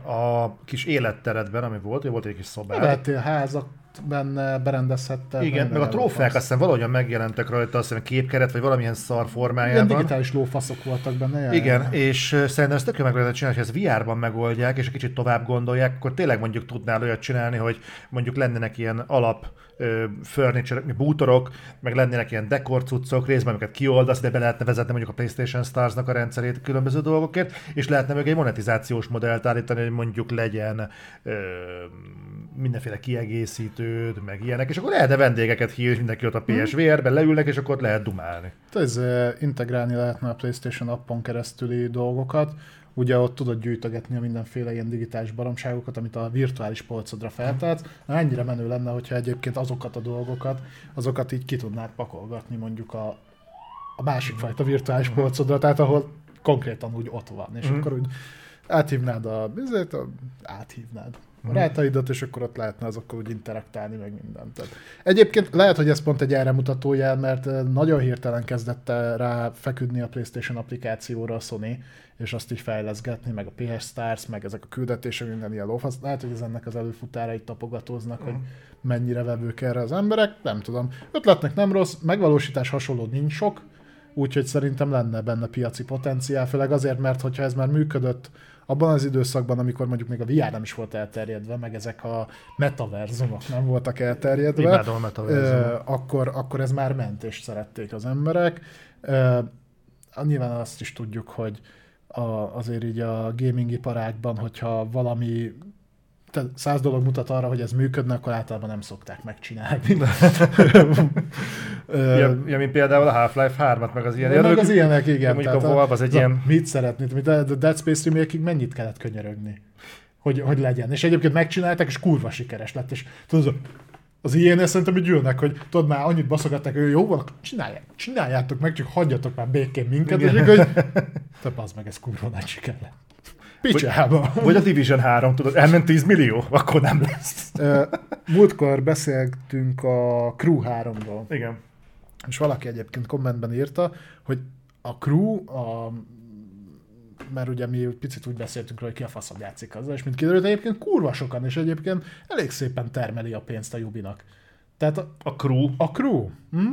a kis életteredben, ami volt, hogy volt egy kis szobád, Lehettél házak benne, berendezhettel. igen, meg a trófeák azt hiszem valahogyan megjelentek rajta, azt hiszem képkeret, vagy valamilyen szar Ilyen formájában. digitális lófaszok voltak benne. jaj, Igen, és szerintem ezt tök jól meg lehetne csinálni, hogy ezt VR-ban megoldják, és egy kicsit tovább gondolják, akkor tényleg mondjuk tudnál olyat csinálni, hogy mondjuk lennének ilyen alap furniture, bútorok, meg lennének ilyen dekorcuccok, részben amiket kioldasz, de be lehetne vezetni mondjuk a PlayStation Stars-nak a rendszerét különböző dolgokért, és lehetne még egy monetizációs modellt állítani, hogy mondjuk legyen ö, mindenféle kiegészítőd, meg ilyenek, és akkor lehetne vendégeket hívni, mindenki ott a PSVR-ben leülnek, és akkor ott lehet dumálni. Hát Ez integrálni lehetne a PlayStation appon keresztüli dolgokat. Ugye ott tudod gyűjtögetni a mindenféle ilyen digitális baromságokat, amit a virtuális polcodra feltálsz. Na, ennyire menő lenne, hogyha egyébként azokat a dolgokat, azokat így ki tudnád pakolgatni mondjuk a, a másik fajta virtuális polcodra, tehát ahol konkrétan úgy ott van, és Mhm. akkor úgy áthívnád a, ezért a áthívnád a rátaidat, és akkor ott lehetne azokkal úgy interaktálni, meg mindent. Tehát egyébként lehet, hogy ez pont egy erre mutató jel, mert nagyon hirtelen kezdett rá feküdni a PlayStation applikációra a Sony, és azt így fejleszgetni, meg a PS Stars, meg ezek a küldetések, minden ilyen lófasz. Lehet, hogy ez ennek az előfutárait tapogatóznak, hogy mennyire vevők erre az emberek, nem tudom. Ötletnek nem rossz, megvalósítás hasonló nincs sok, úgyhogy szerintem lenne benne piaci potenciál, főleg azért, mert hogyha ez már működött abban az időszakban, amikor mondjuk még a VR nem is volt elterjedve, meg ezek a metaverzumok nem voltak elterjedve, Imádom a akkor, akkor ez már ment, és szerették az emberek. Ö, nyilván azt is tudjuk, hogy a, azért így a gaming iparágban, hogyha valami száz dolog mutat arra, hogy ez működne, akkor általában nem szokták megcsinálni. Ja, ja, mint például a Half-Life 3-at, meg az ilyen. meg az ilyenek, igen. mondjuk a Valve az egy na, ilyen- Mit szeretnéd? Mit, a Dead Space remake mennyit kellett könyörögni? Hogy, hogy legyen. És egyébként megcsinálták, és kurva sikeres lett. És tudod, az ilyen szerintem így ülnek, hogy tudod már annyit baszogatták, hogy jó van, csinálják, csináljátok meg, csak hagyjatok már békén minket, és akkor, hogy te az meg, ez kurva nagy siker lett. Picsába. Vagy a Division 3, tudod, elment 10 millió, akkor nem lesz. Múltkor beszéltünk a Crew 3-ról. Igen. És valaki egyébként kommentben írta, hogy a crew, a, mert ugye mi picit úgy beszéltünk róla, hogy ki a faszom játszik azzal, és mint kiderült, egyébként kurva sokan, és egyébként elég szépen termeli a pénzt a Jubinak. Tehát a, A crew. a crew, hm?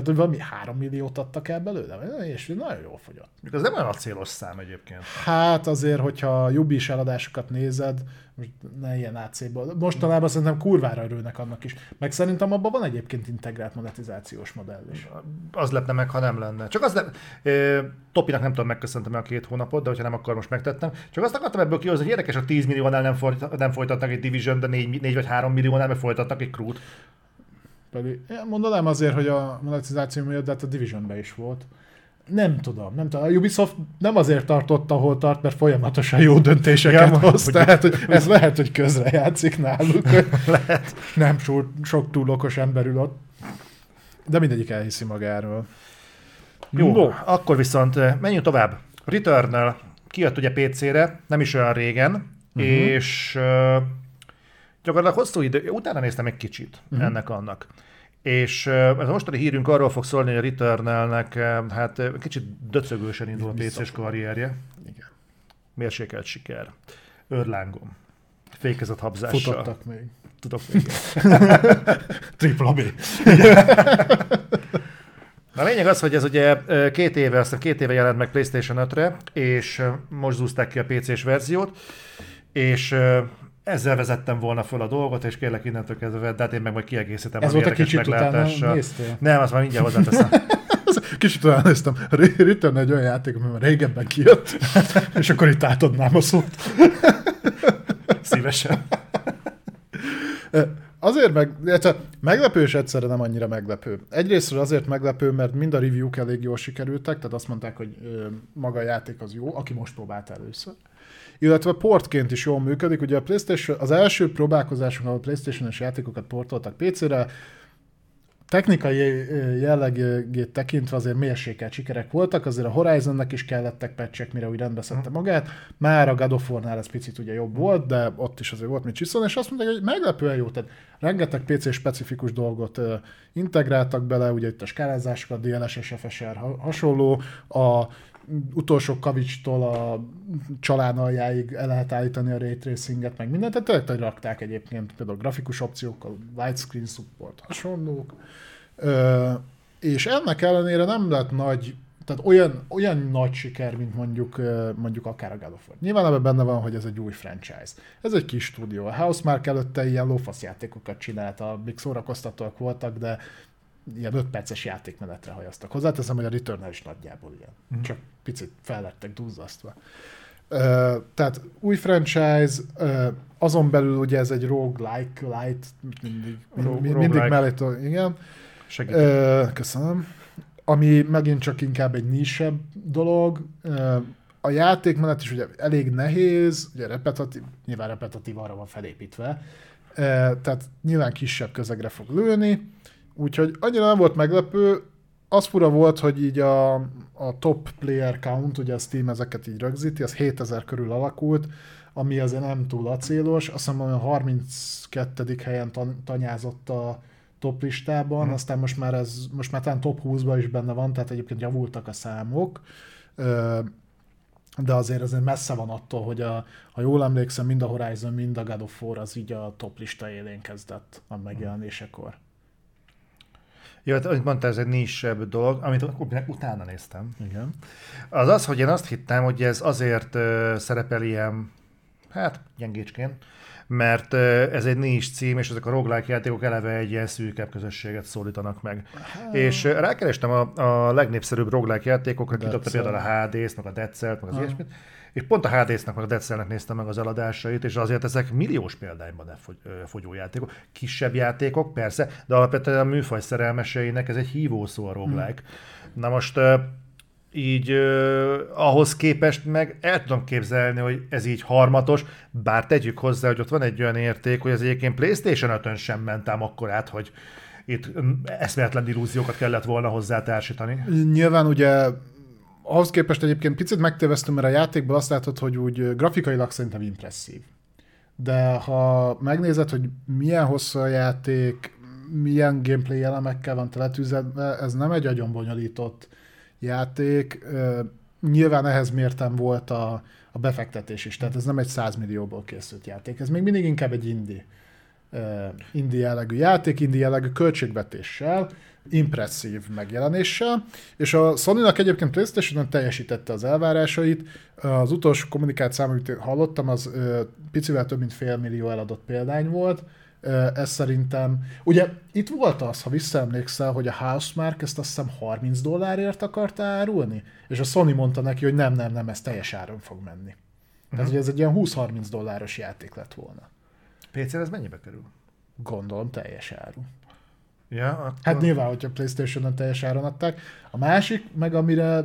Tehát, hogy valami 3 milliót adtak el belőle, és nagyon jól fogyott. Ez nem olyan célos szám egyébként. Hát azért, hogyha a is eladásokat nézed, most ne ilyen AC-ból. Mostanában szerintem kurvára örülnek annak is. Meg szerintem abban van egyébként integrált monetizációs modell is. Az lepne meg, ha nem lenne. Csak az lep... Topinak nem tudom, megköszöntem a két hónapot, de hogyha nem, akkor most megtettem. Csak azt akartam ebből kihozni, hogy érdekes, a 10 milliónál nem folytatnak egy Division, de 4, 4 vagy 3 milliónál meg folytatnak egy Crew-t. Pedig mondanám azért, hogy a monetizáció miatt, de hát a Divisionben is volt. Nem tudom, nem tudom. A Ubisoft nem azért tartott, ahol tart, mert folyamatosan jó döntéseket ja, hoz. Hogy tehát, hogy ez lehet, hogy közre játszik náluk. lehet. Nem sok, sok túl okos ember ül ott. De mindegyik elhiszi magáról. Jó, no. akkor viszont eh, menjünk tovább. Returnal kijött ugye PC-re, nem is olyan régen, uh-huh. és uh, gyakorlatilag hosszú idő, utána néztem egy kicsit uh-huh. ennek annak. És ez a mostani hírünk arról fog szólni, hogy a Returnalnek hát kicsit döcögősen indul a PC-s karrierje. Igen. Mérsékelt siker. Örlángom. Fékezett habzással. Futottak még. Tudok még. Tripla B. A lényeg az, hogy ez ugye két éve, aztán két éve jelent meg PlayStation 5-re, és most zúzták ki a PC-s verziót, és ezzel vezettem volna föl a dolgot, és kérlek innentől kezdve, de hát én meg majd kiegészítem Ez volt a kicsit utána Nem, azt már mindjárt hozzáteszem. Kicsit olyan néztem, Return egy olyan játék, ami már régebben kijött, és akkor itt átadnám a szót. Szívesen. Azért meg, meglepő és egyszerre nem annyira meglepő. Egyrészt azért meglepő, mert mind a review-k elég jól sikerültek, tehát azt mondták, hogy maga a játék az jó, aki most próbált először illetve portként is jól működik. Ugye a PlayStation, az első próbálkozásunk, ahol PlayStation-es játékokat portoltak PC-re, technikai jellegét tekintve azért mérsékelt sikerek voltak, azért a Horizonnek is kellettek patchek, mire úgy rendbe szedte magát. Már a God of War-nál ez picit ugye jobb volt, de ott is azért volt mit csiszolni, és azt mondták, hogy meglepően jó, tehát rengeteg PC specifikus dolgot integráltak bele, ugye itt a skálázásokat, DLSS, FSR hasonló, a utolsó kavicstól a csalán aljáig el lehet állítani a ray tracinget, meg mindent, tehát tényleg rakták egyébként például grafikus opciókkal, widescreen support, hasonlók. Ö, és ennek ellenére nem lett nagy, tehát olyan, olyan nagy siker, mint mondjuk, mondjuk akár a God of War. Nyilván ebben benne van, hogy ez egy új franchise. Ez egy kis stúdió. A Housemark előtte ilyen lófasz játékokat csinált, amik szórakoztatóak voltak, de ilyen 5 perces játékmenetre hajaztak. Hozzáteszem, hogy a Returnal is nagyjából ilyen. Mm. Csak picit fel lettek duzzasztva. Uh, tehát új franchise, uh, azon belül ugye ez egy roguelike, light, mindig, Rogue, mindig roguelike. mellé, igen. Uh, köszönöm. Ami megint csak inkább egy nisebb dolog. Uh, a játékmenet is ugye elég nehéz, ugye repetatív, nyilván repetatív arra van felépítve, uh, tehát nyilván kisebb közegre fog lőni, Úgyhogy annyira nem volt meglepő, az fura volt, hogy így a, a top player count, ugye a Steam ezeket így rögzíti, az 7000 körül alakult, ami azért nem túl acélos, azt hiszem, a 32. helyen tanyázott a top listában, hmm. aztán most már ez, most már talán top 20-ban is benne van, tehát egyébként javultak a számok, de azért azért messze van attól, hogy a, ha jól emlékszem, mind a Horizon, mind a God of War az így a top lista élén kezdett a megjelenésekor. Jó, hát, ahogy mondta, ez egy nisebb dolog, amit utána néztem. Igen. Az az, hogy én azt hittem, hogy ez azért uh, szerepel ilyen, hát gyengécsként, mert ez egy nincs cím, és ezek a roguelike játékok eleve egy ilyen szűkebb közösséget szólítanak meg. Hát. És rákerestem a, a legnépszerűbb roguelike játékokra, kidobta például a HD-t, meg a Dead meg az ilyesmit, és pont a HD-nek, meg a Dead néztem meg az eladásait, és azért ezek milliós példányban fogyó játékok. Kisebb játékok, persze, de alapvetően a műfaj szerelmeseinek ez egy hívószó a roguelike. Hmm. Na most így uh, ahhoz képest meg el tudom képzelni, hogy ez így harmatos, bár tegyük hozzá, hogy ott van egy olyan érték, hogy az egyébként PlayStation 5-ön sem ment ám akkor át, hogy itt eszméletlen illúziókat kellett volna hozzá társítani. Nyilván ugye ahhoz képest egyébként picit megtévesztünk, mert a játékból azt látod, hogy úgy grafikailag szerintem impresszív. De ha megnézed, hogy milyen hosszú a játék, milyen gameplay elemekkel van teletűzve, ez nem egy nagyon bonyolított játék. Nyilván ehhez mértem volt a, a befektetés is, tehát ez nem egy 100 millióból készült játék, ez még mindig inkább egy indie indie jellegű játék, indie jellegű költségvetéssel, impresszív megjelenéssel, és a Sony-nak egyébként PlayStation teljesítette az elvárásait. Az utolsó kommunikáció, amit hallottam, az picivel több mint fél millió eladott példány volt, ez szerintem, ugye itt volt az, ha visszaemlékszel, hogy a Housemark ezt azt hiszem 30 dollárért akarta árulni, és a Sony mondta neki, hogy nem, nem, nem, ez teljes áron fog menni. Uh-huh. Tehát, hogy ez egy ilyen 20-30 dolláros játék lett volna. pc ez mennyibe kerül? Gondolom teljes áru. Ja, akkor... Hát nyilván, hogyha Playstation-on teljes áron adták. A másik, meg amire,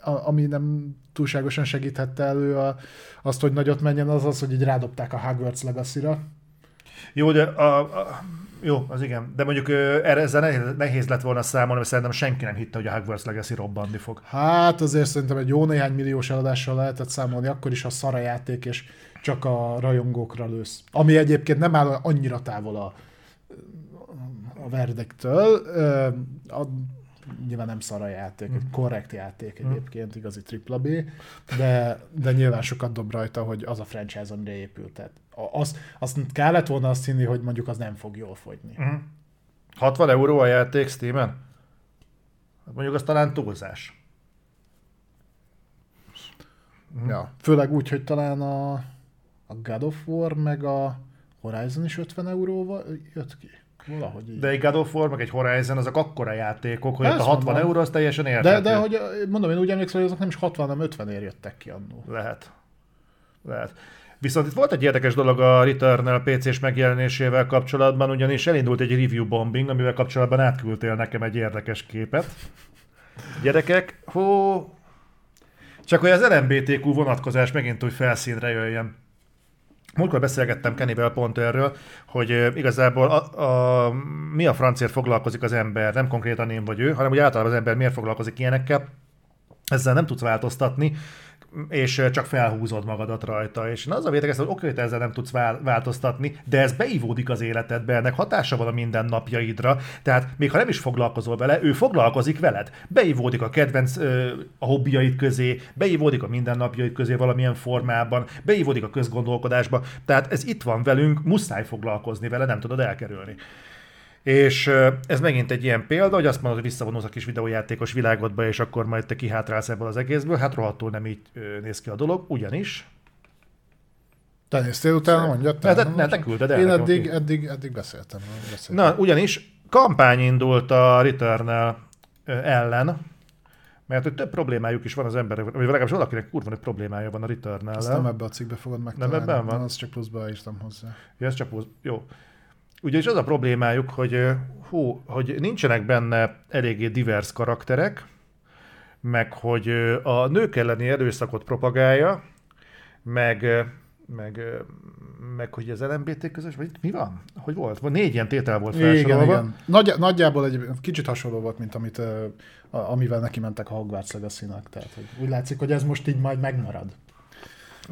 a, ami nem túlságosan segíthette elő a, azt, hogy nagyot menjen, az az, hogy így rádobták a Hogwarts Legacy-ra. Jó, de a, a, jó, az igen. De mondjuk erre ezzel nehéz, nehéz lett volna számolni, mert szerintem senki nem hitte, hogy a Hogwarts Legacy robbanni fog. Hát azért szerintem egy jó néhány milliós eladással lehetett számolni, akkor is a szara játék, és csak a rajongókra lősz. Ami egyébként nem áll annyira távol a, a verdektől. A, nyilván nem szara játék, egy mhm. korrekt játék mhm. egyébként, igazi tripla B, de, de nyilván sokat dob rajta, hogy az a franchise, amire épült. Tehát az, azt kellett volna azt hinni, hogy mondjuk az nem fog jól fogyni. Uh-huh. 60 euró a játék Steam-en? Hát mondjuk az talán túlzás. Uh-huh. Ja, főleg úgy, hogy talán a, a God of War meg a Horizon is 50 euróval jött ki. Valahogy így. De egy God of War, meg egy Horizon, azok akkora játékok, hogy a 60 mondom. euró az teljesen érthető. De, de hogy mondom, én úgy emlékszem, hogy azok nem is 60, hanem 50 ér jöttek ki annó. Lehet. Lehet. Viszont itt volt egy érdekes dolog a Returnal PC-s megjelenésével kapcsolatban, ugyanis elindult egy review bombing, amivel kapcsolatban átküldtél nekem egy érdekes képet. Gyerekek, hó... Csak hogy az LMBTQ vonatkozás megint úgy felszínre jöjjön. Múltkor beszélgettem Kennyvel pont erről, hogy igazából a, a, mi a francért foglalkozik az ember, nem konkrétan én vagy ő, hanem hogy általában az ember miért foglalkozik ilyenekkel, ezzel nem tudsz változtatni, és csak felhúzod magadat rajta. És az a vétek, hogy oké, te ezzel nem tudsz változtatni, de ez beivódik az életedbe, ennek hatása van a mindennapjaidra, tehát még ha nem is foglalkozol vele, ő foglalkozik veled. Beivódik a kedvenc a hobbiaid közé, beivódik a mindennapjaid közé valamilyen formában, beivódik a közgondolkodásba, tehát ez itt van velünk, muszáj foglalkozni vele, nem tudod elkerülni. És ez megint egy ilyen példa, hogy azt mondod, hogy visszavonulsz a kis videójátékos világodba, és akkor majd te kihátrálsz ebből az egészből. Hát rohadtul nem így néz ki a dolog, ugyanis. Te néztél utána, mondjad? Ne, ne, ne, te küldted el. Én eddig, eddig, eddig beszéltem, beszéltem. Na, ugyanis kampány indult a Returnal ellen, mert hogy több problémájuk is van az emberek, vagy legalábbis valakinek kurva egy problémája van a Returnal-el. Ezt nem ebbe a cikkbe fogod megtalálni. Nem ebben van? Azt csak pluszba írtam hozzá. Ja, ez csak plusz. Jó. Ugyanis az a problémájuk, hogy, hú, hogy nincsenek benne eléggé divers karakterek, meg hogy a nők elleni erőszakot propagálja, meg, meg, meg hogy az LMBT közös, vagy mi van? Hogy volt? Négy ilyen tétel volt felsorolva. Igen, igen. Nagy, nagyjából egy kicsit hasonló volt, mint amit, amivel neki mentek a Hogwarts legacy Tehát hogy úgy látszik, hogy ez most így majd megmarad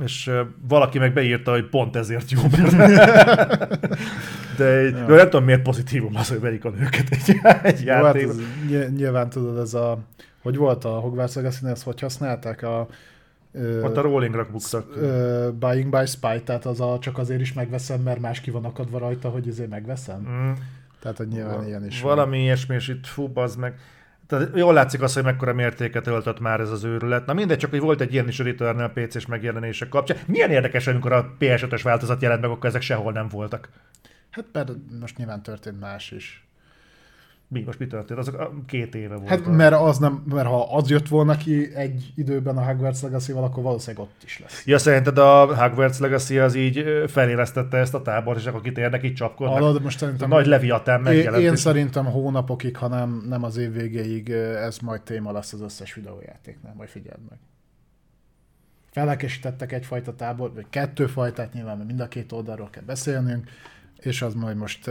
és valaki meg beírta, hogy pont ezért jó, mert de egy, ja. nem tudom miért pozitívum az, hogy verik a nőket egy, egy jó, hát ez, nyilván tudod, ez a, hogy volt a Hogwarts legacy ezt hogy használták? A, Ott a rollingra buktak. Buying by spy, tehát az a, csak azért is megveszem, mert más ki van akadva rajta, hogy ezért megveszem. Mm. Tehát, hogy nyilván Val- ilyen is Valami van. ilyesmi, és itt fú, az meg. Tehát jól látszik az, hogy mekkora mértéket öltött már ez az őrület. Na mindegy, csak hogy volt egy ilyen is a Returnal PC-s megjelenések kapcsán. Milyen érdekes, amikor a PS5-ös változat jelent meg, akkor ezek sehol nem voltak. Hát mert most nyilván történt más is. Mi most mi történt? Azok két éve volt. Hát mert, az nem, mert ha az jött volna ki egy időben a Hogwarts legacy akkor valószínűleg ott is lesz. Ja, szerinted a Hogwarts Legacy az így felélesztette ezt a tábort, és akkor kitérnek, így csapkodnak? Hallod, most szerintem... Nagy Leviatán megjelent. Én, én szerintem hónapokig, ha nem, nem az év végéig ez majd téma lesz az összes videójátéknál, majd figyeld meg. Felekesítettek egyfajta tábor, vagy kettő fajtát nyilván, mert mind a két oldalról kell beszélnünk, és az majd most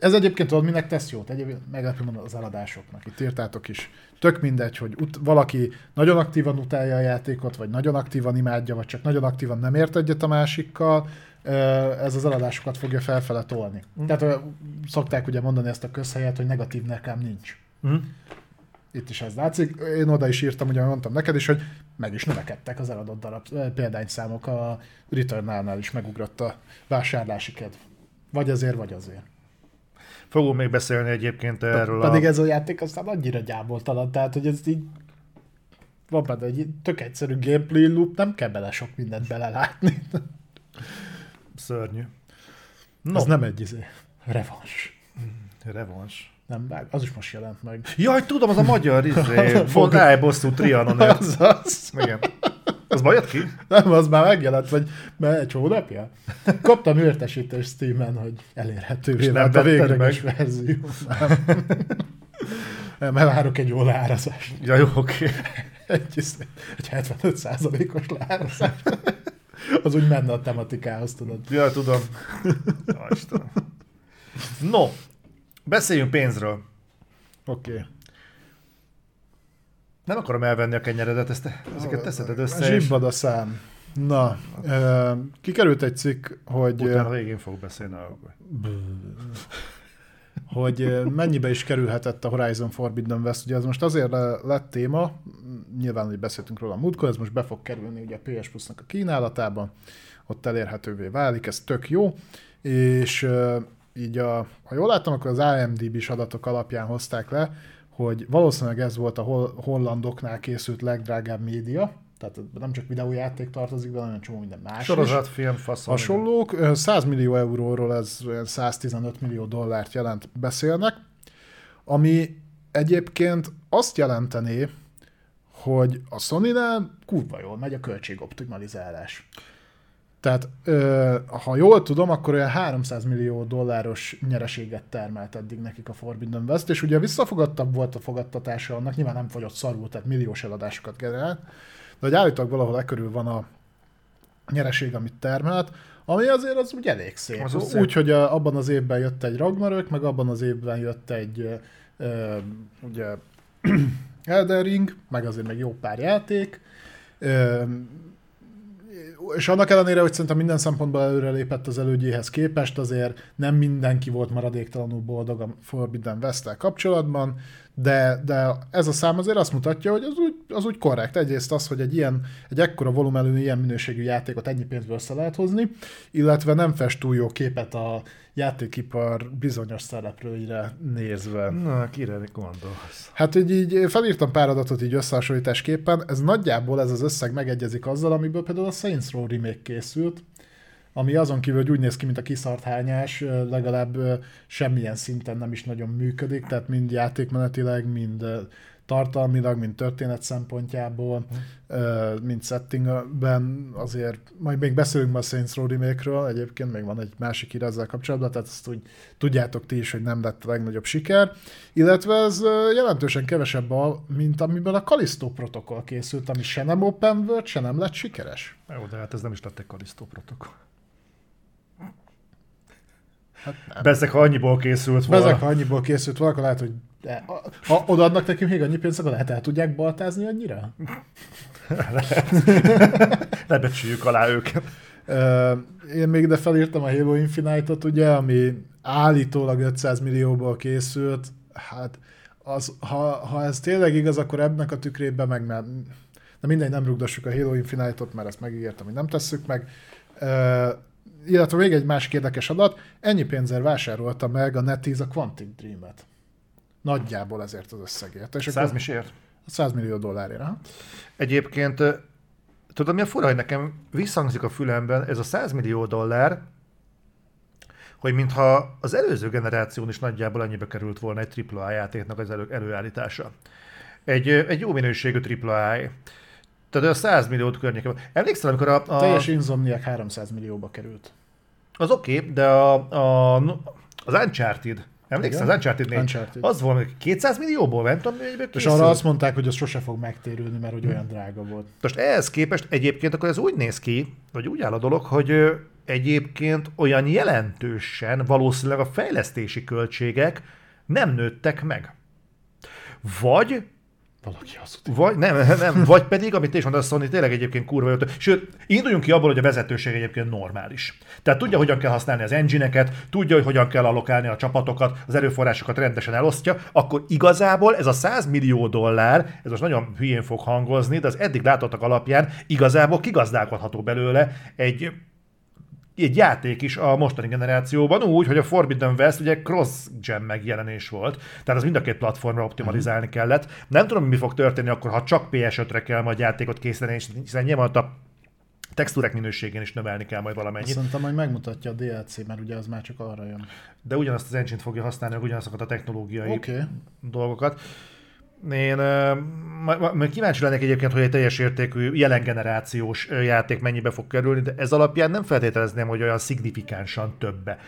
ez egyébként tudod, minek tesz jót? Egyébként meglepő mondom az eladásoknak. Itt írtátok is. Tök mindegy, hogy ut- valaki nagyon aktívan utálja a játékot, vagy nagyon aktívan imádja, vagy csak nagyon aktívan nem ért egyet a másikkal, ez az eladásokat fogja felfele tolni. Mm. Tehát szokták ugye mondani ezt a közhelyet, hogy negatív nekem nincs. Mm. Itt is ez látszik. Én oda is írtam, ugye mondtam neked is, hogy meg is növekedtek az eladott darab példányszámok. A Returnálnál is megugrott a vásárlási kedv. Vagy azért, vagy azért. Fogunk még beszélni egyébként erről. Pedig a... ez a játék aztán annyira gyámoltalan, tehát hogy ez így van benne egy tök egyszerű gameplay loop, nem kell bele sok mindent belelátni. Szörnyű. No. Ez nem egy izé. Revans. Revans. Nem vág, az is most jelent meg. Jaj, tudom, az a magyar izé, Fogály bosszú Trianon. Az az. Igen. Az majd ki? Nem, az már megjelent, vagy mert egy hónapja. Kaptam értesítést Steam-en, hogy elérhetővé vált a végleges verzió. Nem. Nem, mert várok egy jó leárazást. Ja, jó, oké. Egy, izé- egy 75%-os leárazás. Az úgy menne a tematikához, tudod. Ja, tudom. Ja. No, beszéljünk pénzről. Oké. Okay. Nem akarom elvenni a kenyeredet, ezt, ezeket teszed össze, Zsibbad a szám. Na, ö, kikerült egy cikk, hogy... utána a végén fog beszélni. akkor. hogy mennyibe is kerülhetett a Horizon Forbidden West. Ugye ez most azért le- lett téma, nyilván, hogy beszéltünk róla a múltkor, ez most be fog kerülni ugye a PS Plus-nak a kínálatába, ott elérhetővé válik, ez tök jó, és így a, ha jól láttam, akkor az IMDb-s adatok alapján hozták le, hogy valószínűleg ez volt a hol- hollandoknál készült legdrágább média, tehát nem csak videójáték tartozik bele, hanem csomó minden más is Sorozatfilm, faszom. hasonlók. Ö, 100 millió euróról ez olyan 115 millió dollárt jelent beszélnek, ami egyébként azt jelentené, hogy a Sony-nál kurva jól megy a költségoptimalizálás. Tehát, ö, ha jól tudom, akkor olyan 300 millió dolláros nyereséget termelt eddig nekik a Forbidden West, és ugye visszafogadtabb volt a fogadtatása annak, nyilván nem fogyott szarul, tehát milliós eladásokat generált, de hogy állítólag valahol e körül van a nyereség, amit termelt, ami azért az úgy elég szép. Az úgy szép. hogy a, abban az évben jött egy Ragnarök, meg abban az évben jött egy ö, ugye Elden Ring, meg azért meg jó pár játék. Ö, és annak ellenére, hogy szerintem minden szempontból előrelépett az elődjéhez képest, azért nem mindenki volt maradéktalanul boldog a Forbidden west kapcsolatban, de, de ez a szám azért azt mutatja, hogy az úgy, az úgy korrekt. Egyrészt az, hogy egy ilyen, egy ekkora volumenű, ilyen minőségű játékot ennyi pénzből össze lehet hozni, illetve nem fest túl jó képet a játékipar bizonyos szereplőire nézve. Na, kire gondolsz? Hát, hogy így felírtam pár adatot így összehasonlításképpen, ez nagyjából ez az összeg megegyezik azzal, amiből például a Saints Row remake készült, ami azon kívül, hogy úgy néz ki, mint a kiszart hányás, legalább semmilyen szinten nem is nagyon működik, tehát mind játékmenetileg, mind tartalmilag, mind történet szempontjából, ö, mind settingben azért, majd még beszélünk ma a Saints Row remake egyébként még van egy másik hír ezzel kapcsolatban, tehát ezt úgy tudjátok ti is, hogy nem lett a legnagyobb siker, illetve ez jelentősen kevesebb, a, mint amiből a Callisto protokoll készült, ami se nem open world, se nem lett sikeres. Jó, de hát ez nem is lett egy Kalisztó protokoll. Hát. Bezek, ha annyiból készült volna. Ezek, ha annyiból készült volna, akkor lehet, hogy de, ha odaadnak nekünk még annyi pénzt, akkor lehet el tudják baltázni annyira? Lebecsüljük alá őket. Én még ide felírtam a Halo Infinite-ot, ugye, ami állítólag 500 millióból készült. Hát, az, ha, ha ez tényleg igaz, akkor ebben a tükrében meg már... De mindegy, nem rugdossuk a Halo Infinite-ot, mert ezt megígértem, hogy nem tesszük meg. Illetve még egy másik érdekes adat, ennyi pénzzel vásárolta meg a NetEase a Quantic Dream-et. Nagyjából ezért az összegért. És 100 akkor misért? 100 millió dollárért. aha. Egyébként, tudod mi a fura, hogy nekem visszhangzik a fülemben ez a 100 millió dollár, hogy mintha az előző generáción is nagyjából annyibe került volna egy AAA játéknak az elő, előállítása. Egy, egy jó minőségű AAA. Tehát a 100 milliót környékén. Emlékszel, amikor a, a, Teljes Insomniac 300 millióba került. az oké, okay, de a, a, az Uncharted, emlékszel, az Uncharted, Uncharted. az volt 200 millióból, tudom, mennyibe És arra azt mondták, hogy az sose fog megtérülni, mert hogy olyan drága volt. Most ehhez képest egyébként akkor ez úgy néz ki, vagy úgy áll a dolog, hogy egyébként olyan jelentősen valószínűleg a fejlesztési költségek nem nőttek meg. Vagy Valaki hazudik. vagy, nem, nem, vagy pedig, amit te is mondasz, Sony tényleg egyébként kurva jó. Sőt, induljunk ki abból, hogy a vezetőség egyébként normális. Tehát tudja, hogyan kell használni az engine tudja, hogy hogyan kell allokálni a csapatokat, az erőforrásokat rendesen elosztja, akkor igazából ez a 100 millió dollár, ez most nagyon hülyén fog hangozni, de az eddig látottak alapján igazából kigazdálkodható belőle egy egy játék is a mostani generációban úgy, hogy a Forbidden West ugye cross-gen megjelenés volt, tehát az mind a két platformra optimalizálni uh-huh. kellett. Nem tudom, mi fog történni akkor, ha csak PS5-re kell majd játékot készíteni, hiszen nyilván a textúrák minőségén is növelni kell majd valamennyit. Szerintem majd megmutatja a DLC, mert ugye az már csak arra jön. De ugyanazt az engine fogja használni, ugyanazokat a technológiai okay. dolgokat. Én uh, kíváncsi lennék egyébként, hogy egy teljes értékű, jelen generációs játék mennyibe fog kerülni, de ez alapján nem feltételezném, hogy olyan szignifikánsan többe.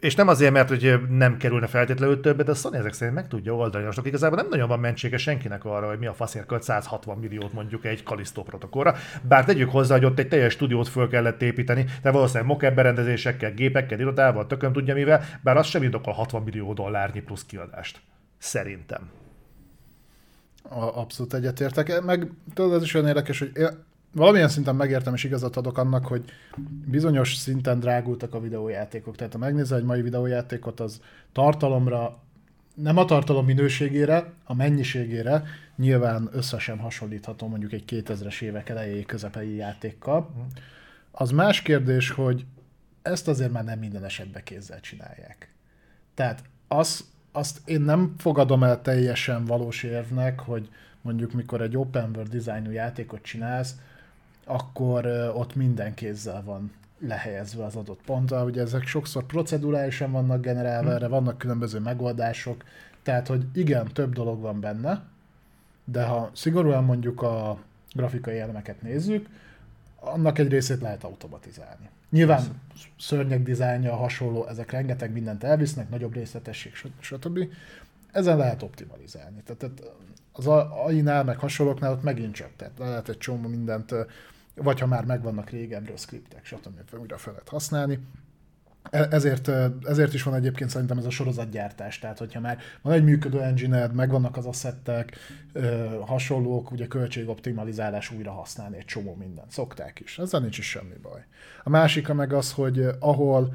És nem azért, mert hogy nem kerülne feltétlenül többet, de a Sony ezek szerint meg tudja oldani. Most igazából nem nagyon van mentsége senkinek arra, hogy mi a faszért költ 160 milliót mondjuk egy Kalisztó protokollra. Bár tegyük hozzá, hogy ott egy teljes stúdiót föl kellett építeni, de valószínűleg mockup berendezésekkel, gépekkel, irodával, tököm tudja mivel, bár az sem indokol 60 millió dollárnyi plusz kiadást. Szerintem. Abszolút egyetértek. Meg tudod, ez is olyan érdekes, hogy valamilyen szinten megértem és igazat adok annak, hogy bizonyos szinten drágultak a videójátékok. Tehát ha megnézel egy mai videójátékot, az tartalomra, nem a tartalom minőségére, a mennyiségére nyilván összesen hasonlítható mondjuk egy 2000-es évek elejéi közepei játékkal. Az más kérdés, hogy ezt azért már nem minden esetben kézzel csinálják. Tehát az, azt én nem fogadom el teljesen valós érvnek, hogy mondjuk mikor egy open world dizájnú játékot csinálsz, akkor ott minden kézzel van lehelyezve az adott pontra. Ugye ezek sokszor procedurálisan vannak generálva, hm. erre vannak különböző megoldások, tehát hogy igen, több dolog van benne, de ha szigorúan mondjuk a grafikai elemeket nézzük, annak egy részét lehet automatizálni. Nyilván szörnyek dizájnja, hasonló, ezek rengeteg mindent elvisznek, nagyobb részletesség, stb. Ezen lehet optimalizálni. Tehát az AI-nál, meg hasonlóknál ott megint csak, tehát lehet egy csomó mindent vagy ha már megvannak régenről skriptek, stb. újra fel lehet használni. E- ezért, ezért is van egyébként szerintem ez a sorozatgyártás, tehát hogyha már van egy működő engine megvannak az asszettek, hasonlók, ugye költségoptimalizálás újra használni egy csomó mindent. Szokták is, ezzel nincs is semmi baj. A másik meg az, hogy ahol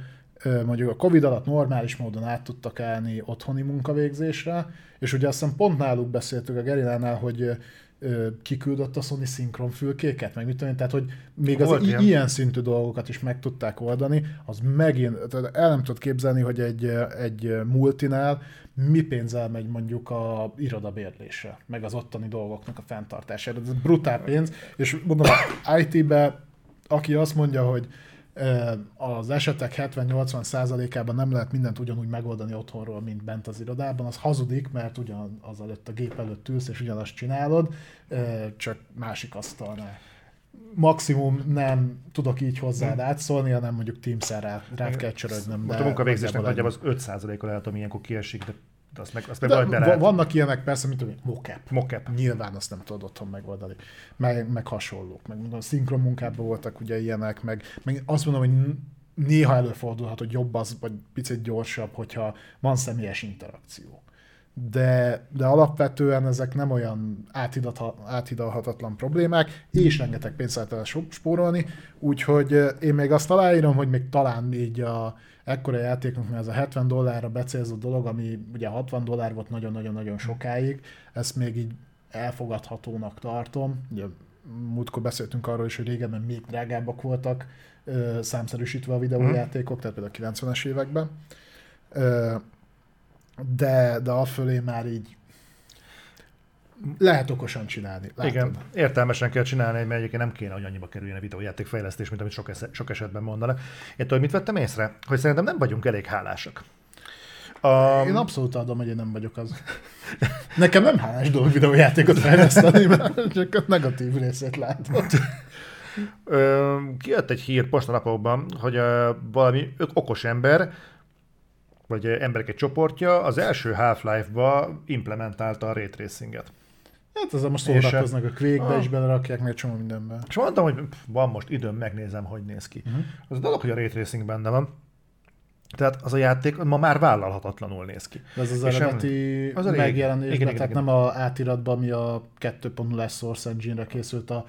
mondjuk a Covid alatt normális módon át tudtak állni otthoni munkavégzésre, és ugye azt hiszem pont náluk beszéltük a Gerinánál, hogy kiküldött a Sony szinkron fülkéket, meg mit tudom tehát hogy még az i- ilyen. szintű dolgokat is meg tudták oldani, az megint, tehát el nem tudod képzelni, hogy egy, egy multinál mi pénzzel megy mondjuk a irodabérlésre, meg az ottani dolgoknak a fenntartására. Ez brutál pénz, és mondom, IT-be, aki azt mondja, hogy az esetek 70-80 százalékában nem lehet mindent ugyanúgy megoldani otthonról, mint bent az irodában, az hazudik, mert ugyanaz előtt a gép előtt ülsz, és ugyanazt csinálod, csak másik asztalnál. Maximum nem tudok így hozzád átszólni, hanem mondjuk Teams-en rá, rá kell csörögnöm. Most a munkavégzésnek nagyjából az 5%-a lehet, ami ilyenkor kiesik, de de azt meg, azt meg de, de vannak ilyenek persze, mint tudom, mocap. mocap. Nyilván azt nem tudod otthon megoldani. Meg, meg hasonlók. Meg mondom, szinkron munkában voltak ugye ilyenek, meg, meg azt mondom, hogy néha előfordulhat, hogy jobb az, vagy picit gyorsabb, hogyha van személyes interakció. De, de alapvetően ezek nem olyan áthidalhatatlan problémák, és rengeteg pénzt lehet spórolni, úgyhogy én még azt aláírom, hogy még talán így a, ekkora játéknak, ez a 70 dollárra becélzott dolog, ami ugye 60 dollár volt nagyon-nagyon-nagyon sokáig, ezt még így elfogadhatónak tartom. Ugye múltkor beszéltünk arról is, hogy régebben még drágábbak voltak számszerűsítve a videójátékok, tehát például a 90-es években. de, de afölé már így lehet okosan csinálni. Látod. Igen, értelmesen kell csinálni, mert egyébként nem kéne, hogy annyiba kerüljön a videójáték fejlesztés, mint amit sok, esze, sok esetben mondanak. Én tudod, mit vettem észre? Hogy szerintem nem vagyunk elég hálásak. Um, én abszolút adom, hogy én nem vagyok az. Nekem nem hálás dolog videójátékot fejleszteni, mert csak a negatív részét látod. Kijött egy hír postanapokban, hogy valami okos ember vagy emberek egy csoportja az első Half-Life-ba implementálta a ray tracinget. Hát ezzel most szórakoznak a Quake-be is belerakják, még csomó mindenben. És mondtam, hogy van most időm, megnézem, hogy néz ki. Uh-huh. Az a dolog, hogy a Ray Tracing benne van, tehát az a játék ma már vállalhatatlanul néz ki. De ez az eredeti az megjelenésben, igen, tehát igen. nem a átiratban, ami a 2.0-es Source Engine-re készült a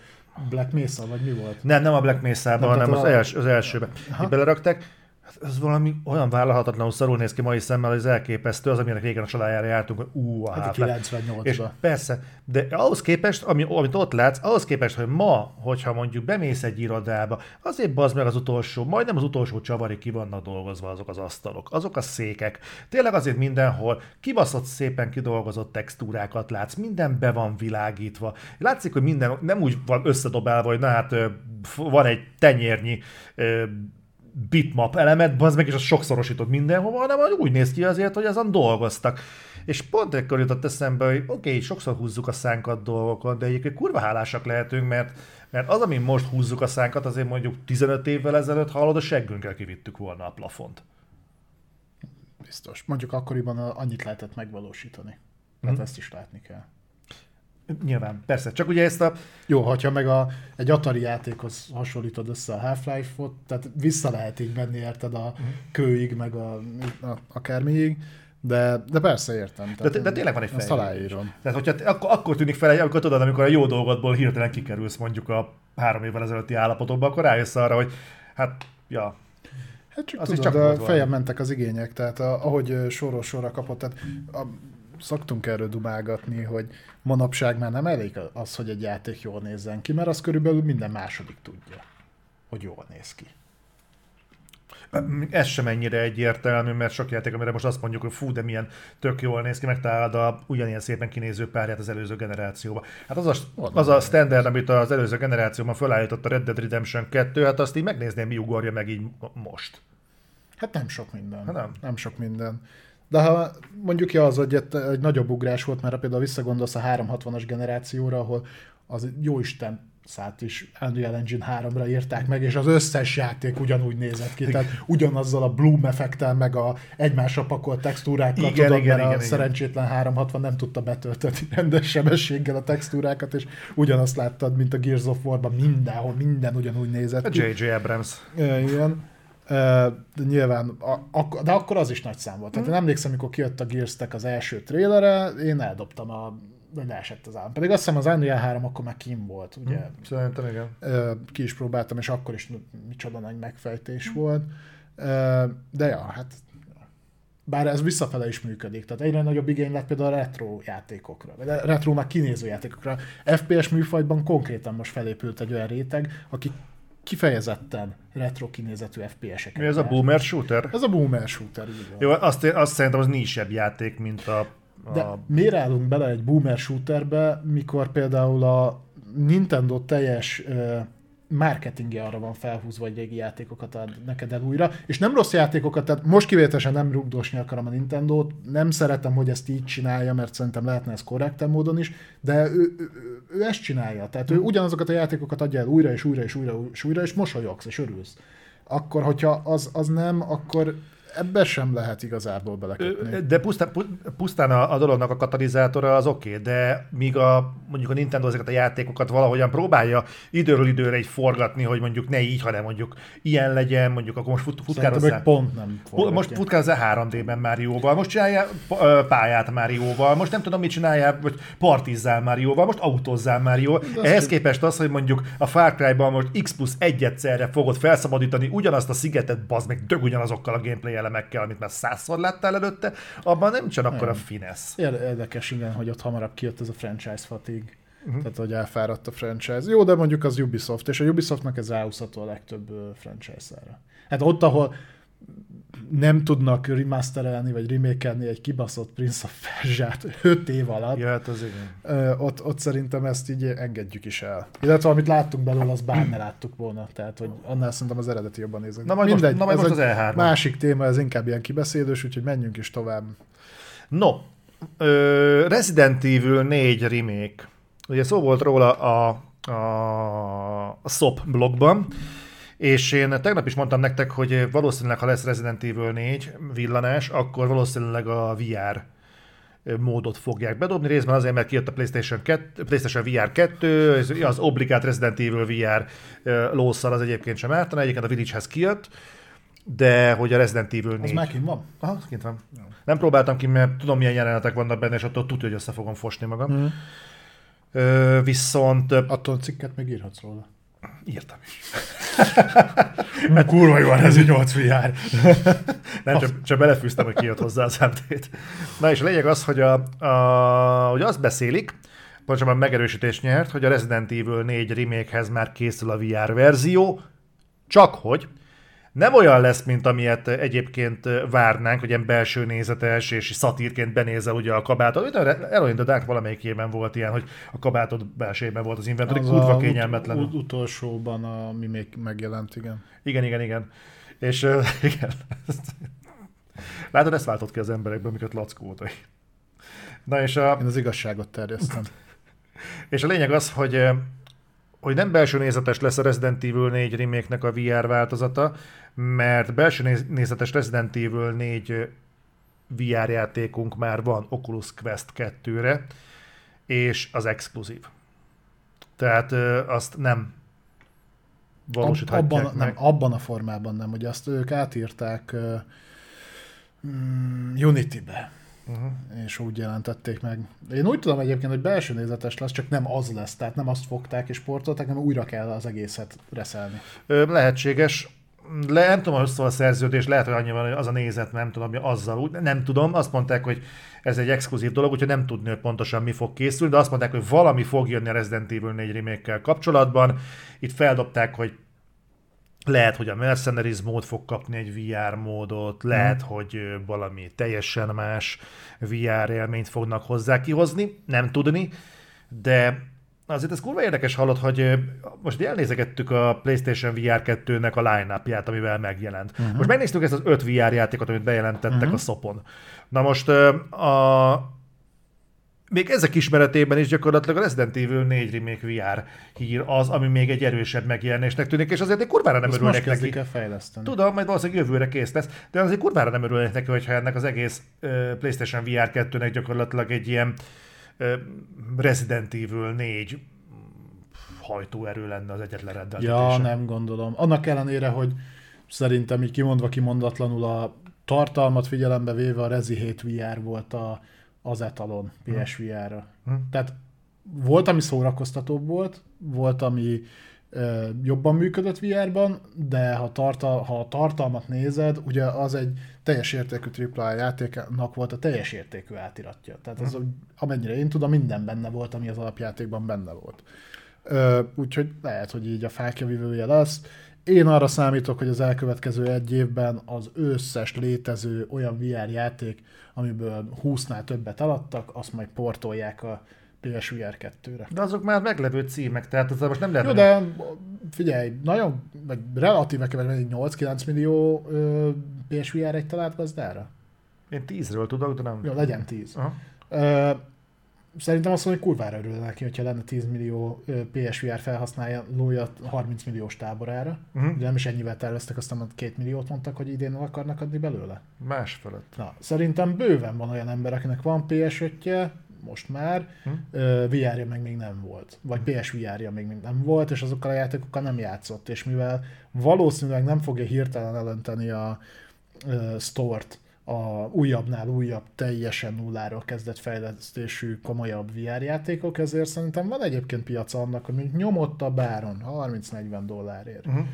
Black Mesa, vagy mi volt? Nem, nem a Black Mesa-ban, hanem az, a... els, az elsőben. Aha. Belerakták, Ez valami olyan vállalhatatlanul szarul néz ki mai szemmel, hogy ez elképesztő, az, aminek régen a csalájára jártunk, hogy ú, a Hát Half-Life. 98-ban. És persze, de ahhoz képest, ami, amit ott látsz, ahhoz képest, hogy ma, hogyha mondjuk bemész egy irodába, azért bazd meg az utolsó, majdnem az utolsó csavarig ki vannak dolgozva azok az asztalok, azok a székek. Tényleg azért mindenhol kibaszott szépen kidolgozott textúrákat látsz, minden be van világítva. Látszik, hogy minden nem úgy van összedobálva, hogy na hát van egy tenyérnyi bitmap elemet, az meg is az sokszorosított mindenhova, hanem úgy néz ki azért, hogy azon dolgoztak. És pont ekkor jutott eszembe, hogy oké, okay, sokszor húzzuk a szánkat dolgokon, de egyébként kurva hálásak lehetünk, mert, mert az, amin most húzzuk a szánkat, azért mondjuk 15 évvel ezelőtt hallod, a seggünkkel kivittük volna a plafont. Biztos. Mondjuk akkoriban annyit lehetett megvalósítani. Hát ezt is látni kell. Nyilván, persze. Csak ugye ezt a... Jó, hogyha meg a, egy Atari játékhoz hasonlítod össze a Half-Life-ot, tehát vissza lehet így menni, érted, a kőig, meg a, a akármiig, de, de persze értem. De, de tényleg van egy fejlődés. aláírom. Tehát, hogyha akkor, akkor tűnik fel, amikor tudod, amikor a jó dolgodból hirtelen kikerülsz mondjuk a három évvel ezelőtti állapotokba, akkor rájössz arra, hogy hát, ja, Hát csak Az tudod, csak a fejem mentek az igények, tehát a, ahogy sorról sorra kapott, tehát a, szoktunk erről dumálgatni, hogy manapság már nem elég az, hogy egy játék jól nézzen ki, mert az körülbelül minden második tudja, hogy jól néz ki. Ez sem ennyire egyértelmű, mert sok játék, amire most azt mondjuk, hogy fú, de milyen tök jól néz ki, megtalálod a ugyanilyen szépen kinéző párját az előző generációban. Hát az a, az a standard, amit az előző generációban felállított a Red Dead Redemption 2, hát azt így megnézném, mi ugorja meg így most. Hát nem sok minden. Hát nem. nem sok minden. De ha mondjuk ja, az, hogy egy, egy nagyobb ugrás volt, mert például visszagondolsz a 360-as generációra, ahol az jó Isten szállt is Unreal Engine 3-ra írták meg, és az összes játék ugyanúgy nézett ki, tehát ugyanazzal a bloom effektel, meg a egymásra pakolt textúrákkal, Igen, tudod, igen, mert igen, a igen. szerencsétlen 360 nem tudta betölteni rendes sebességgel a textúrákat, és ugyanazt láttad, mint a Gears of War-ban, mindenhol, minden ugyanúgy nézett A ki. J.J. Abrams. Igen. De nyilván, a, de akkor az is nagy szám volt. Tehát én emlékszem, amikor kijött a gears az első trélere, én eldobtam a de leesett az állam. Pedig azt hiszem az Unreal 3 akkor már kim volt, ugye? Szerintem igen. Ki is próbáltam, és akkor is micsoda nagy megfejtés volt. Ö, De ja, hát bár ez visszafele is működik. Tehát egyre nagyobb igény lett például a retro játékokra, vagy a retro már kinéző játékokra. FPS műfajban konkrétan most felépült egy olyan réteg, aki kifejezetten retro kinézetű FPS-eket. Mi ez a boomer shooter? Ez a boomer shooter, így van. Jó, azt, azt szerintem az nisebb játék, mint a... De a miért állunk bele egy boomer shooterbe, mikor például a Nintendo teljes marketingje arra van felhúzva, hogy régi játékokat ad neked el újra, és nem rossz játékokat, tehát most kivételesen nem rugdosni akarom a Nintendo-t, nem szeretem, hogy ezt így csinálja, mert szerintem lehetne ez korrekten módon is, de ő, ő, ő, ezt csinálja, tehát ő ugyanazokat a játékokat adja el újra és újra és újra és újra, és mosolyogsz és örülsz. Akkor, hogyha az, az nem, akkor ebbe sem lehet igazából belekötni. De pusztán, pu- pusztán a, a dolognak a katalizátora az oké, okay, de míg a, mondjuk a Nintendo ezeket a játékokat valahogyan próbálja időről időre így forgatni, hogy mondjuk ne így, hanem mondjuk ilyen legyen, mondjuk akkor most fut, ők pont nem Pu- Most forgatják. futkározzál 3D-ben Márióval, most csinálja pályát Márióval, most nem tudom, mit csinálják, vagy partizzál Márióval, most autózzál Márióval. Ehhez képest az, hogy mondjuk a Far Cry-ban most X plusz egy egyszerre fogod felszabadítani ugyanazt a szigetet, bazd meg, dög ugyanazokkal a gameplay elemekkel, amit már százszor láttál előtte, abban nem csak akkor a finesz. Ér- Érdekes, igen, hogy ott hamarabb kijött ez a franchise fatigue. Mhm. Uh-huh. Tehát, hogy elfáradt a franchise. Jó, de mondjuk az Ubisoft, és a Ubisoftnak ez ráúszható a legtöbb franchise-ára. Hát ott, ahol nem tudnak remasterelni, vagy remake egy kibaszott Prince of Persia-t 5 év alatt, Ja, hát az igen. ö, ott, ott szerintem ezt így engedjük is el. Illetve amit láttunk belőle, az bár ne láttuk volna. Tehát, hogy annál szerintem az eredeti jobban nézek. Na majd most- na majd ez most az E3. Másik téma, ez inkább ilyen kibeszédős, úgyhogy menjünk is tovább. No, ö, Resident Evil 4 remake. Ugye szó volt róla a, a, a SOP blogban, és én tegnap is mondtam nektek, hogy valószínűleg, ha lesz Resident Evil 4 villanás, akkor valószínűleg a VR módot fogják bedobni, részben azért, mert kijött a PlayStation, 2, PlayStation VR 2, ez- az obligát Resident Evil VR lószal az egyébként sem ártana, egyébként a Village-hez kijött, de hogy a Resident Evil 4... Az már kint van? Aha, kint van. Nem próbáltam ki, mert tudom, milyen jelenetek vannak benne, és attól tudja, hogy össze fogom fosni magam. Mhm. Ö, viszont Attól cikket még írhatsz róla. Írtam is. Mert kurva jó ez egy 8 VR. Nem, csak, csak belefűztem, hogy kijött hozzá az update. Na és a lényeg az, hogy, a, a, hogy azt beszélik, pontosabban megerősítést nyert, hogy a Resident Evil 4 remake már készül a VR verzió, csak hogy nem olyan lesz, mint amilyet egyébként várnánk, hogy ilyen belső nézetes és szatírként benézel ugye a kabátot. Eloin the Dark valamelyikében volt ilyen, hogy a kabátod belsejében volt az inventory, az kurva kényelmetlen. Ut- utolsóban, ami még megjelent, igen. Igen, igen, igen. És uh, igen. Látod, ezt váltott ki az emberekből, amiket Lackó Na és a... Én az igazságot terjesztem. és a lényeg az, hogy hogy nem belső nézetes lesz a Resident Evil 4 remake a VR változata, mert belső nézetes Resident Evil 4 VR játékunk már van Oculus Quest 2-re, és az exkluzív. Tehát ö, azt nem valósíthatják abban, meg. Nem, abban a formában nem, hogy azt ők átírták uh, Unity-be uh-huh. és úgy jelentették meg. Én úgy tudom egyébként, hogy belső nézetes lesz, csak nem az lesz, tehát nem azt fogták és portolták, hanem újra kell az egészet reszelni. Ö, lehetséges. Le, nem tudom, hogy a szerződés, lehet, hogy annyi van, hogy az a nézet, nem tudom, hogy azzal úgy, nem tudom, azt mondták, hogy ez egy exkluzív dolog, úgyhogy nem tudni, hogy pontosan mi fog készülni, de azt mondták, hogy valami fog jönni a Resident Evil 4 remake kapcsolatban. Itt feldobták, hogy lehet, hogy a Mercenaries mód fog kapni egy VR módot, lehet, hmm. hogy valami teljesen más VR élményt fognak hozzá kihozni, nem tudni, de azért ez kurva érdekes hallott, hogy most elnézegettük a PlayStation VR 2-nek a line amivel megjelent. Uh-huh. Most megnéztük ezt az öt VR játékot, amit bejelentettek uh-huh. a szopon. Na most a, még ezek ismeretében is gyakorlatilag a Resident Evil 4 Remake VR hír az, ami még egy erősebb megjelenésnek tűnik, és azért egy kurvára nem Ezt örülnek most neki. fejleszteni. Tudom, majd valószínűleg jövőre kész lesz, de azért kurvára nem örülnek neki, hogyha ennek az egész uh, PlayStation VR 2-nek gyakorlatilag egy ilyen uh, Resident Evil 4 hajtóerő lenne az egyetlen rendeltetése. Ja, nem gondolom. Annak ellenére, hogy szerintem így kimondva kimondatlanul a tartalmat figyelembe véve a Rezi 7 VR volt a az etalon PSVR-ra. Hmm. Tehát volt, ami szórakoztatóbb volt, volt, ami ö, jobban működött VR-ban, de ha, tartal, ha a tartalmat nézed, ugye az egy teljes értékű AAA játéknak volt a teljes értékű átiratja. Tehát az, hmm. amennyire én tudom, minden benne volt, ami az alapjátékban benne volt. Ö, úgyhogy lehet, hogy így a fákja vívője lesz. Én arra számítok, hogy az elkövetkező egy évben az összes létező olyan VR játék, amiből 20-nál többet alattak, azt majd portolják a PSVR 2-re. De azok már meglevő címek, tehát az most nem lehet... Jó, de figyelj, nagyon, vagy relatíve kevés, 8-9 millió PSVR egy talált gazdára? Én 10-ről tudok, de nem... Jó, legyen 10. Uh-huh. Szerintem azt mondom, hogy kurvára örülne neki, hogyha lenne 10 millió PSVR felhasználója 30 milliós táborára. Uh-huh. De nem is ennyivel terveztek, aztán 2 milliót mondtak, hogy idén akarnak adni belőle. Más felett. Na, szerintem bőven van olyan ember, akinek van ps 5 most már, uh-huh. VR-ja meg még nem volt. Vagy PSVR-ja még nem volt, és azokkal a játékokkal nem játszott. És mivel valószínűleg nem fogja hirtelen elönteni a uh, store-t a újabbnál újabb, teljesen nulláról kezdett fejlesztésű, komolyabb VR játékok, ezért szerintem van egyébként piaca annak, hogy nyomott a báron 30-40 dollárért. Uh-huh.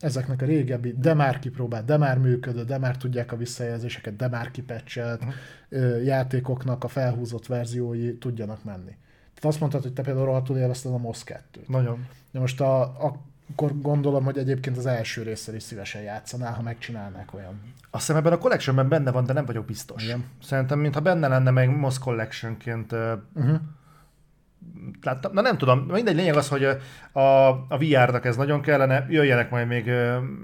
Ezeknek a régebbi, de már kipróbált, de már működő, de már tudják a visszajelzéseket, de már kipecselt uh-huh. játékoknak a felhúzott verziói tudjanak menni. Tehát azt mondtad, hogy te például rohadtul élvezted a MOS 2-t. Nagyon. De most a, a akkor gondolom, hogy egyébként az első résszel is szívesen játszanál, ha megcsinálnák olyan. Azt hiszem ebben a collectionben benne van, de nem vagyok biztos. Igen. Szerintem, mintha benne lenne meg Moss Collectionként. Uh-huh. Láttam, na nem tudom, mindegy, lényeg az, hogy a, a VR-nak ez nagyon kellene, jöjjenek majd még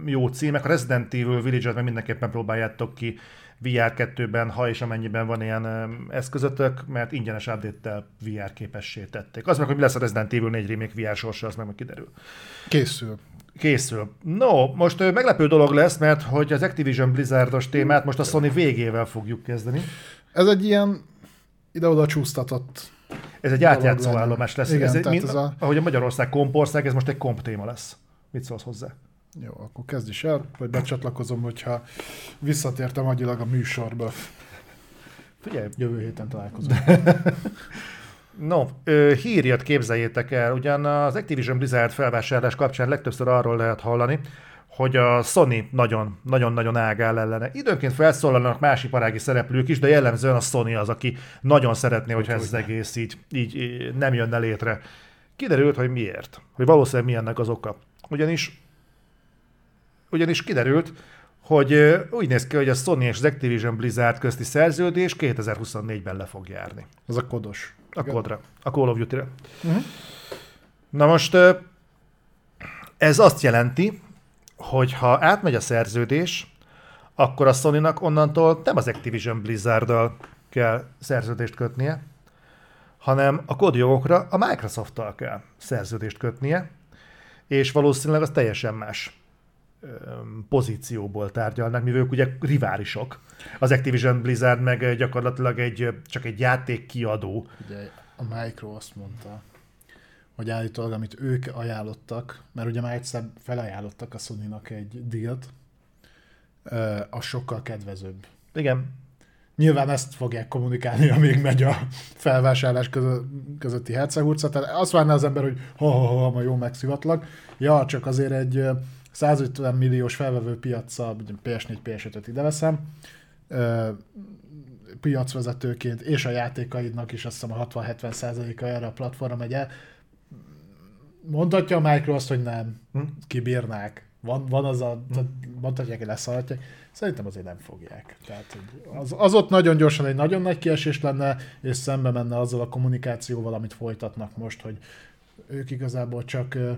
jó címek, a Resident Evil Village-et meg mindenképpen próbáljátok ki VR 2-ben, ha és amennyiben van ilyen eszközötök, mert ingyenes update-tel VR képessé tették. Az meg, hogy mi lesz a Resident Evil 4 remake VR sorsa, az meg majd kiderül. Készül. Készül. No, most meglepő dolog lesz, mert hogy az Activision Blizzardos témát most a Sony végével fogjuk kezdeni. Ez egy ilyen ide-oda csúsztatott ez egy átjátszó állomás lesz. Igen, ez egy, mint, ez a... Ahogy a Magyarország kompország, ez most egy komp téma lesz. Mit szólsz hozzá? Jó, akkor kezd is el, vagy becsatlakozom, hogyha visszatértem agyilag a műsorba. Figyelj. Jövő héten találkozunk. No, ö, hír jött, képzeljétek el, ugyan az Activision Blizzard felvásárlás kapcsán legtöbbször arról lehet hallani, hogy a Sony nagyon-nagyon ágál ellene. Időnként felszólalnak más iparági szereplők is, de jellemzően a Sony az, aki nagyon szeretné, hogyha ez az egész így, így, nem jönne létre. Kiderült, hogy miért. Hogy valószínűleg mi ennek az oka. Ugyanis, ugyanis kiderült, hogy úgy néz ki, hogy a Sony és az Activision Blizzard közti szerződés 2024-ben le fog járni. Ez a kodos. A kodra, a Call of Duty-re. Uh-huh. Na most ez azt jelenti, hogy ha átmegy a szerződés, akkor a sony onnantól nem az Activision Blizzard-dal kell szerződést kötnie, hanem a kódjogokra a Microsoft-tal kell szerződést kötnie, és valószínűleg az teljesen más pozícióból tárgyalnak, mivel ők ugye riválisok. Az Activision Blizzard meg gyakorlatilag egy, csak egy játék kiadó. Ugye a Micro azt mondta, hogy állítólag, amit ők ajánlottak, mert ugye már egyszer felajánlottak a sony egy díjat, az sokkal kedvezőbb. Igen, Nyilván ezt fogják kommunikálni, amíg megy a felvásárlás közö- közötti hercegurca. Tehát azt várná az ember, hogy ha, ha, ha, ma jó megszivatlak. Ja, csak azért egy ö, 150 milliós felvevő ugye PS4, PS5-öt ide veszem, piacvezetőként, és a játékaidnak is azt hiszem a 60-70 százaléka erre a platformra megy el. Mondhatja a Micro azt, hogy nem, Hm? kibírnák. Van, van az a, tehát mondhatják, hogy leszaladják. Szerintem azért nem fogják. Tehát az, az ott nagyon gyorsan egy nagyon nagy kiesés lenne, és szembe menne azzal a kommunikációval, amit folytatnak most, hogy ők igazából csak ö,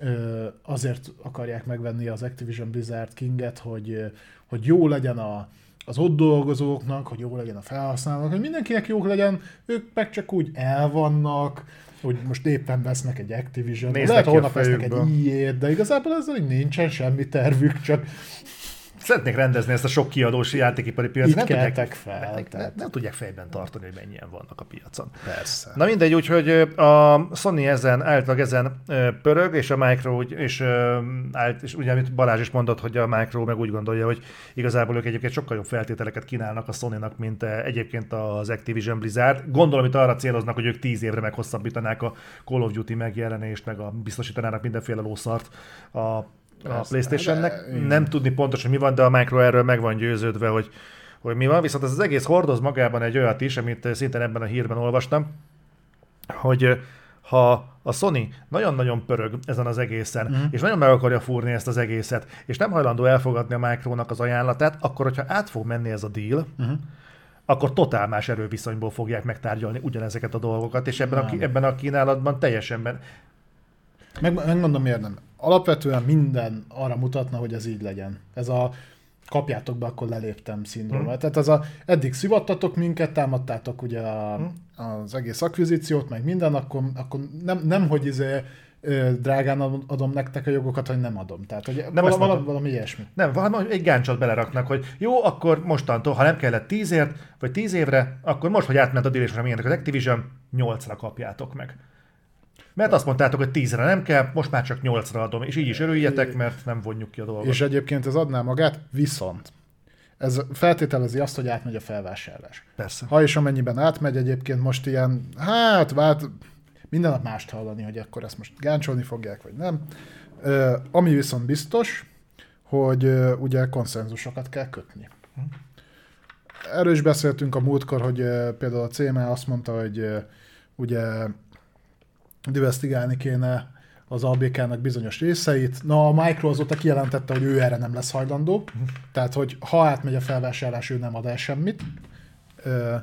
ö, azért akarják megvenni az Activision Blizzard Kinget, hogy, hogy jó legyen a, az ott dolgozóknak, hogy jó legyen a felhasználóknak, hogy mindenkinek jó legyen, ők meg csak úgy elvannak, hogy most éppen vesznek egy Activision, Néznek lehet holnap vesznek egy. EA-t, de igazából ez hogy nincsen semmi tervük, csak Szeretnék rendezni ezt a sok kiadós játékipari piacot. Nem tudják, fel, Nem, tehát- nem tudják fejben tartani, hogy mennyien vannak a piacon. persze. Na mindegy, úgyhogy a Sony ezen, általában ezen pörög, és a Micro úgy, és, állt, és ugye, amit Balázs is mondott, hogy a Micro meg úgy gondolja, hogy igazából ők egyébként sokkal jobb feltételeket kínálnak a Sony-nak, mint egyébként az Activision Blizzard. Gondolom, itt arra céloznak, hogy ők tíz évre meghosszabbítanák a Call of Duty megjelenést, meg a, biztosítanának mindenféle lószart a a Playstation-nek. de- igen. Nem tudni pontosan mi van, de a Micro erről meg van győződve, hogy, hogy mi van. Viszont ez az egész hordoz magában egy olyat is, amit szintén ebben a hírben olvastam, hogy ha a Sony nagyon-nagyon pörög ezen az egészen, mm. és nagyon meg akarja fúrni ezt az egészet, és nem hajlandó elfogadni a Micronak az ajánlatát, akkor, hogyha át fog menni ez a deal, Uh-huh. akkor totál más erőviszonyból fogják megtárgyalni ugyanezeket a dolgokat, és ebben, a, ebben a kínálatban teljesen ben... Meg, megmondom miért nem. Alapvetően minden arra mutatna, hogy ez így legyen. Ez a kapjátok be, akkor leléptem szindróma. Mhm. Tehát az a, eddig szivattatok minket, támadtátok ugye a, Mhm. az egész akvizíciót, meg minden, akkor, akkor nem, nem hogy izé, drágán adom- nektek a jogokat, hogy nem adom. Tehát, hogy vala, valami, mondtam. valami ilyesmi. Nem, valami egy gáncsot beleraknak, hogy jó, akkor mostantól, ha nem kellett tízért, vagy tíz évre, akkor most, hogy átment a most milyenek az Activision, nyolcra kapjátok meg. Mert azt mondtátok, hogy tízre nem kell, most már csak nyolcra adom, és így is örüljetek, mert nem vonjuk ki a dolgot. És egyébként ez adná magát, viszont ez feltételezi azt, hogy átmegy a felvásárlás. Persze. Ha és amennyiben átmegy egyébként most ilyen, hát vált, minden nap mást hallani, hogy akkor ezt most gáncsolni fogják, vagy nem. Ö, ami viszont biztos, hogy ö, ugye konszenzusokat kell kötni. Erről is beszéltünk a múltkor, hogy ö, például a CMA azt mondta, hogy ö, ugye divesztigálni kéne az ABK-nak bizonyos részeit. Na, a Micro azóta kijelentette, hogy ő erre nem lesz hajlandó. Tehát, hogy ha átmegy a felvásárlás, ő nem ad el semmit. Ö,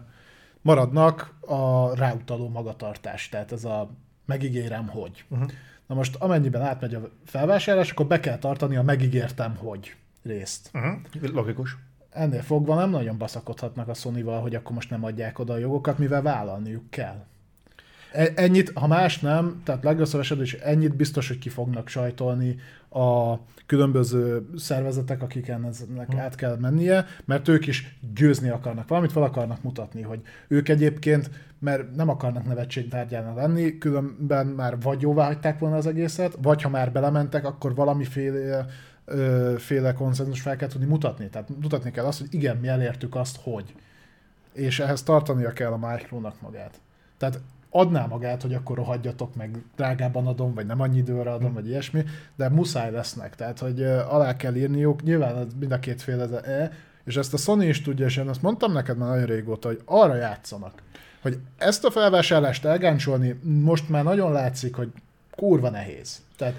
maradnak a ráutaló magatartás. Tehát ez a megígérem, hogy. Uh-huh. Na most amennyiben átmegy a felvásárlás, akkor be kell tartani a megígértem, hogy részt. Uh-huh. Logikus. Ennél fogva nem nagyon baszakodhatnak a sony hogy akkor most nem adják oda a jogokat, mivel vállalniuk kell. E- Ennyit, ha más nem, tehát legrosszabb esetben is ennyit biztos, hogy ki fognak sajtolni a különböző szervezetek, akiken eznek át kell mennie, mert ők is győzni akarnak valamit, fel akarnak mutatni, hogy ők egyébként, mert nem akarnak nevetségtárgyának lenni, különben már vagy jóvá hagyták volna az egészet, vagy ha már belementek, akkor valamiféle ö, féle konszenzus fel kell tudni mutatni. Tehát mutatni kell azt, hogy igen, mi elértük azt, hogy. És ehhez tartania kell a Micronak magát. Tehát adná magát, hogy akkor rohadjatok meg, drágában adom, vagy nem annyi időre adom, vagy ilyesmi, de muszáj lesznek, tehát hogy alá kell írniuk, nyilván mind a két fél ez e, és ezt a Sony is tudja, és én azt mondtam neked már nagyon régóta, hogy arra játszanak, hogy ezt a felvásárlást elgáncsolni most már nagyon látszik, hogy kurva nehéz. Tehát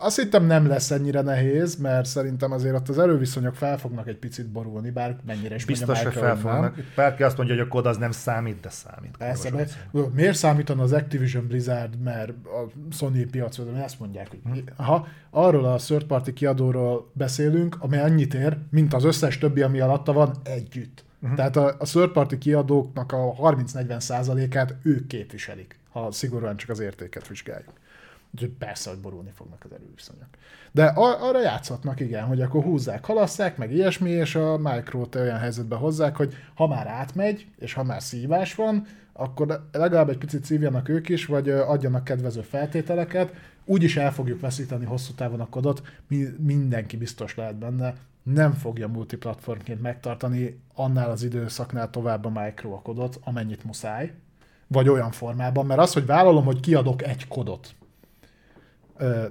azt hittem nem lesz ennyire nehéz, mert szerintem azért ott az erőviszonyok fel fognak egy picit borulni, bár mennyire is Biztos, hogy fel fognak. Bárki azt mondja, hogy a kod az nem számít, de számít. Persze, be, miért számítana az Activision Blizzard, mert a Sony piacon, ezt mondják, hogy hm. ha arról a third party kiadóról beszélünk, ami annyit ér, mint az összes többi, ami alatta van, együtt. Uh-huh. Tehát a, a third party kiadóknak a 30-40 százalékát ők képviselik, ha szigorúan csak az értéket vizsgáljuk. Úgyhogy persze, hogy borulni fognak az erőviszonyok. De ar- arra játszhatnak, igen, hogy akkor húzzák, halasszák, meg ilyesmi, és a micro olyan helyzetbe hozzák, hogy ha már átmegy, és ha már szívás van, akkor legalább egy picit szívjanak ők is, vagy adjanak kedvező feltételeket, úgyis el fogjuk veszíteni hosszú távon a kodot, mi, mindenki biztos lehet benne, nem fogja multiplatformként megtartani annál az időszaknál tovább a micro a kodot, amennyit muszáj, vagy olyan formában, mert az, hogy vállalom, hogy kiadok egy kodot,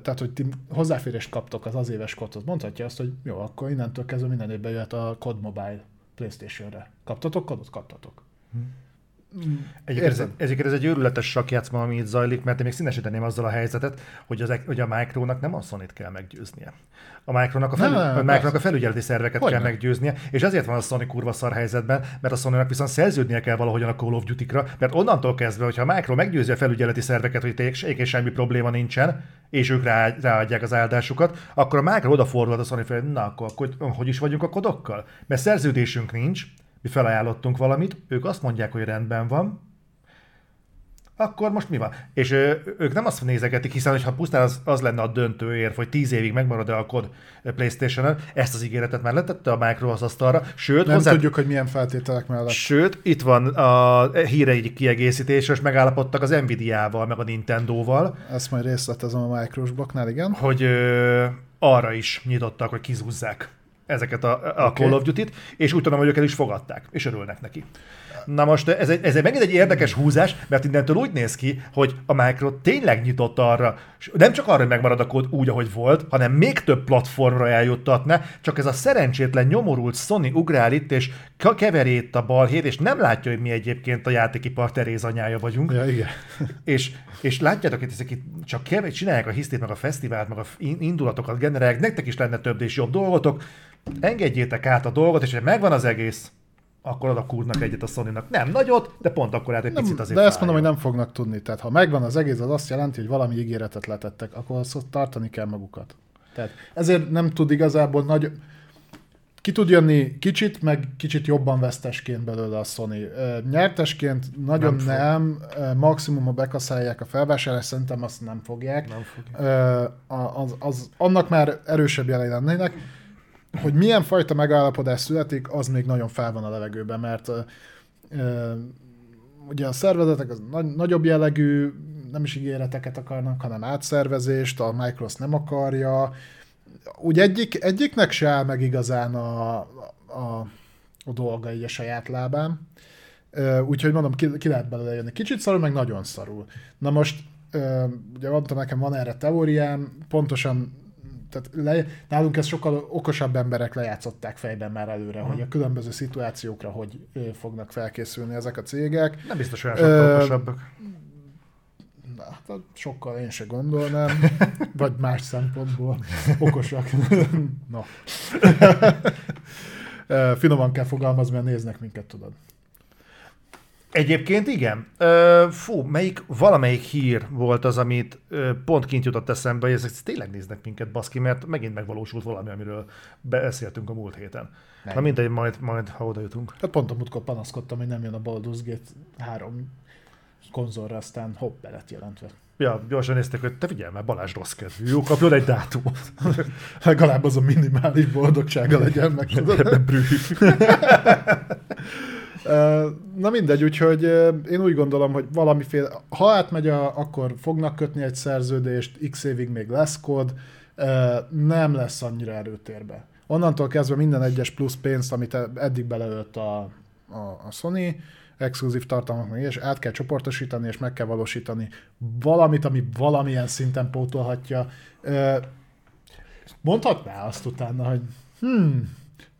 tehát, hogy ti hozzáférést kaptok az az éves kodhoz, mondhatja azt, hogy jó, akkor innentől kezdve minden évben jöhet a Code Mobile PlayStation-re. Kaptatok kodot? Kaptatok. Hm. Egyébként ez, egyébként ez egy őrületes sakjátszma, ami itt zajlik, mert én még színesíteném azzal a helyzetet, hogy, az, hogy a Micronak nem a sony kell meggyőznie. A Micronak a, felü, nem, a, Micronak a felügyeleti szerveket hogy kell nem? meggyőznie, és ezért van a Sony kurva szar helyzetben, mert a sony viszont szerződnie kell valahogyan a Call of Duty-kra, mert onnantól kezdve, hogyha a Micro meggyőzi a felügyeleti szerveket, hogy tényleg semmi probléma nincsen, és ők rá, ráadják az áldásukat, akkor a Micro odafordul a Sony fel, na akkor, akkor hogy is vagyunk a kodokkal? Mert szerződésünk nincs, mi felajánlottunk valamit, ők azt mondják, hogy rendben van, akkor most mi van? És ö, ők nem azt nézegetik, hiszen ha pusztán az, az lenne a döntő érv, hogy tíz évig megmarad-e a kod Playstation-en, ezt az ígéretet már letette a Micro az asztalra, sőt... Nem hozzá... tudjuk, hogy milyen feltételek mellett. Sőt, itt van a híre egy kiegészítés, és megállapodtak az Nvidia-val, meg a Nintendo-val. Ezt majd részletezem a Micros blokknál, igen. Hogy ö, arra is nyitottak, hogy kizúzzák ezeket a, a okay. Call of Duty-t, és úgy tudom, hogy ők el is fogadták, és örülnek neki. Na most ez egy, ez egy megint egy érdekes húzás, mert innentől úgy néz ki, hogy a Micro tényleg nyitott arra, nem csak arra, hogy megmarad a kód úgy, ahogy volt, hanem még több platformra eljuttatna, csak ez a szerencsétlen nyomorult Sony ugrál itt, és keveri itt a balhét, és nem látja, hogy mi egyébként a játékipar Teréz anyája vagyunk. Ja, igen. És, és látjátok, hogy ezek itt csak kever, csinálják a hisztét, meg a fesztivált, meg a indulatokat generálják, nektek is lenne több és jobb dolgotok, engedjétek át a dolgot, és hogy megvan az egész, akkor oda kúrnak egyet a sony -nak. Nem nagyot, de pont akkor át egy nem, picit azért De ezt mondom, hogy nem fognak tudni. Tehát ha megvan az egész, az azt jelenti, hogy valami ígéretet letettek, akkor azt tartani kell magukat. Tehát ezért nem tud igazából nagy... Ki tud jönni kicsit, meg kicsit jobban vesztesként belőle a Sony. Nyertesként nagyon nem, nem maximum ha bekaszálják a felvásárlást, szerintem azt nem fogják. Nem fogják. Az, az, annak már erősebb jelei lennének hogy milyen fajta megállapodás születik, az még nagyon fel van a levegőben, mert uh, ugye a szervezetek az nagy, nagyobb jellegű, nem is ígéreteket akarnak, hanem átszervezést, a Microsoft nem akarja. Úgy egyik, egyiknek se áll meg igazán a, a, a dolga így a saját lábán. Úgyhogy mondom, ki, ki lehet belőle jönni. Kicsit szarul, meg nagyon szarul. Na most, ugye mondtam nekem, van erre teóriám, pontosan tehát le, nálunk ezt sokkal okosabb emberek lejátszották fejben már előre, hmm. hogy a különböző szituációkra hogy fognak felkészülni ezek a cégek. Nem biztos olyan sokkal okosabbak. Na, hát sokkal én se gondolnám, vagy más szempontból okosak. Na. Finoman kell fogalmazni, mert néznek minket, tudod. Egyébként igen. Ö, fú, melyik, valamelyik hír volt az, amit ö, pont kint jutott eszembe, hogy ezek tényleg néznek minket, baszki, mert megint megvalósult valami, amiről beszéltünk a múlt héten. Nem. Na mindegy, majd, majd ha oda jutunk. Hát pont a múltkor panaszkodtam, hogy nem jön a Baldur's Gate 3 konzolra, aztán hopp, be lett jelentve. Ja, gyorsan néztek, hogy te figyelj már, Balázs rossz kedvű, jó, kapjon egy dátumot. Legalább az a minimális boldogsága legyen meg, tudod? Na mindegy, úgyhogy én úgy gondolom, hogy valamiféle, ha átmegy, a, akkor fognak kötni egy szerződést, x évig még lesz kód, nem lesz annyira erőtérbe. Onnantól kezdve minden egyes plusz pénzt, amit eddig beleölt a, a, a Sony, exkluzív tartalmak, és át kell csoportosítani, és meg kell valósítani valamit, ami valamilyen szinten pótolhatja. Mondhatná azt utána, hogy hmm,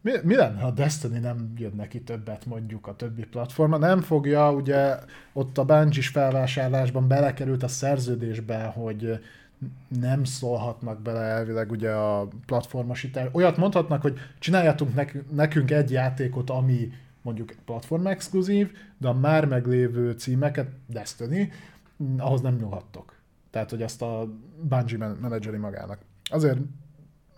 mi, mi lenne, ha Destiny nem jön neki többet mondjuk a többi platforma? Nem fogja, ugye ott a bungie felvásárlásban belekerült a szerződésbe, hogy nem szólhatnak bele elvileg ugye a platformosítás. Olyat mondhatnak, hogy csináljatunk nekünk egy játékot, ami mondjuk platform exkluzív, de a már meglévő címeket, Destiny, ahhoz nem nyúlhattok. Tehát, hogy azt a Bungie menedzseri magának. Azért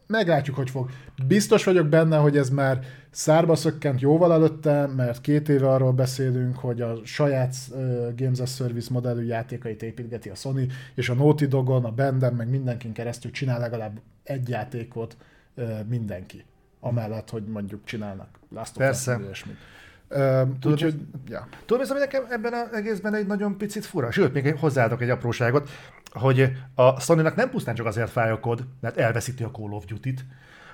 meglátjuk, hogy fog. Biztos vagyok benne, hogy ez már szárba szökkent jóval előtte, mert két éve arról beszélünk, hogy a saját uh, Games as Service modellű játékait építgeti a Sony, és a Naughty Dogon, a Benden, meg mindenkin keresztül csinál legalább egy játékot uh, mindenki. Amellett, hogy mondjuk csinálnak Last of. Us, ilyesmit. Tudod, úgyhogy, ja. tudod, mi nekem ebben az egészben egy nagyon picit fura? Sőt, még hozzáadok egy apróságot, hogy a sony nem pusztán csak azért fáj a kód, mert elveszíti a Call of Duty-t,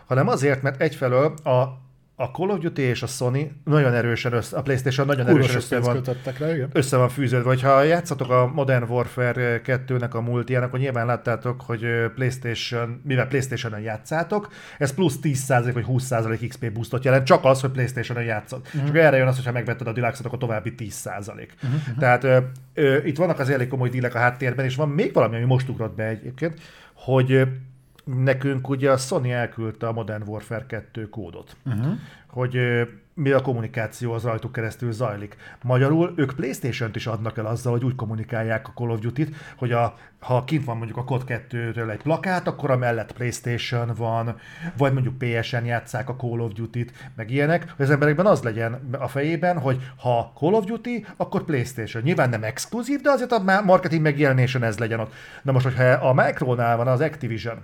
hanem azért, mert egyfelől a a Call of Duty és a Sony nagyon erősen össze, a Playstation nagyon Kurva erősen össze van, rá, igen. össze van fűződve. Hogyha játszatok a Modern Warfare 2-nek a multiának, akkor nyilván láttátok, hogy PlayStation, mivel PlayStation-on játszátok, ez plusz 10% vagy 20% XP boostot jelent, csak az, hogy PlayStation-on játszod. Uh-huh. Csak erre jön az, hogyha megvetted a deluxe akkor további 10%. Uh-huh. Mhm. Tehát ö, ö, itt vannak az elég komoly dílek a háttérben, és van még valami, ami most ugrott be egyébként, hogy nekünk ugye a Sony elküldte a Modern Warfare 2 kódot, uh-huh. hogy mi a kommunikáció az rajtuk keresztül zajlik. Magyarul ők Playstation-t is adnak el azzal, hogy úgy kommunikálják a Call of Duty-t, hogy a, ha kint van mondjuk a COD 2-ről egy plakát, akkor a mellett Playstation van, vagy mondjuk PSN játszák a Call of Duty-t, meg ilyenek, hogy az emberekben az legyen a fejében, hogy ha Call of Duty, akkor Playstation. Nyilván nem exkluzív, de azért a marketing megjelenésen ez legyen ott. Na most, hogyha a Micronál van az Activision,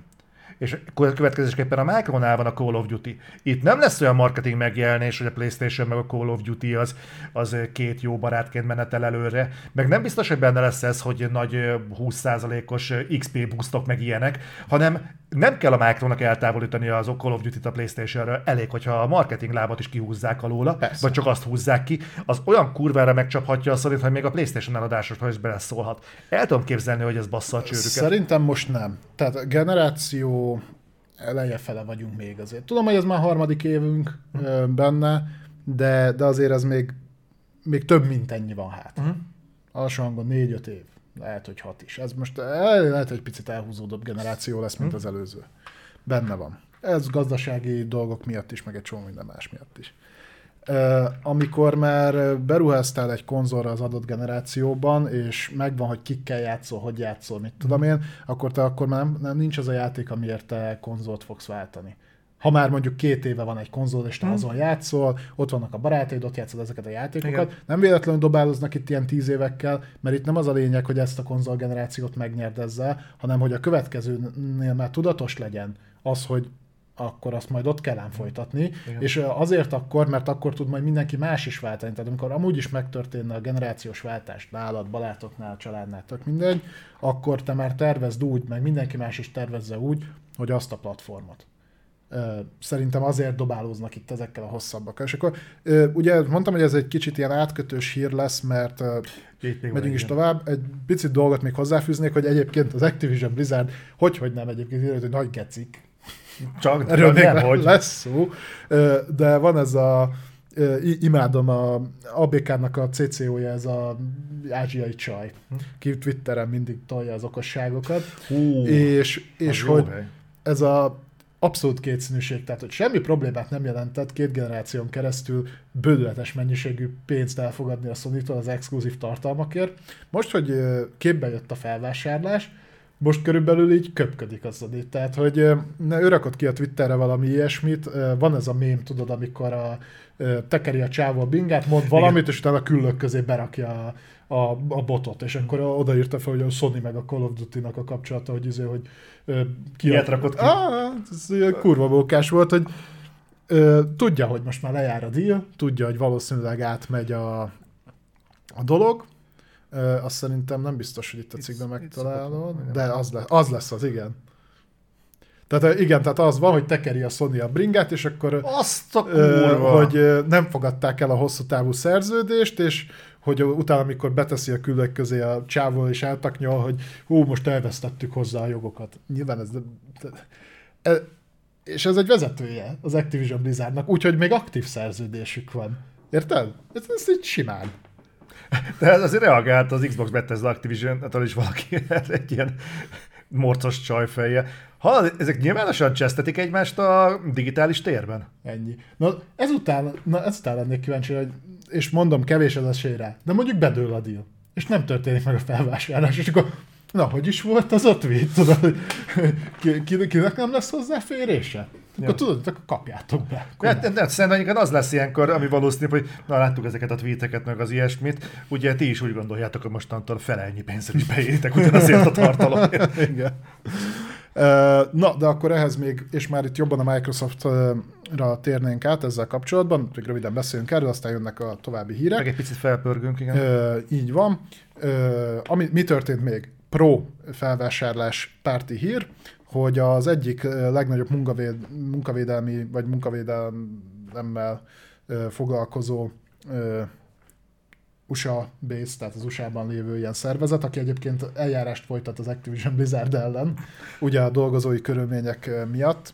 és következésképpen a Micronál van a Call of Duty. Itt nem lesz olyan marketing megjelenés, hogy a PlayStation meg a Call of Duty az, az két jó barátként menetel előre, meg nem biztos, hogy benne lesz ez, hogy nagy 20%-os XP boostok meg ilyenek, hanem nem kell a Micronak eltávolítani az Call of Duty-t a Playstation-ről, elég, hogyha a marketing lábat is kihúzzák alóla, Persze. vagy csak azt húzzák ki, az olyan kurvára megcsaphatja a sony hogy még a Playstation eladásosra is beleszólhat. El tudom képzelni, hogy ez bassza a csőrüket. Szerintem most nem. Tehát a generáció eleje fele vagyunk még azért. Tudom, hogy ez már harmadik évünk hm. benne, de, de azért ez még, még több, mint ennyi van hát. Hm. Alsó hangon négy-öt év lehet, hogy hat is. Ez most lehet, hogy picit elhúzódott generáció lesz, mint hm. az előző. Benne van. Ez gazdasági dolgok miatt is, meg egy csomó minden más miatt is. Amikor már beruháztál egy konzolra az adott generációban, és megvan, hogy kikkel játszol, hogy játszol, mit tudom én, akkor te akkor már nem, nem nincs az a játék, amiért te konzolt fogsz váltani ha már mondjuk két éve van egy konzol, és te hmm. azon játszol, ott vannak a barátaid, ott játszod ezeket a játékokat. Igen. Nem véletlenül dobáloznak itt ilyen tíz évekkel, mert itt nem az a lényeg, hogy ezt a konzol generációt megnyerd ezzel, hanem hogy a következőnél már tudatos legyen az, hogy akkor azt majd ott kell ám folytatni, Igen. és azért akkor, mert akkor tud majd mindenki más is váltani. Tehát amikor amúgy is megtörténne a generációs váltást nálad, balátoknál, családnál, tök mindegy, akkor te már tervezd úgy, meg mindenki más is tervezze úgy, hogy azt a platformot szerintem azért dobálóznak itt ezekkel a hosszabbakkal. És akkor ugye mondtam, hogy ez egy kicsit ilyen átkötős hír lesz, mert megyünk is tovább. Egy picit dolgot még hozzáfűznék, hogy egyébként az Activision Blizzard, hogy, hogy nem egyébként, hogy nagy gecik. Csak erről még nem, hogy. lesz szó. De van ez a imádom a ABK-nak a CCO-ja, ez a ázsiai csaj, ki Twitteren mindig tolja az okosságokat. Hú, és és hogy ez a abszolút kétszínűség, tehát hogy semmi problémát nem jelentett két generáción keresztül bődületes mennyiségű pénzt elfogadni a sony az exkluzív tartalmakért. Most, hogy képbe jött a felvásárlás, most körülbelül így köpködik az Sony. Tehát, hogy ne, ő rakott ki a Twitterre valami ilyesmit, van ez a mém, tudod, amikor a, tekeri a csávó a bingát, mond valamit, Igen. és utána a küllök közé berakja a, a, a botot, és akkor odaírta fel, hogy a Sony meg a Call of Duty-nak a kapcsolata, hogy, izé, hogy ki Ilyet rakott ki. Ah, ez kurva bókás volt, hogy ö, tudja, hogy most már lejár a deal, tudja, hogy valószínűleg átmegy a, a dolog, azt szerintem nem biztos, hogy itt a cikkben megtalálod, de az, le, az lesz az, igen. Tehát igen, tehát az van, hogy tekeri a Sony a bringát, és akkor Azt a kurva. hogy nem fogadták el a hosszú távú szerződést, és hogy utána, amikor beteszi a külök közé a csávol és eltaknyol, hogy hú, most elvesztettük hozzá a jogokat. Nyilván ez... E, és ez egy vezetője az Activision Blizzardnak, úgyhogy még aktív szerződésük van. Érted? Ez, ez így simán. De ez azért reagált az Xbox Bethesda Activision, attól is valaki egy ilyen morcos csajfeje. Ha ezek nyilvánosan csesztetik egymást a digitális térben? Ennyi. Na ezután, na ezután lennék kíváncsi, hogy, és mondom, kevés az esély de mondjuk bedől a deal, és nem történik meg a felvásárlás, és akkor na, hogy is volt az a tweet, tudod, hogy ki, ki, kinek nem lesz hozzáférése? Akkor ja. tudod, akkor kapjátok be. Hát, de, de, szerintem az lesz ilyenkor, ami valószínű, hogy na láttuk ezeket a tweeteket, meg az ilyesmit, ugye ti is úgy gondoljátok, hogy mostantól felelnyi pénzre is beéritek ugyanazért a tartalomért. Igen. Na, de akkor ehhez még, és már itt jobban a Microsoftra térnénk át ezzel kapcsolatban, még röviden beszélünk erről, aztán jönnek a további hírek. Meg egy picit felpörgünk, igen. Így van. Ami, mi történt még? Pro felvásárlás párti hír, hogy az egyik legnagyobb munkavéd, munkavédelmi vagy munkavédelemmel foglalkozó USA base, tehát az USA-ban lévő ilyen szervezet, aki egyébként eljárást folytat az Activision Blizzard ellen, ugye a dolgozói körülmények miatt.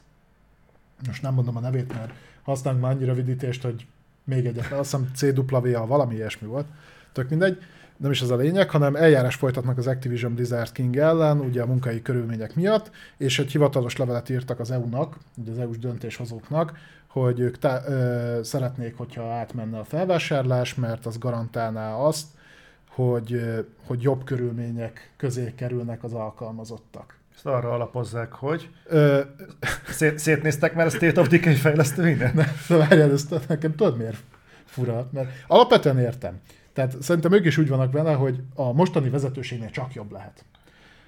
Most nem mondom a nevét, mert használunk már annyi rövidítést, hogy még egyet, azt hiszem CWA, valami ilyesmi volt, tök mindegy nem is az a lényeg, hanem eljárás folytatnak az Activision Blizzard King ellen, ugye a munkai körülmények miatt, és egy hivatalos levelet írtak az EU-nak, ugye az EU-s döntéshozóknak, hogy ők tá- ö, szeretnék, hogyha átmenne a felvásárlás, mert az garantálná azt, hogy, hogy jobb körülmények közé kerülnek az alkalmazottak. Ezt arra alapozzák, hogy Ö... Szét, szétnéztek már a State of Decay fejlesztőinek? Ne, várjál, ezt nekem tudod miért fura? Mert alapvetően értem. Tehát szerintem ők is úgy vannak vele, hogy a mostani vezetőségnél csak jobb lehet.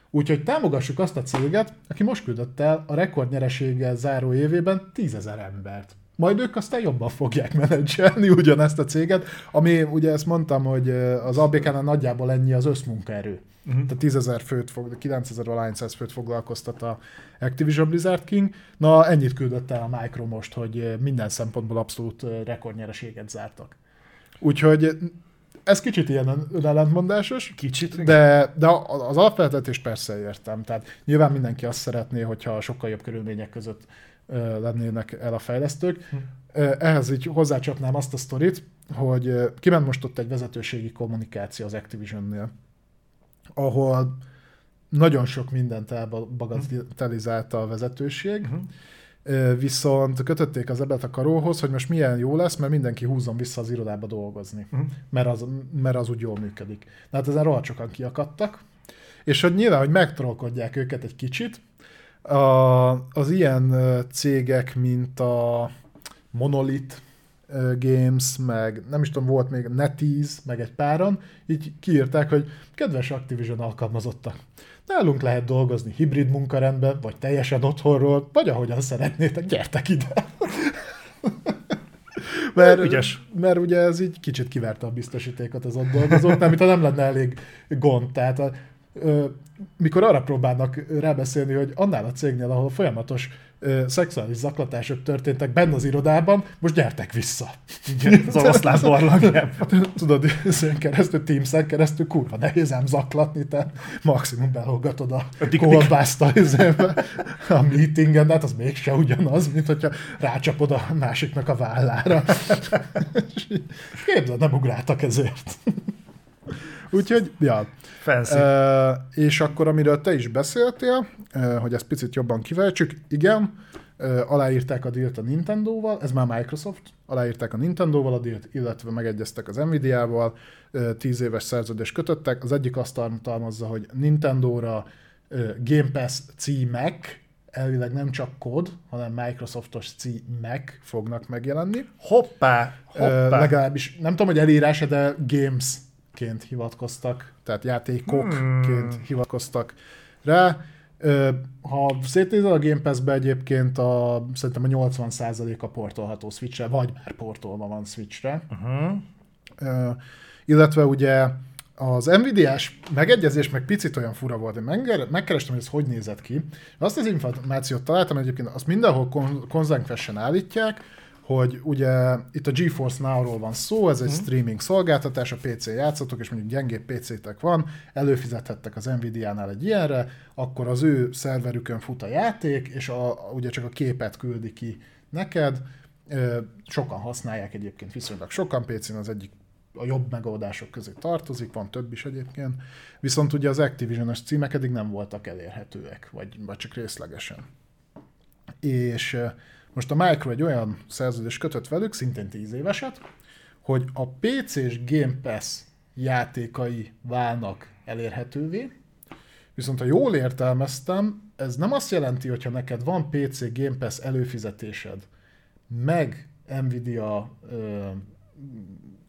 Úgyhogy támogassuk azt a céget, aki most küldött el a rekordnyereséggel záró évében tízezer embert. Majd ők aztán jobban fogják menedzselni ugyanezt a céget, ami ugye ezt mondtam, hogy az ABK-nál nagyjából ennyi az összmunkaerő. Uh-huh. Tehát 10 ezer főt, fog, 9000 alányszáz főt foglalkoztat a Activision Blizzard King. Na, ennyit küldött el a Micro most, hogy minden szempontból abszolút rekordnyereséget zártak. Úgyhogy ez kicsit ilyen ellentmondásos. Kicsit, de, de az alapfeltetést persze értem. Tehát nyilván mindenki azt szeretné, hogyha sokkal jobb körülmények között lennének el a fejlesztők. Hm. Ehhez így hozzácsapnám azt a sztorit, hogy kiment most ott egy vezetőségi kommunikáció az Activision-nél, ahol nagyon sok mindent elbagatelizálta a vezetőség, hm viszont kötötték az ebet a karóhoz, hogy most milyen jó lesz, mert mindenki húzzon vissza az irodába dolgozni, uh-huh. mert, az, mert az úgy jól működik. Na hát ezen rohadt sokan kiakadtak, és hogy nyilván, hogy megtrolkodják őket egy kicsit, a, az ilyen cégek, mint a Monolith Games, meg nem is tudom, volt még NetEase, meg egy páran, így kiírták, hogy kedves Activision alkalmazottak, Nálunk lehet dolgozni hibrid munkarendben, vagy teljesen otthonról, vagy ahogyan szeretnétek, gyertek ide. mert, Ügyes. mert ugye ez így kicsit kiverte a biztosítékot az ott dolgozóknál, mint ha nem lenne elég gond. Tehát a, ö, mikor arra próbálnak rábeszélni, hogy annál a cégnél, ahol folyamatos ö, szexuális zaklatások történtek benne az irodában, most gyertek vissza. Igen, az oroszlán barlang. Tudod, ezen keresztül, Teams-en keresztül kurva nehéz ám zaklatni, te maximum belolgatod a, a kolbászt a, a meetingen, de hát az mégse ugyanaz, mint hogyha rácsapod a másiknak a vállára. Képzeld, nem ugráltak ezért. Úgyhogy, ja. Fancy. Uh, és akkor, amiről te is beszéltél, uh, hogy ezt picit jobban kiváltsuk, igen, uh, aláírták a dílt a Nintendo-val, ez már Microsoft, aláírták a Nintendo-val a dílt, illetve megegyeztek az Nvidia-val, uh, tíz éves szerződést kötöttek, az egyik azt tartalmazza, hogy Nintendo-ra uh, Game Pass címek, elvileg nem csak kód, hanem Microsoftos címek fognak megjelenni. Hoppá, hoppá. Uh, legalábbis nem tudom, hogy elírása, de Games ként hivatkoztak, tehát játékokként hmm. hivatkoztak rá. Ha szétnézel a Game Pass-be egyébként a, szerintem a 80% a portolható Switch-re, vagy már portolva van Switch-re. Uh-huh. Uh, illetve ugye az Nvidia-s megegyezés meg picit olyan fura volt, én megkerestem, hogy ez hogy nézett ki. Azt az információt találtam egyébként, azt mindenhol konzekvensen állítják, hogy ugye itt a GeForce Now-ról van szó, ez egy Mhm. streaming szolgáltatás, a PC-n játszotok, és mondjuk gyengébb PC-tek van, előfizethettek az Nvidia-nál egy ilyenre, akkor az ő szerverükön fut a játék, és a, ugye csak a képet küldi ki neked. Sokan használják egyébként, viszonylag sokan PC-n az egyik a jobb megoldások közé tartozik, van több is egyébként, viszont ugye az Activision-es címek eddig nem voltak elérhetőek, vagy, vagy csak részlegesen. És most a Micro egy olyan szerződés kötött velük, szintén 10 éveset, hogy a PC-s Game Pass játékai válnak elérhetővé, viszont ha jól értelmeztem, ez nem azt jelenti, hogyha neked van PC Game Pass előfizetésed, meg Nvidia ö,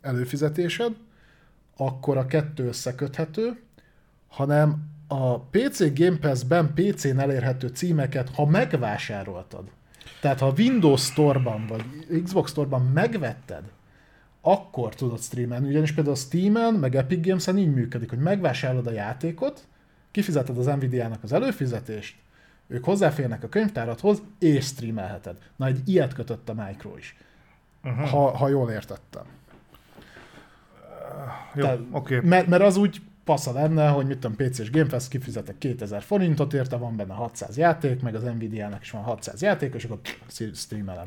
előfizetésed, akkor a kettő összeköthető, hanem a PC Game Pass-ben PC-n elérhető címeket, ha megvásároltad, tehát ha a Windows Store-ban vagy Xbox Store-ban megvetted, akkor tudod streamelni, ugyanis például a Steam-en, meg Epic Games-en így működik, hogy megvásárolod a játékot, kifizeted az Nvidia-nak az előfizetést, ők hozzáférnek a könyvtáradhoz, és streamelheted. Na, egy ilyet kötött a Micro is. Uh-huh. Ha, ha jól értettem. Jó, Tehát- oké. Okay. Mert, mert az úgy passza lenne, hogy mit tudom, PC-s Game Pass kifizetek 2000 forintot érte, van benne 600 játék, meg az Nvidia-nak is van 600 játék, és akkor streamelem.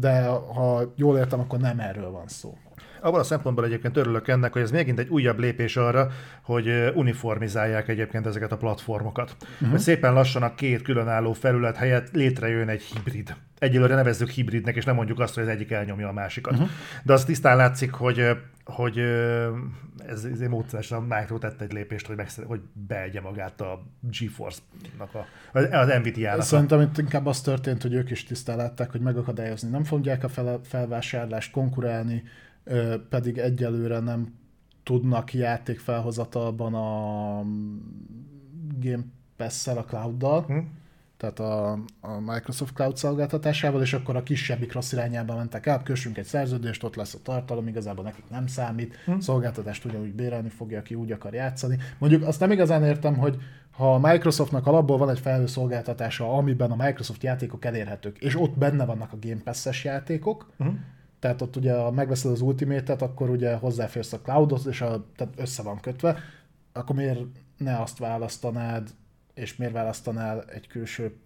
De ha jól értem, akkor nem erről van szó. Abban a szempontból egyébként örülök ennek, hogy ez megint egy újabb lépés arra, hogy uniformizálják egyébként ezeket a platformokat. Uh-huh. Hogy szépen lassan a két különálló felület helyett létrejön egy hibrid. Egyelőre nevezzük hibridnek, és nem mondjuk azt, hogy az egyik elnyomja a másikat. Uh-huh. De az tisztán látszik, hogy hogy ez, ez módszeresen a Micro tett egy lépést, hogy, megszer- hogy beegye magát a GeForce-nak, a, az, Nvidia-nak. Szerintem itt inkább az történt, hogy ők is tisztán látták, hogy megakadályozni nem fogják a fel, felvásárlást, konkurálni, pedig egyelőre nem tudnak játékfelhozatalban a Game Pass-szel, a cloud-dal, Hm? Tehát a, a Microsoft Cloud szolgáltatásával, és akkor a kisebbik rossz irányába mentek át, kössünk egy szerződést, ott lesz a tartalom, igazából nekik nem számít, hm. szolgáltatást ugyanúgy bérelni fogja, aki úgy akar játszani. Mondjuk azt nem igazán értem, hogy ha a Microsoftnak alapból van egy felhő szolgáltatása, amiben a Microsoft játékok elérhetők, és ott benne vannak a Game Pass-es játékok, Hm? tehát ott ugye, ha megveszed az Ultimate-et, akkor ugye hozzáférsz a cloudhoz, és a, tehát össze van kötve, akkor miért ne azt választanád, és miért választanál egy külső,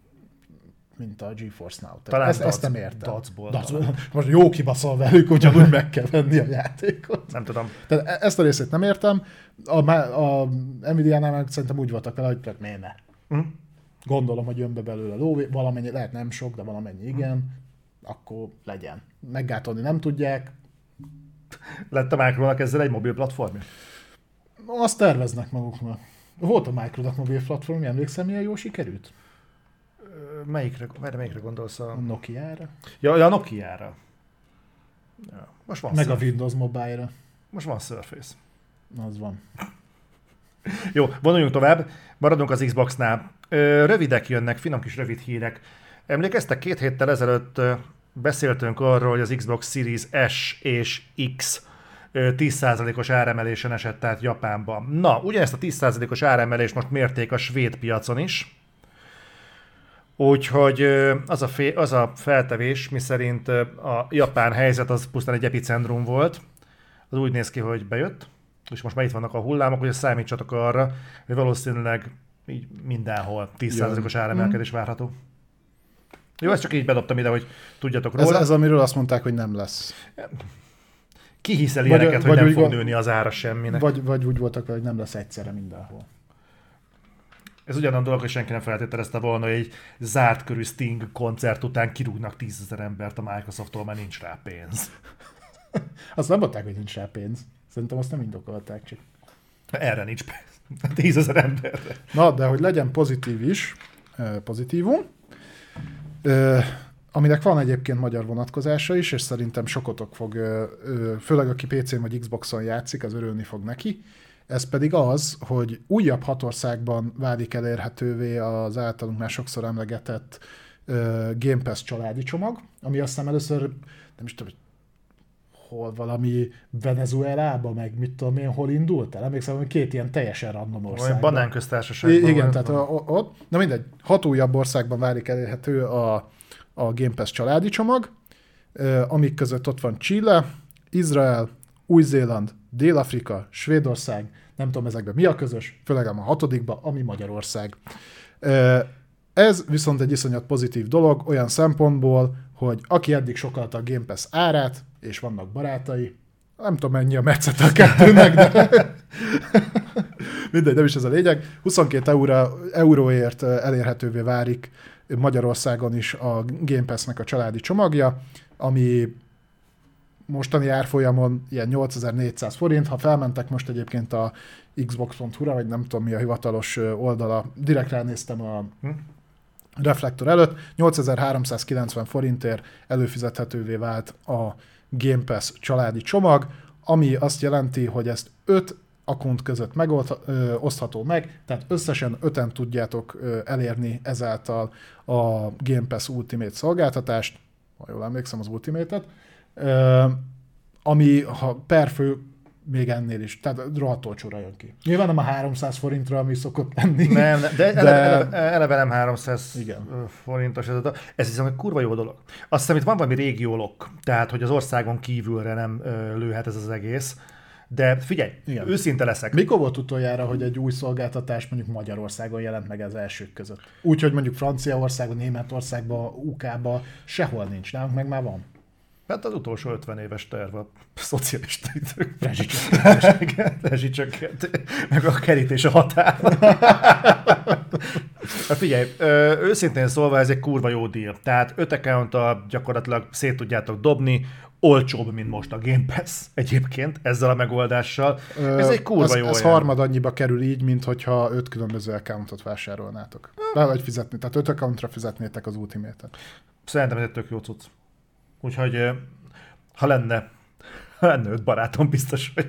mint a GeForce Now? Tehát Talán ezt, ezt nem értem. Dacból Dacból. Most jó kibaszol velük, ugyanúgy meg kell venni a játékot. nem tudom. Tehát e- ezt a részét nem értem. A, má- a Nvidia-nál meg szerintem úgy voltak vele, hogy miért ne. Hm? Gondolom, hogy jön be belőle lóvé, valamennyi, lehet nem sok, de valamennyi igen, akkor legyen. Meggátolni nem tudják, Lett a Micronak ezzel egy mobil platformja? azt terveznek maguknak. Volt a Microsoft mobil platform, emlékszem, milyen jó sikerült? Melyikre, merre, melyikre gondolsz? A... A Nokia-ra, Ja, ja, a Nokia-ra. Ja. Most van meg a Surface. Windows Mobile-ra. Most van Surface. Az van. Jó, vonuljunk tovább. Maradunk az Xbox-nál. Rövidek jönnek, finom kis rövid hírek. Emlékeztek, két héttel ezelőtt beszéltünk arról, hogy az Xbox Series S és X 10%-os áremelésen esett át Japánban. Na, ugyanezt a 10%-os áremelést most mérték a svéd piacon is. Úgyhogy az a, fé, az a feltevés, miszerint a japán helyzet az pusztán egy epicentrum volt, az úgy néz ki, hogy bejött, és most már itt vannak a hullámok, hogy számítsatok arra, hogy valószínűleg így mindenhol 10%-os áremelkedés várható. Jó, ezt csak így bedobtam ide, hogy tudjatok Ez, róla. ez amiről azt mondták, hogy nem lesz. Ki hiszel Vagy- ilyeneket, hogy vagy nem fog van- nőni az ára semminek? Vagy, vagy úgy voltak vele, hogy nem lesz egyszerre mindenhol. Ez ugyanolyan dolog, hogy senki nem feltételezte volna, hogy egy zárt körű Sting koncert után kirúgnak tízezer embert a Microsofttól, mert nincs rá pénz. Azt nem mondták, hogy nincs rá pénz. Szerintem azt nem indokolták csak. Erre nincs pénz. Tízezer emberre. Na, de hogy legyen pozitív is, ö, pozitívum, ö, aminek van egyébként magyar vonatkozása is, és szerintem sokotok fog, főleg aki PC-n vagy Xboxon játszik, az örülni fog neki. Ez pedig az, hogy újabb hat országban válik elérhetővé az általunk már sokszor emlegetett Game Pass családi csomag, ami azt hiszem először, nem is tudom, hol valami Venezuelába, meg mit tudom én, hol indult el. Emlékszem, hogy két ilyen teljesen random országban. I- igen, vagy- tehát a, ott, na mindegy, hat újabb országban válik elérhető a, a Game Pass családi csomag, amik között ott van Chile, Izrael, Új-Zéland, Dél-Afrika, Svédország, nem tudom ezekben mi a közös, főleg a hatodikban, ami Magyarország. Ez viszont egy iszonyat pozitív dolog olyan szempontból, hogy aki eddig sokalta a Game Pass árát, és vannak barátai, nem tudom mennyi a metszete a kettőnek, de mindegy, nem is ez a lényeg. 22 euró, euróért elérhetővé válik Magyarországon is a Game Pass-nek a családi csomagja, ami mostani árfolyamon ilyen 8400 forint, ha felmentek most egyébként a xbox.hu-ra, vagy nem tudom mi a hivatalos oldala, direkt ránéztem a hm? reflektor előtt, 8390 forintért előfizethetővé vált a Game Pass családi csomag, ami azt jelenti, hogy ezt 5 akont között megosztható meg, tehát összesen öten tudjátok elérni ezáltal a Game Pass Ultimate szolgáltatást, ha jól emlékszem az Ultimate-et, ami ha per fő még ennél is, tehát rohadt olcsóra jön ki. Nyilván nem a 300 forintra, ami szokott lenni. Nem, de, de... Eleve, eleve, nem 300 Igen. forintos ez a Ez hiszem, hogy kurva jó dolog. Azt hiszem, itt van valami régiólok, tehát hogy az országon kívülre nem lőhet ez az egész. De figyelj, Igen. őszinte leszek. Mikor volt utoljára, hogy egy új szolgáltatás mondjuk Magyarországon jelent meg az elsők között? Úgy, hogy mondjuk Franciaországban, Németországban, UK-ban sehol nincs, nálunk meg már van. Hát az utolsó 50 éves terv a szocialista idők. Rezsicsökkent. Meg a kerítés a határ. hát figyelj, őszintén szólva ez egy kurva jó díl. Tehát 5 account gyakorlatilag szét tudjátok dobni, olcsóbb, mint most a Game Pass egyébként ezzel a megoldással. Ez egy kurva ez, jó Ez olyan. harmad annyiba kerül így, mint hogyha öt különböző accountot vásárolnátok. Le vagy fizetni, tehát öt accountra fizetnétek az Ultimate-et. Szerintem ez egy tök jó cucc. Úgyhogy ha lenne lenne öt barátom, biztos, hogy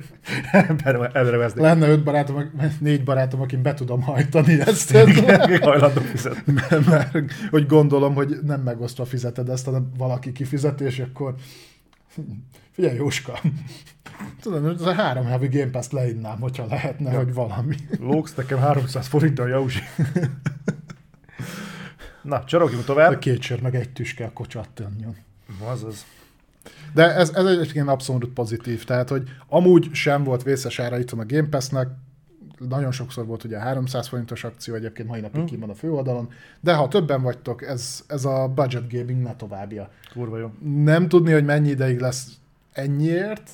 előre veznék. Lenne öt barátom, négy barátom, akin be tudom hajtani ezt. hajlandó fizetni. Mert, mert, hogy gondolom, hogy nem megosztva fizeted ezt, hanem valaki kifizet, és akkor figyelj Jóska, tudom, ez a három havi Game Pass-t leinnám, hogyha lehetne, ja. hogy valami. Lóksz nekem 300 forinttal, Jausi. Na, csorogjunk tovább. De két sör, meg egy tüske a kocsat tönjön. Azaz. De ez, ez egyébként abszolút pozitív, tehát hogy amúgy sem volt vészes ára itt a Game Pass-nek, nagyon sokszor volt ugye a 300 forintos akció, egyébként mai napig hmm. van a főoldalon, de ha többen vagytok, ez, ez a budget gaming ne továbbja. Kurva jó. Nem tudni, hogy mennyi ideig lesz ennyiért,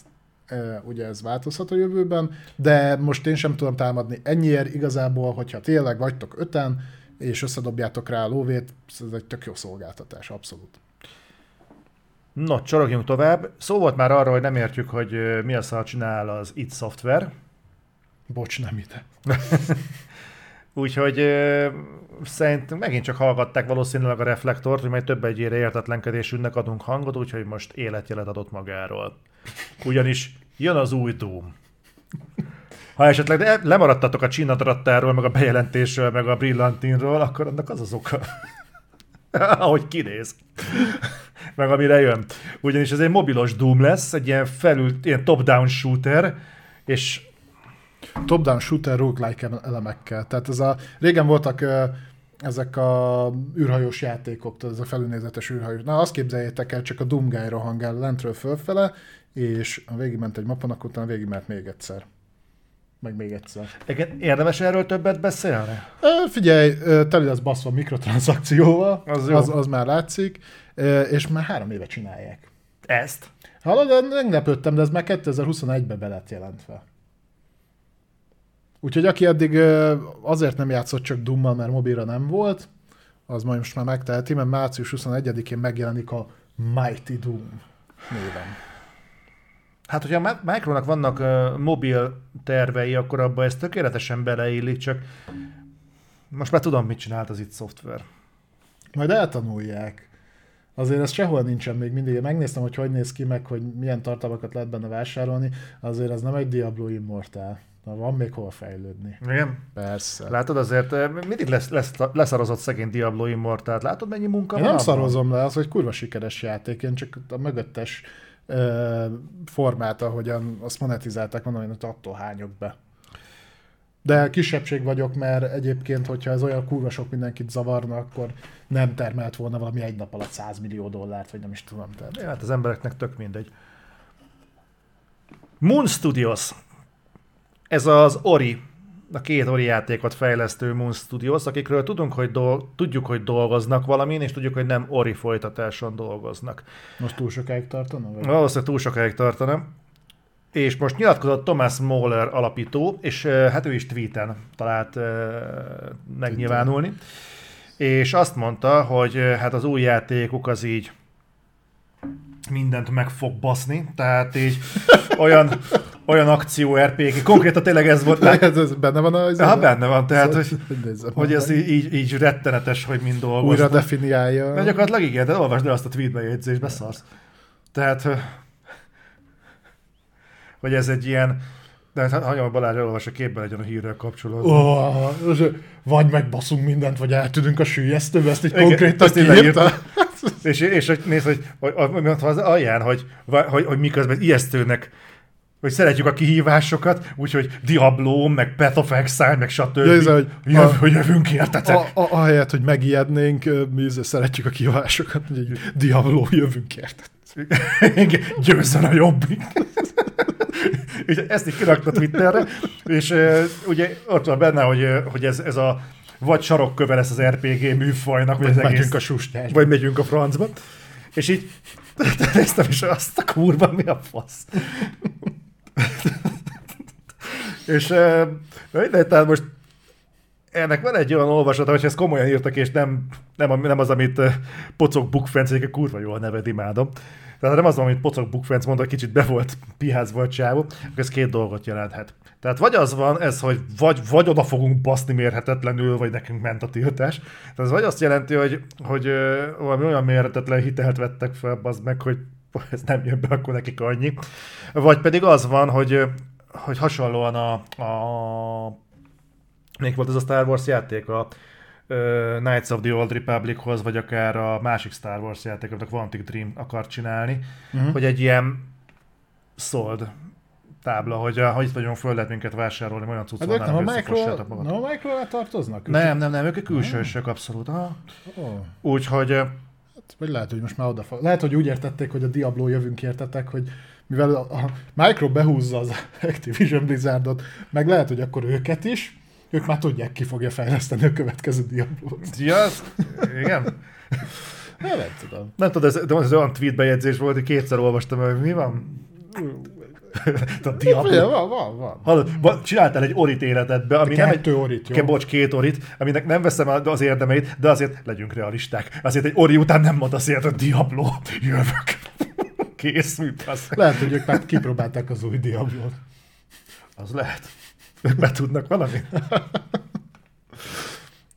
ugye ez változhat a jövőben, de most én sem tudom támadni ennyiért igazából, hogyha tényleg vagytok öten, és összedobjátok rá a lóvét, ez egy tök jó szolgáltatás, abszolút. No, csorogjunk tovább. Szó volt már arról, hogy nem értjük, hogy mi a szar csinál az IT Software. Bocs, nem ide. Úgyhogy szerint megint csak hallgatták valószínűleg a reflektort, hogy majd több egyére értetlenkedésünknek adunk hangot, úgyhogy most életjelet adott magáról. Ugyanis jön az új Doom. Ha esetleg lemaradtatok a csinadrattáról, meg a bejelentésről, meg a brillantinról, akkor annak az az oka. Ahogy kinéz meg amire jön. Ugyanis ez egy mobilos Doom lesz, egy ilyen felül, ilyen top-down shooter, és top-down shooter roguelike elemekkel. Tehát ez a, régen voltak ezek a űrhajós játékok, tehát ez a felülnézetes űrhajós. Na azt képzeljétek el, csak a Doom Guy rohangál lentről fölfele, és ha végigment egy mapon, akkor utána végigment még egyszer. Meg még egyszer. Érdemes erről többet beszélni? E, figyelj, teli lesz baszva mikrotranszakcióval, az, az, az már látszik és már három éve csinálják. Ezt? Hallod, meglepődtem, de ez már 2021-be be lett jelentve. Úgyhogy aki eddig azért nem játszott csak Dummal, mert mobilra nem volt, az majd most már megteheti, mert március 21-én megjelenik a Mighty Doom néven. Hát, hogyha a Micronak vannak uh, mobil tervei, akkor abba ez tökéletesen beleillik, csak most már tudom, mit csinált az itt szoftver. Majd eltanulják. Azért ez sehol nincsen még mindig. Megnéztem, hogy hogy néz ki, meg hogy milyen tartalmakat lehet benne vásárolni. Azért ez nem egy Diablo Immortal. Na, van még hol fejlődni. Igen? Persze. Látod, azért mindig lesz, lesz, leszarozott szegény Diablo Immortal. Látod, mennyi munka Én van? nem abban? szarozom le, az, hogy kurva sikeres játék. Én csak a mögöttes formát, ahogyan azt monetizálták, mondom, hogy attól hányok be. De kisebbség vagyok, mert egyébként, hogyha ez olyan kurva sok mindenkit zavarna, akkor nem termelt volna valami egy nap alatt 100 millió dollárt, vagy nem is tudom. Tehát. Ja, hát az embereknek tök mindegy. Moon Studios. Ez az Ori, a két Ori játékot fejlesztő Moon Studios, akikről tudunk, hogy dol- tudjuk, hogy dolgoznak valamin, és tudjuk, hogy nem Ori folytatáson dolgoznak. Most túl sokáig tartana? Vagy? Valószínűleg túl sokáig tartana. És most nyilatkozott Thomas Moller alapító, és hát ő is tweeten talált uh, megnyilvánulni. És azt mondta, hogy hát az új játékuk az így mindent meg fog baszni, tehát így olyan, olyan akció RPG, konkrétan tényleg ez volt. Ez, ez benne van a... Ha benne van, tehát hogy, Nézzem hogy meg. ez így, így, így rettenetes, hogy mind újra dolgoznak. definiálja. De gyakorlatilag igen, de olvasd el azt a tweetbe jegyzésbe, szarsz. Tehát, hogy ez egy ilyen, de hát hagyom a Balázs elolvas, a képben legyen a hírrel kapcsolatban. Oh, vagy megbaszunk mindent, vagy eltűnünk a sűjesztőbe, ezt Igen, konkrétan kiírta. És, és hogy nézd, hogy, hogy, hogy, az alján, hogy, hogy, hogy miközben ijesztőnek, hogy szeretjük a kihívásokat, úgyhogy Diablo, meg Path of Exile, meg stb. Ja, ez, hogy Jöv, a- hogy jövünk értetek. A, a, ahelyett, hogy megijednénk, mi szeretjük a kívásokat, hogy Diablo jövünk érted. Igen, győzzön a jobbik. ezt így kirakta Twitterre, és ugye ott van benne, hogy, hogy ez, ez a vagy sarokköve lesz az RPG műfajnak, vagy az Megyünk egész, a sustásba. vagy megyünk a francba. És így néztem, és azt a kurva, mi a fasz. és de, tehát most ennek van egy olyan olvasata, hogy ezt komolyan írtak, és nem, nem, a- nem az, amit Pocok Bukfenc, egyébként kurva jól neved, imádom. Tehát nem az, amit Pocok Bukfenc mondta, hogy kicsit be volt piházva a csávó, ez két dolgot jelenthet. Tehát vagy az van ez, hogy vagy, vagy oda fogunk baszni mérhetetlenül, vagy nekünk ment a tiltás. Tehát ez vagy azt jelenti, hogy, hogy valami olyan mérhetetlen hitelt vettek fel, az meg, hogy ez nem jön be, akkor nekik annyi. Vagy pedig az van, hogy, hogy hasonlóan a, a még volt ez a Star Wars játék, a uh, Knights of the Old Republichoz, vagy akár a másik Star Wars játék, amit a Quantic Dream akar csinálni, uh-huh. hogy egy ilyen sold tábla, hogy, uh, hogy itt vagyunk, föl lehet minket vásárolni, olyan cucc Hát nem a Micro, nem a Micro tartoznak? Nem, nem, nem, ők külsősök abszolút. Aha. Oh. Úgyhogy ö, Vagy lehet, hogy most már oda Lehet, hogy úgy értették, hogy a Diablo jövünk értetek, hogy mivel a, a Micro behúzza az Activision Blizzardot, meg lehet, hogy akkor őket is, ők már tudják, ki fogja fejleszteni a következő Diablo-t. az- igen. Hát, nem tudom. Nem tudod, ez, de ez olyan tweet bejegyzés volt, hogy kétszer olvastam, hogy mi van? a Diablo. Ja, van, van, van. Hallod, csináltál egy orit életedbe, ami nem egy, orit, jó? Ke, bocs, két orit, aminek nem veszem az érdemeit, de azért legyünk realisták. Azért egy ori után nem mond azért, hogy Diablo, jövök. Kész, mint az. Lehet, hogy ők már kipróbálták az új Diablo-t. Az lehet. Ők be tudnak valamit.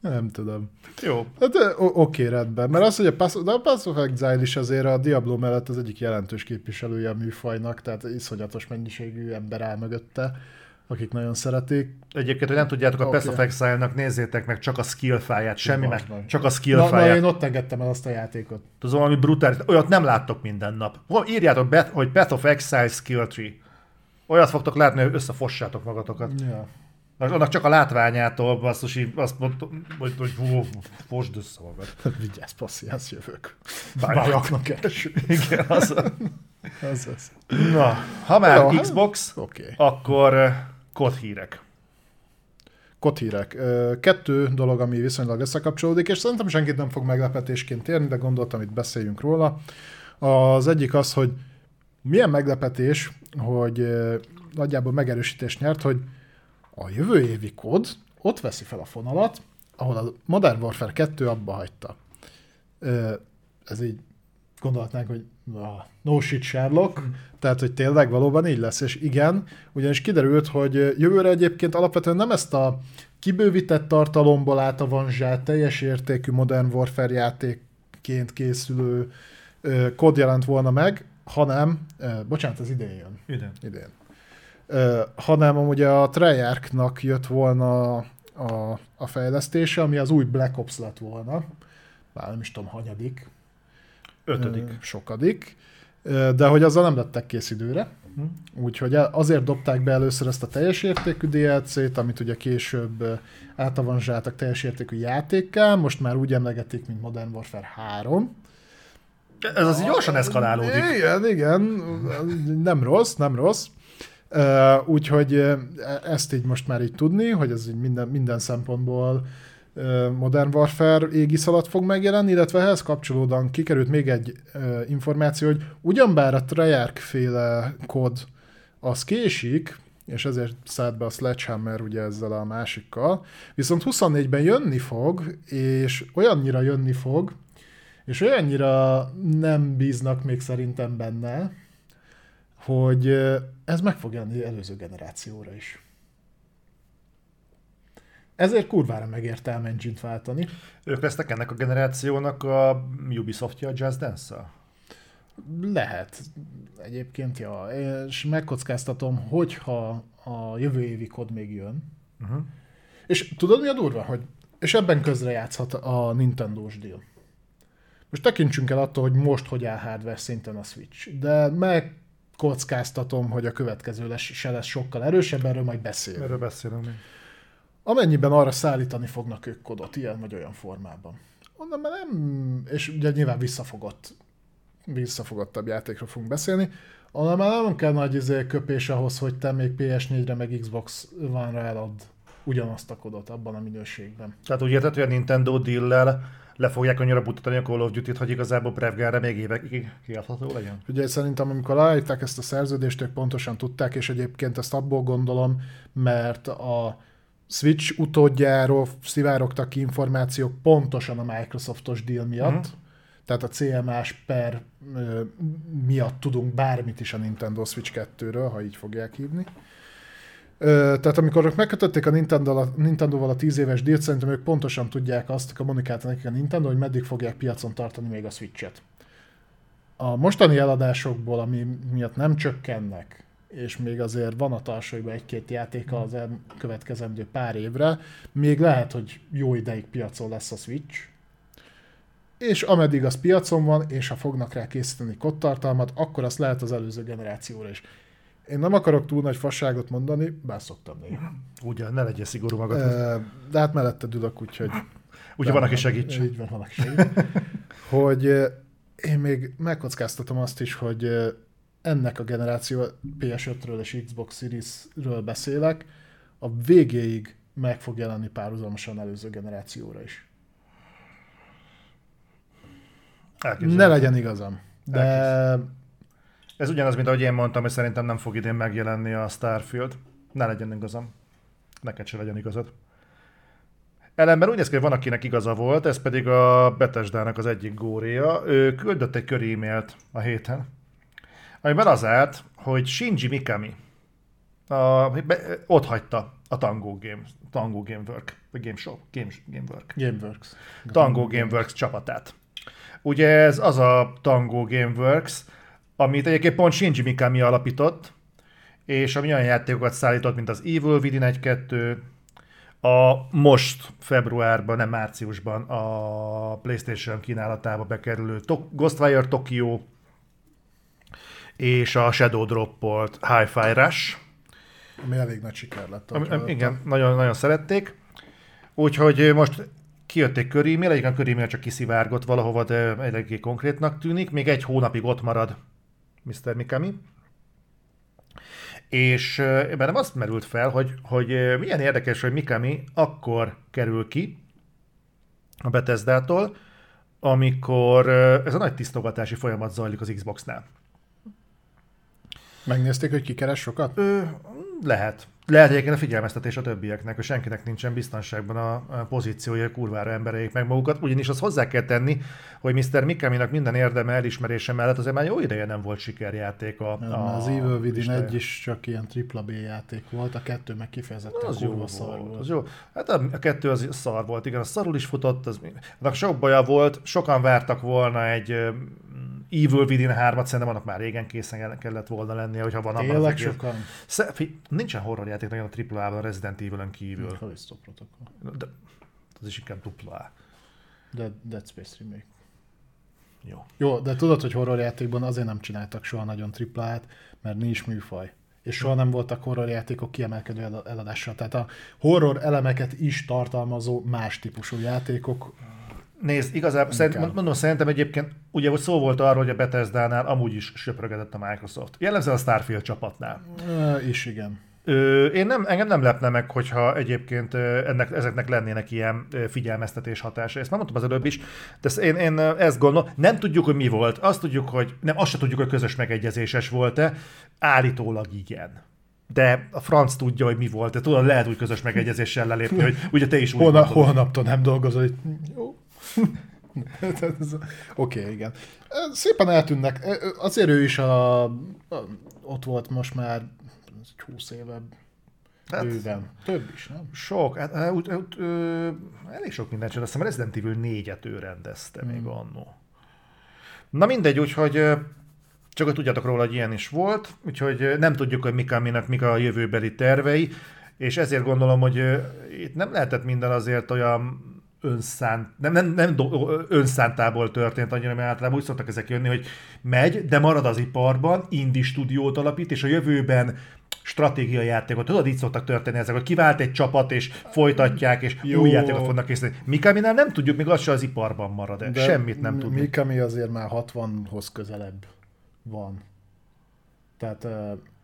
Nem tudom. Jó. Hát oké, rendben. Mert az, hogy a Pass, de a Pass of Exile is azért a Diablo mellett az egyik jelentős képviselője a műfajnak, tehát iszonyatos mennyiségű ember áll mögötte, akik nagyon szeretik. Egyébként, hogy nem tudjátok, a okay. Path of Exile-nak nézzétek meg csak a skill fáját, semmi Bazd meg, csak a skill Na, na, fáját. én ott engedtem el azt a játékot. Az valami brutális, olyat nem láttok minden nap. Írjátok be, hogy Path of Exile skill tree. Olyat fogtok látni, hogy összefossátok magatokat. Ja. Annak csak a látványától basszus, így azt mondtam, hogy, hogy hú, fosd össze magad. Vigyázz, passziánsz, jövök. Bájak. Bajaknak első. Igen, az. Az az. Na, ha már Jó, hát- Xbox. Okay. akkor eh, kod hírek. Kothírek. Kettő dolog, ami viszonylag összekapcsolódik, és szerintem senkit nem fog meglepetésként érni, de gondoltam, itt beszéljünk róla. Az egyik az, hogy milyen meglepetés, hogy ö, nagyjából megerősítést nyert, hogy a jövő évi kod ott veszi fel a fonalat, ahol a Modern Warfare 2 abba hagyta. Ez így gondolhatnánk, hogy ah, no shit Sherlock, tehát, hogy tényleg valóban így lesz, és igen, ugyanis kiderült, hogy jövőre egyébként alapvetően nem ezt a kibővített tartalomból átavonzsált, teljes értékű Modern Warfare játékként készülő kód jelent volna meg, hanem, bocsánat, az idén jön, idén, ö, hanem amúgy a Treyarchnak jött volna a, a fejlesztése, ami az új Black Ops lett volna, már nem is tudom, hanyadik, Ötödik. Sokadik. De hogy azzal nem lettek kész időre. Hm. Úgyhogy azért dobták be először ezt a teljes értékű DLC-t, amit ugye később átavanzsáltak teljes értékű játékkel, most már úgy emlegetik, mint Modern Warfare 3. Ez az gyorsan eszkalálódik. Igen, igen, nem rossz, nem rossz. Uh, úgyhogy ezt így most már így tudni, hogy ez így minden, minden szempontból Modern Warfare égisz alatt fog megjelenni, illetve ehhez kapcsolódóan kikerült még egy uh, információ, hogy ugyanbár a Treyarch féle kod az késik, és ezért szállt be a Sledgehammer ugye ezzel a másikkal, viszont 24-ben jönni fog, és olyannyira jönni fog, és olyannyira nem bíznak még szerintem benne, hogy ez meg fog jelenni előző generációra is. Ezért kurvára megérte engine váltani. Ők lesznek ennek a generációnak a Ubisoftja a Jazz dance Lehet. Egyébként, ja. És megkockáztatom, hogyha a jövő évi kod még jön. Uh-huh. És tudod mi a durva? Hogy, és ebben közre játszhat a Nintendo-s deal. Most tekintsünk el attól, hogy most hogy áll hardware szinten a Switch, de meg kockáztatom, hogy a következő lesz, se lesz sokkal erősebb, erről majd beszélünk. Erről beszélünk. Amennyiben arra szállítani fognak ők kodot, ilyen vagy olyan formában. Onnan már nem, és ugye nyilván visszafogott, visszafogottabb játékról fogunk beszélni, onnan már nem kell nagy izé köpés ahhoz, hogy te még PS4-re meg Xbox One-ra elad ugyanazt a kodot abban a minőségben. Tehát úgy érted, hogy a Nintendo deal le fogják annyira butatani a Call of Duty-t, hogy igazából Prevgára még évekig kiadható legyen? Ugye szerintem, amikor aláírták ezt a szerződést, ők pontosan tudták, és egyébként ezt abból gondolom, mert a Switch utódjáról szivárogtak ki információk pontosan a Microsoftos deal miatt, uh-huh. tehát a CMA-s per ö, miatt tudunk bármit is a Nintendo Switch 2-ről, ha így fogják hívni. Tehát amikor ők megkötötték a Nintendo-val, a Nintendo-val a 10 éves dílt, szerintem ők pontosan tudják azt, kommunikálta nekik a Nintendo, hogy meddig fogják piacon tartani még a Switch-et. A mostani eladásokból, ami miatt nem csökkennek, és még azért van a tarsaiban egy-két játéka az következendő pár évre, még lehet, hogy jó ideig piacon lesz a Switch, és ameddig az piacon van, és ha fognak rá készíteni kottartalmat, akkor azt lehet az előző generációra is. Én nem akarok túl nagy fasságot mondani, bár szoktam néha. Ugye, ne legyél szigorú magad. De hát mellette ülök, úgyhogy... Ugye van, aki segíts. Így van, van, aki segít. hogy én még megkockáztatom azt is, hogy ennek a generáció PS5-ről és Xbox Series-ről beszélek, a végéig meg fog jelenni párhuzamosan előző generációra is. Ne legyen igazam. De Elképzel. Ez ugyanaz, mint ahogy én mondtam, hogy szerintem nem fog idén megjelenni a Starfield. Ne legyen igazam. Neked se legyen igazad. Ellenben úgy néz ki, hogy van, akinek igaza volt, ez pedig a Betesdának az egyik góréja. Ő küldött egy kör e-mailt a héten, amiben az állt, hogy Shinji Mikami a, be, ott hagyta a Tango Game, Tango Gamework, vagy Game Show, Game, Gamework. Gameworks. Tango Gameworks csapatát. Ugye ez az a Tango Gameworks, amit egyébként pont Shinji Mikami alapított, és ami olyan játékokat szállított, mint az Evil Within 1-2, a most februárban, nem márciusban a PlayStation kínálatába bekerülő Ghostwire Tokyo és a Shadow Drop-olt Hi-Fi Rush. Ami elég nagy siker lett. Ami, igen, nagyon, nagyon szerették. Úgyhogy most kijötték körímél, egyébként a körímél csak kiszivárgott valahova, de eléggé konkrétnak tűnik. Még egy hónapig ott marad Mr. Mikami. És bennem azt merült fel, hogy, hogy milyen érdekes, hogy Mikami akkor kerül ki a Bethesda-tól, amikor ez a nagy tisztogatási folyamat zajlik az Xbox-nál. Megnézték, hogy ki keres sokat? Ö, lehet. Lehet egyébként a figyelmeztetés a többieknek, hogy senkinek nincsen biztonságban a, pozíciója, kurvára embereik meg magukat, ugyanis azt hozzá kell tenni, hogy Mr. Mikaminak minden érdeme elismerése mellett azért már jó ideje nem volt sikerjáték. A, a, az Evil Within egy is csak ilyen tripla B játék volt, a kettő meg kifejezetten az jó szar volt. Az jó. Hát a, a kettő az szar volt, igen, a szarul is futott, az, annak sok baja volt, sokan vártak volna egy Evil Within 3-at szerintem annak már régen készen kellett volna lennie, hogyha van abban az sokan. Sze, nincsen horror játék nagyon a AAA-ban Resident Evil-en kívül. Callisto Protocol. De, az is inkább dupla A. Dead, Space Remake. Jó. Jó, de tudod, hogy horrorjátékban azért nem csináltak soha nagyon triplát, mert nincs műfaj. És soha nem voltak horrorjátékok kiemelkedő el- eladással. Tehát a horror elemeket is tartalmazó más típusú játékok. Nézd, igazából szerint, mondom, szerintem egyébként, ugye hogy szó volt arról, hogy a Bethesda-nál amúgy is söprögetett a Microsoft. Jellemzően a Starfield csapatnál. Is igen. Ö, én nem, engem nem lepne meg, hogyha egyébként ennek, ezeknek lennének ilyen figyelmeztetés hatása. Ezt már mondtam az előbb is, de én, én ezt gondolom. Nem tudjuk, hogy mi volt. Azt tudjuk, hogy nem, azt se tudjuk, hogy közös megegyezéses volt-e. Állítólag igen. De a franc tudja, hogy mi volt. De tudod, lehet úgy közös megegyezéssel lelépni, hogy ugye te is úgy gondolod. holnaptól nem dolgozol. itt. Jó. Oké, okay, igen. Szépen eltűnnek. Azért ő is a, a, ott volt most már 20 éve Hát- bőven. Több is, nem? Sok, hát, hát, úgy, ö, elég sok mindent csinált. Azt hiszem Resident Evil 4-et ő rendezte még annó. Na mindegy, úgyhogy csak hogy tudjátok róla, hogy ilyen is volt, úgyhogy nem tudjuk, hogy mik a, minek, mik a jövőbeli tervei, és ezért gondolom, hogy itt nem lehetett minden azért olyan önszánt, nem, nem, nem do- önszántából történt annyira, mert általában úgy szoktak ezek jönni, hogy megy, de marad az iparban, indie stúdiót alapít, és a jövőben stratégiai játékot. Tudod, így szoktak történni ezek, hogy kivált egy csapat, és folytatják, és Jó. Új játékot fognak készíteni. Mikaminál nem tudjuk, még az se az iparban marad. De Semmit nem tudni. Mikami azért már 60-hoz közelebb van. Tehát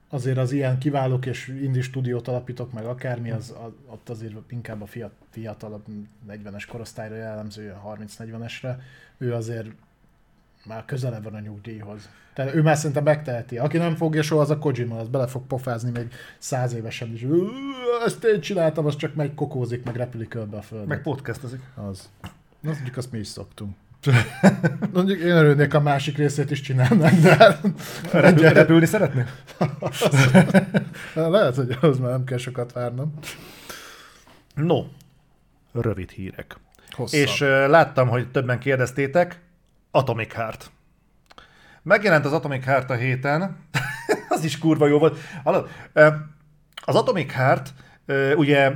azért az ilyen kiválók és indie stúdiót alapítok meg akármi, az, az ott azért inkább a fiat, fiatalabb 40-es korosztályra jellemző, ilyen 30-40-esre, ő azért már közelebb van a nyugdíjhoz. Tehát ő már szerintem megteheti. Aki nem fogja soha, az a Kojima, az bele fog pofázni még száz évesen is. "Ú, Ezt én csináltam, az csak megy kokózik, meg repülik körbe a földön. Meg podcastozik. Az. Na, mondjuk azt mi is szoktunk. Mondjuk én örülnék, a másik részét is csinálnánk, de hát Repül, repülni szeretnél? lehet, hogy ahhoz már nem kell sokat várnom. No, rövid hírek. Hosszabb. És uh, láttam, hogy többen kérdeztétek, Atomic Heart. Megjelent az Atomic Heart a héten, az is kurva jó volt. Az Atomic Heart ugye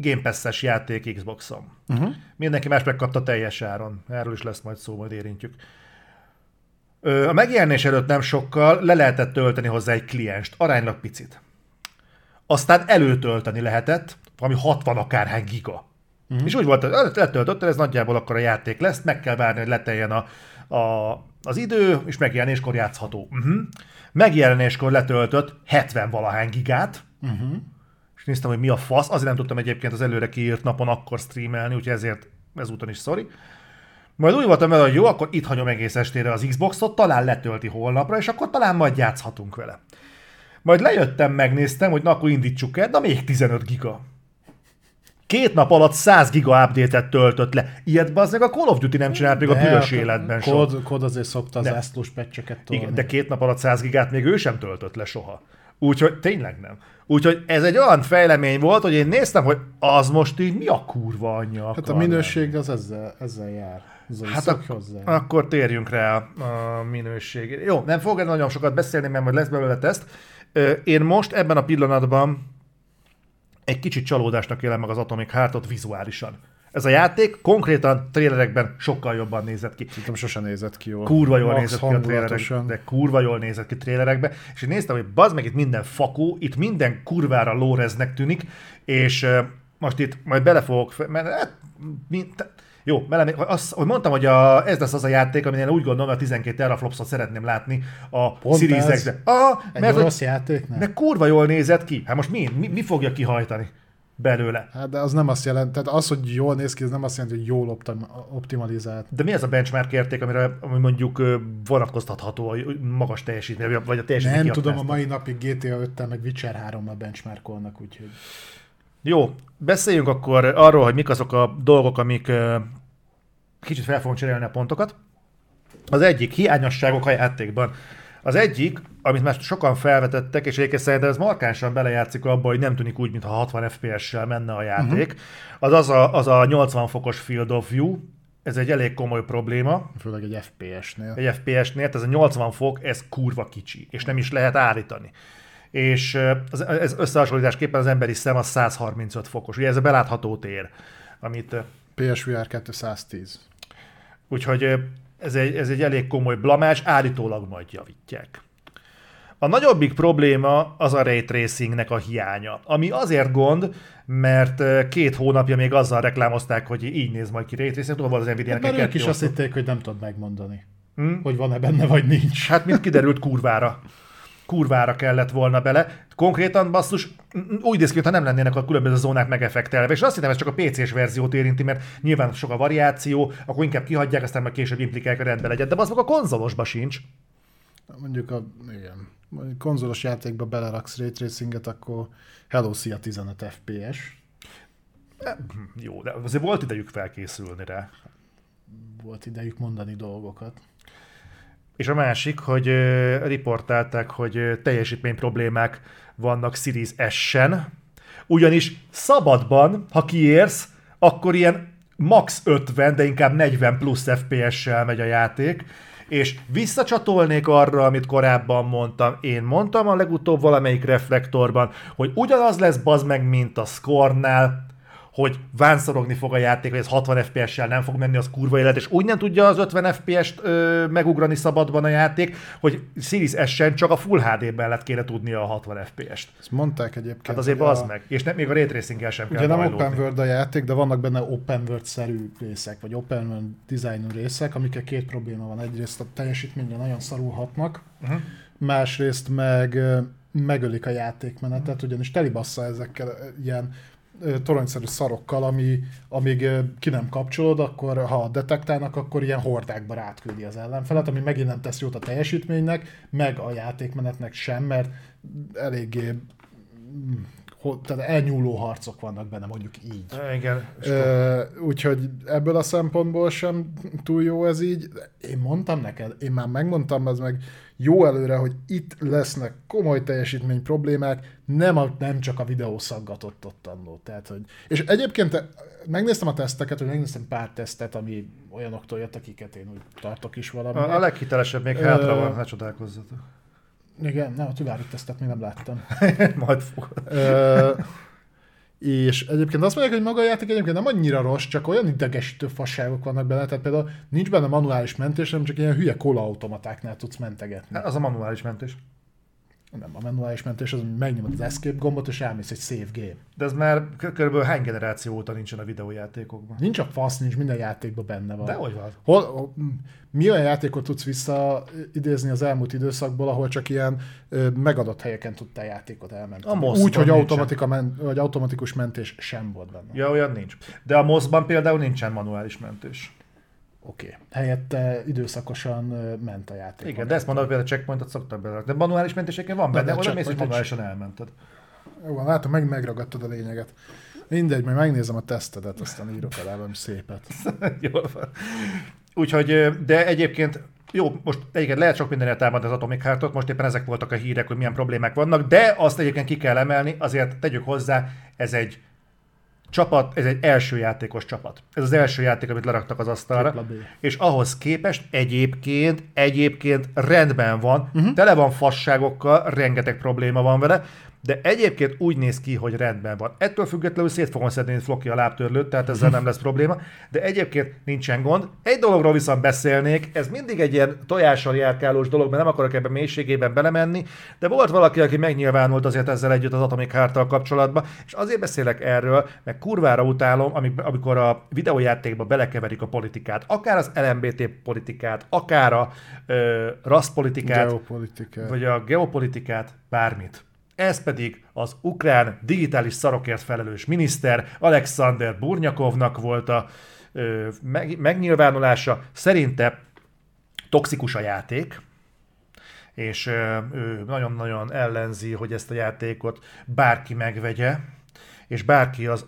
Game Pass-es játék Xbox-on. Uh-huh. Mindenki más megkapta teljes áron. Erről is lesz majd szó, majd érintjük. A megjelenés előtt nem sokkal le lehetett tölteni hozzá egy klienst, aránylag picit. Aztán előtölteni lehetett, valami 60 akárhány giga. Uh-huh. És úgy volt, hogy letöltötted, ez nagyjából akkor a játék lesz, meg kell várni, hogy leteljen a, a, az idő, és megjelenéskor játszható. Uh-huh. Megjelenéskor letöltött 70 valahány gigát, uh-huh. Néztem, hogy mi a fasz, azért nem tudtam egyébként az előre kiírt napon akkor streamelni, úgyhogy ezért ezúton is sorry. Majd úgy voltam vele, hogy jó, akkor itt hagyom egész estére az Xboxot, talán letölti holnapra, és akkor talán majd játszhatunk vele. Majd lejöttem, megnéztem, hogy na akkor indítsuk el, de még 15 giga. Két nap alatt 100 giga update-et töltött le. Ilyet bazdmeg a Call of Duty nem csinált még a büdös életben soha. kod, kod azért szokta az Nem. zászlós pecseket tolni. Igen, de két nap alatt 100 gigát még ő sem töltött le soha. Úgyhogy tényleg nem. Úgyhogy ez egy olyan fejlemény volt, hogy én néztem, hogy az most így mi a kurva anyja Hát a minőség az ezzel, ezzel jár. Az Hát ak- hozzá. akkor térjünk rá a minőségére. Jó, nem fogok nagyon sokat beszélni, mert majd lesz belőle teszt. Én most ebben a pillanatban egy kicsit csalódásnak élem meg az Atomic Heartot vizuálisan. Ez a játék konkrétan trélerekben sokkal jobban nézett ki. Szerintem sosem nézett ki jól. Kurva jól Max nézett ki a trélerekben, de kurva jól nézett ki trélerekben, és én néztem, hogy bazd meg itt minden fakó, itt minden kurvára lóreznek tűnik, és uh, most itt majd bele fogok, mert hát, mint, jó, bele, azt, hogy mondtam, hogy a, ez lesz az a játék, amin én úgy gondolom, hogy a 12 teraflopsot szeretném látni a Series. X-be. Ah, mert rossz játék, nem? de kurva jól nézett ki. Hát most mi, mi, mi fogja kihajtani belőle? Hát de az nem azt jelent, tehát az, hogy jól néz ki, ez nem azt jelenti, hogy jól optim- optimalizált. De mi az a benchmark érték, amire ami mondjuk vonatkoztatható a magas teljesítmény, vagy a teljesítmény Nem tudom, a mai napig GTA 5-tel meg Witcher 3-mal benchmarkolnak, úgyhogy... Jó, beszéljünk akkor arról, hogy mik azok a dolgok, amik kicsit fel fogunk cserélni a pontokat. Az egyik, hiányosságok a játékban. Az egyik, amit már sokan felvetettek, és egyébként szerintem ez markánsan belejátszik abba, hogy nem tűnik úgy, mintha 60 FPS-sel menne a játék, uh-huh. az az a, az a 80 fokos field of view, ez egy elég komoly probléma, Főleg egy FPS-nél. egy FPS-nél, ez a 80 fok, ez kurva kicsi, és nem is lehet állítani. És az, ez összehasonlításképpen az emberi szem az 135 fokos. Ugye ez a belátható tér, amit PSVR 210. Úgyhogy ez egy, ez egy elég komoly blamás, állítólag majd javítják. A nagyobbik probléma az a ray tracingnek a hiánya, ami azért gond, mert két hónapja még azzal reklámozták, hogy így néz majd ki ray tracing, tudom, az Nvidia-nek Mert ők is azt hitték, hogy nem tudod megmondani, hmm? hogy van-e benne, vagy nincs. Hát, mint kiderült, kurvára kurvára kellett volna bele. Konkrétan basszus, úgy néz ki, ha nem lennének a különböző zónák megeffektelve. És azt hittem, ez csak a PC-s verziót érinti, mert nyilván sok a variáció, akkor inkább kihagyják, aztán majd később implikálják, a rendben legyen. De az a konzolosba sincs. Mondjuk a, igen, konzolos játékba beleraksz ray tracinget, akkor hello, szia 15 FPS. Jó, de azért volt idejük felkészülni rá. Volt idejük mondani dolgokat. És a másik, hogy riportálták, hogy teljesítmény problémák vannak Series S-en, ugyanis szabadban, ha kiérsz, akkor ilyen max 50, de inkább 40 plusz FPS-sel megy a játék, és visszacsatolnék arra, amit korábban mondtam. Én mondtam a legutóbb valamelyik reflektorban, hogy ugyanaz lesz bazd meg, mint a Scornál, hogy vánszorogni fog a játék, hogy ez 60 FPS-sel nem fog menni, az kurva élet, és úgy nem tudja az 50 FPS-t ö, megugrani szabadban a játék, hogy Series S-en csak a Full HD-ben lett kéne tudnia a 60 FPS-t. Ezt mondták egyébként. Hát azért az a... meg. És nem, még a Ray tracing sem Ugye kell nem bajlódni. open world a játék, de vannak benne open world-szerű részek, vagy open world designú részek, amikkel két probléma van. Egyrészt a teljesítményre nagyon szarulhatnak, uh-huh. másrészt meg megölik a játékmenetet, ugyanis telibassza ezekkel ilyen toronyszerű szarokkal, ami, amíg ki nem kapcsolod, akkor ha detektálnak, akkor ilyen hordákba rátküldi az ellenfelet, ami megint nem tesz jót a teljesítménynek, meg a játékmenetnek sem, mert eléggé mm, tehát elnyúló harcok vannak benne, mondjuk így. Igen. Uh, úgyhogy ebből a szempontból sem túl jó ez így. Én mondtam neked, én már megmondtam, ez meg jó előre, hogy itt lesznek komoly teljesítmény problémák, nem, a, nem csak a videó szaggatott ott annó. Tehát, hogy, és egyébként megnéztem a teszteket, hogy megnéztem pár tesztet, ami olyanoktól jött, akiket én úgy tartok is valami. A, a leghitelesebb még hátra van, ne csodálkozzatok. Igen, nem, a Tüvári tesztet még nem láttam. Majd fogod. És egyébként azt mondják, hogy maga a játék egyébként nem annyira rossz, csak olyan idegesítő fasságok vannak benne, tehát például nincs benne manuális mentés, hanem csak ilyen hülye automatáknál tudsz mentegetni. Hát az a manuális mentés. Nem, a manuális mentés az, hogy megnyomod az escape gombot, és elmész egy save game. De ez már kb. hány generáció óta nincsen a videójátékokban? Nincs a fasz, nincs, minden játékban benne van. De hogy van? Hol, mi olyan játékot tudsz visszaidézni az elmúlt időszakból, ahol csak ilyen ö, megadott helyeken tudtál játékot elmenni? Úgy, hogy, automatika men, vagy automatikus mentés sem volt benne. Ja, olyan nincs. De a moszban például nincsen manuális mentés. Oké. Okay. Helyette időszakosan ment a játék. Igen, de ezt mondom, hogy például checkpointot szoktak bele. De manuális mentéseken van benne, oda mész, hogy manuálisan elmented. Jó, van, látom, meg megragadtad a lényeget. Mindegy, majd megnézem a tesztedet, aztán írok el szépet. Jól van. Úgyhogy, de egyébként jó, most egyébként lehet sok mindenre támad az Atomic Heartot, most éppen ezek voltak a hírek, hogy milyen problémák vannak, de azt egyébként ki kell emelni, azért tegyük hozzá, ez egy csapat, ez egy első játékos csapat. Ez az első játék, amit leraktak az asztalra. És ahhoz képest egyébként, egyébként rendben van, uh-huh. tele van fasságokkal, rengeteg probléma van vele, de egyébként úgy néz ki, hogy rendben van. Ettől függetlenül szét fogom szedni Floki a lábtörlőt, tehát ezzel nem lesz probléma, de egyébként nincsen gond. Egy dologról viszont beszélnék, ez mindig egy ilyen tojással járkálós dolog, mert nem akarok ebben mélységében belemenni, de volt valaki, aki megnyilvánult azért ezzel együtt az Atomic heart kapcsolatban, és azért beszélek erről, mert kurvára utálom, amikor a videójátékba belekeverik a politikát, akár az LMBT politikát, akár a ö, rasszpolitikát, vagy a geopolitikát, bármit ez pedig az ukrán digitális szarokért felelős miniszter Alexander Burnyakovnak volt a ö, meg, megnyilvánulása. Szerinte toxikus a játék, és ő nagyon-nagyon ellenzi, hogy ezt a játékot bárki megvegye, és bárki az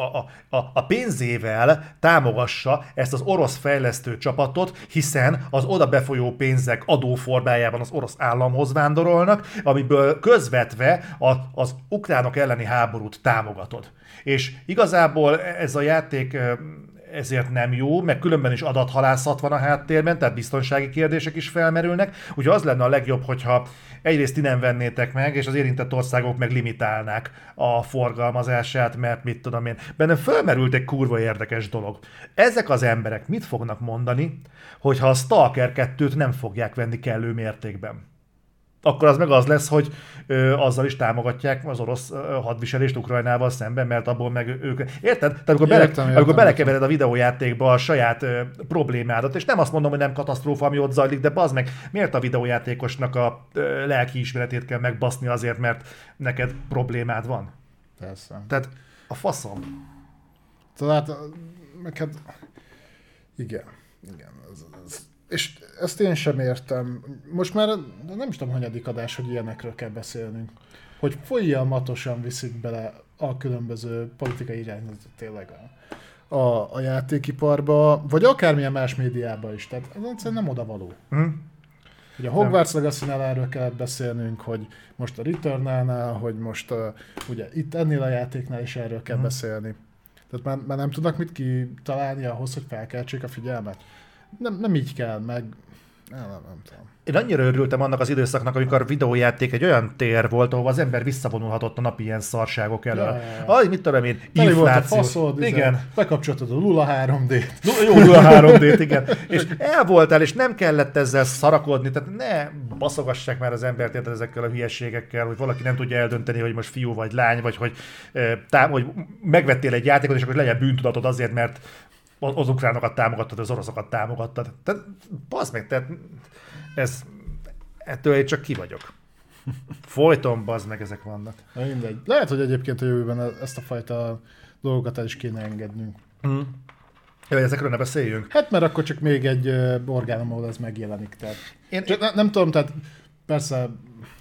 a, a, a pénzével támogassa ezt az orosz fejlesztő csapatot, hiszen az oda befolyó pénzek adóformájában az orosz államhoz vándorolnak, amiből közvetve a, az ukránok elleni háborút támogatod. És igazából ez a játék ezért nem jó, meg különben is adathalászat van a háttérben, tehát biztonsági kérdések is felmerülnek. Ugye az lenne a legjobb, hogyha egyrészt ti nem vennétek meg, és az érintett országok meg limitálnák a forgalmazását, mert mit tudom én. Benne felmerült egy kurva érdekes dolog. Ezek az emberek mit fognak mondani, hogyha a Stalker 2-t nem fogják venni kellő mértékben? Akkor az meg az lesz, hogy ö, azzal is támogatják az orosz ö, hadviselést Ukrajnával szemben, mert abból meg ők... Érted? Tehát amikor, bele, értem, amikor belekevered a videójátékba a saját ö, problémádat, és nem azt mondom, hogy nem katasztrófa, ami ott zajlik, de bazd meg, miért a videójátékosnak a ö, lelki ismeretét kell megbaszni azért, mert neked problémád van? Persze. Tehát a faszom. Tehát, hát, igen, igen. Ez, ez, és ezt én sem értem. Most már nem is tudom, hanyadik adás, hogy ilyenekről kell beszélnünk. Hogy folyamatosan viszik bele a különböző politikai irányzatot tényleg a, a, a játékiparba, vagy akármilyen más médiába is. Tehát ez egyszerűen nem oda való. Hm? Ugye a Hogwarts legacy erről kellett beszélnünk, hogy most a Returnálnál, hogy most uh, ugye itt ennél a játéknál is erről kell hm. beszélni. Tehát már, már nem tudnak mit kitalálni ahhoz, hogy felkeltsék a figyelmet. Nem, nem így kell, meg nem, nem, nem tudom. Én annyira örültem annak az időszaknak, amikor a videójáték egy olyan tér volt, ahol az ember visszavonulhatott a napi ilyen szarságok elől. Ja, ja, ja. Aj, mit tudom én, infláció. Volt a faszod, igen. Bekapcsoltad a Lula 3D-t. Jó Lula 3D-t, igen. És el voltál, és nem kellett ezzel szarakodni, tehát ne baszogassák már az embert érted ezekkel a hülyeségekkel, hogy valaki nem tudja eldönteni, hogy most fiú vagy lány, vagy hogy, tám- hogy megvettél egy játékot, és akkor legyen bűntudatod azért, mert az ukránokat támogattad, az oroszokat támogattad. Tehát, bazd meg, tehát ez, ettől én csak ki vagyok. Folyton bazd meg ezek vannak. Na mindegy. Lehet, hogy egyébként a jövőben ezt a fajta dolgokat el is kéne engednünk. Mm. Ja, ezekről ne beszéljünk. Hát mert akkor csak még egy orgánum, ahol ez megjelenik. Tehát. Én, csak ne, nem tudom, tehát persze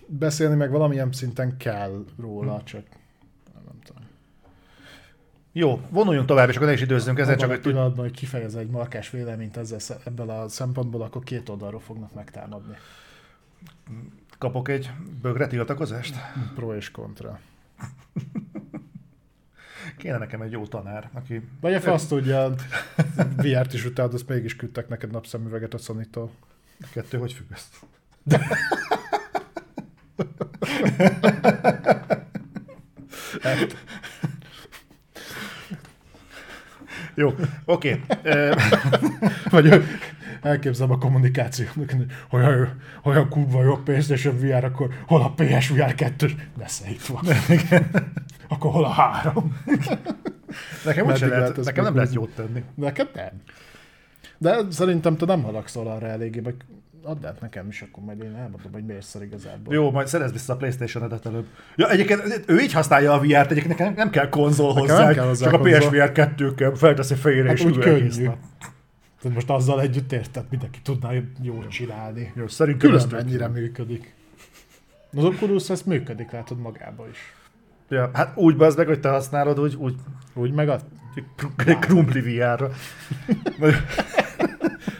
beszélni meg valamilyen szinten kell róla, hmm. csak jó, vonuljunk tovább, és akkor ne is időzzünk ezzel, csak hogy... pillanatban, hogy kifejez egy markás véleményt ezzel, ebből a szempontból, akkor két oldalról fognak megtámadni. Kapok egy bögre tiltakozást? Pro és kontra. Kéne nekem egy jó tanár, aki... Vagy a fasz tudja, VR-t is utáld, azt mégis küldtek neked napszemüveget a Sony-tól. Kettő, hogy függ ezt? hát, Jó, oké. Okay. Vagy elképzelem a kommunikációt, hogy olyan, olyan kurva jó PlayStation VR, akkor hol a PSVR 2 Nesze itt van. akkor hol a három? Nekem, úgy lehet, nekem nem lehet jót tenni. Nekem nem. De szerintem te nem haragszol arra eléggé, vagy add át nekem is, akkor majd én elmondom, hogy miért szar igazából. Jó, majd szerez vissza a Playstation-edet előbb. Ja, egyébként ő így használja a VR-t, egyébként nekem nem kell konzol hozzá, nem kell hozzá csak konzol. a PSVR 2 kell, felteszi fejére hát és úgy könnyű. Tehát most azzal együtt érted, mindenki tudná jól csinálni. Jó, szerintem Külön mennyire működik. Az Oculus ezt működik, látod magába is. Ja, hát úgy bazd meg, hogy te használod, úgy, úgy, úgy meg a... Krumpli VR-ra.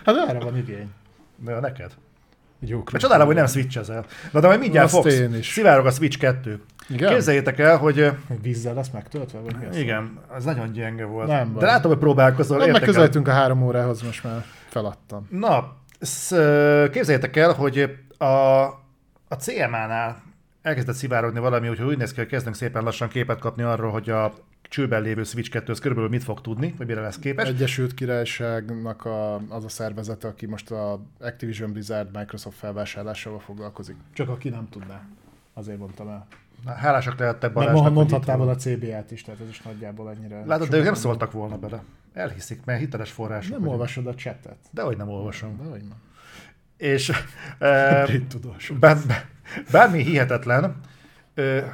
hát erre van igény. De neked? Jó, Mert csodálom, hogy nem switchezel. Na de majd mindjárt Azt fogsz. Én is. Szivárog a Switch 2. Igen? Képzeljétek el, hogy... Vízzel lesz megtöltve? Vagy mi Igen, az nagyon gyenge volt. Nem de látom, hogy próbálkozol. Nem, megközelítünk a három órához, most már feladtam. Na, képzeljétek el, hogy a, a CMA-nál elkezdett szivárogni valami, úgyhogy úgy néz ki, hogy kezdünk szépen lassan képet kapni arról, hogy a csőben lévő Switch 2 az körülbelül mit fog tudni, vagy mire lesz képes. Egyesült Királyságnak a, az a szervezete, aki most a Activision Blizzard Microsoft felvásárlásával foglalkozik. Csak aki nem tudná. Azért mondtam el. Na, hálásak lehettek Balázsnak. Nem, mondhattál volna a CBA-t is, tehát ez is nagyjából ennyire... Látod, de ők nem szóltak volna bele. Elhiszik, mert hiteles források. Nem olvasod a chatet. Dehogy nem olvasom. Dehogy nem. És e, bármi hihetetlen,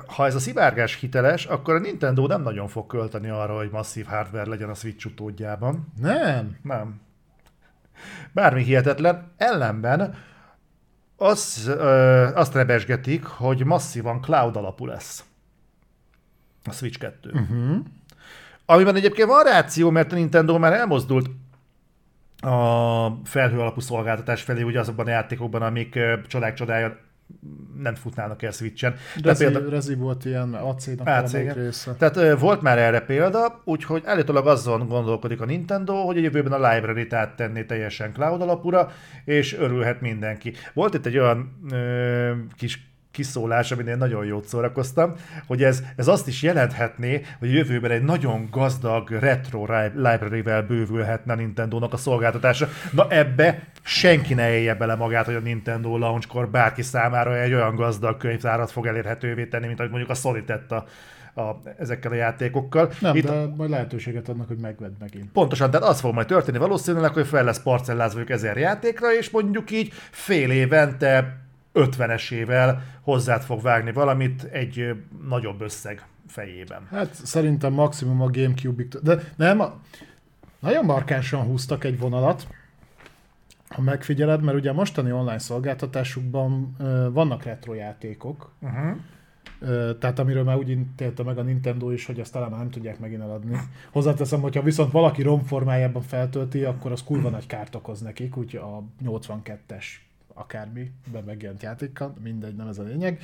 ha ez a szivárgás hiteles, akkor a Nintendo nem nagyon fog költeni arra, hogy masszív hardware legyen a Switch utódjában. Nem? Nem. Bármi hihetetlen. Ellenben az, ö, azt rebesgetik, hogy masszívan cloud alapú lesz a Switch 2. Uh-huh. Amiben egyébként van ráció, mert a Nintendo már elmozdult a felhő alapú szolgáltatás felé, ugye azokban a játékokban, amik csodák csodája nem futnának el Switchen. Rezi, például... Rezi volt ilyen AC-nak AC, része. Tehát volt már erre példa, úgyhogy állítólag azon gondolkodik a Nintendo, hogy a jövőben a library-t áttenné teljesen cloud alapúra, és örülhet mindenki. Volt itt egy olyan ö, kis kiszólás, amin én nagyon jót szórakoztam, hogy ez, ez azt is jelenthetné, hogy jövőben egy nagyon gazdag retro library-vel bővülhetne a Nintendo-nak a szolgáltatása. Na ebbe senki ne élje bele magát, hogy a Nintendo launchkor bárki számára egy olyan gazdag könyvtárat fog elérhetővé tenni, mint ahogy mondjuk a Sony tett a, a, ezekkel a játékokkal. Nem, Itt, de majd lehetőséget adnak, hogy megvedd megint. Pontosan, tehát az fog majd történni valószínűleg, hogy fel lesz parcellázva ezer játékra, és mondjuk így fél évente 50-esével hozzád fog vágni valamit egy nagyobb összeg fejében. Hát szerintem maximum a Gamecube-ig, de nem, nagyon markánsan húztak egy vonalat, ha megfigyeled, mert ugye a mostani online szolgáltatásukban vannak retro játékok, uh-huh. uh, tehát amiről már úgy intélte meg a Nintendo is, hogy ezt talán már nem tudják megint eladni. Hozzáteszem, hogyha viszont valaki ROM formájában feltölti, akkor az kurva nagy kárt okoz nekik, úgyhogy a 82-es akármi be megjelent játékkal, mindegy, nem ez a lényeg.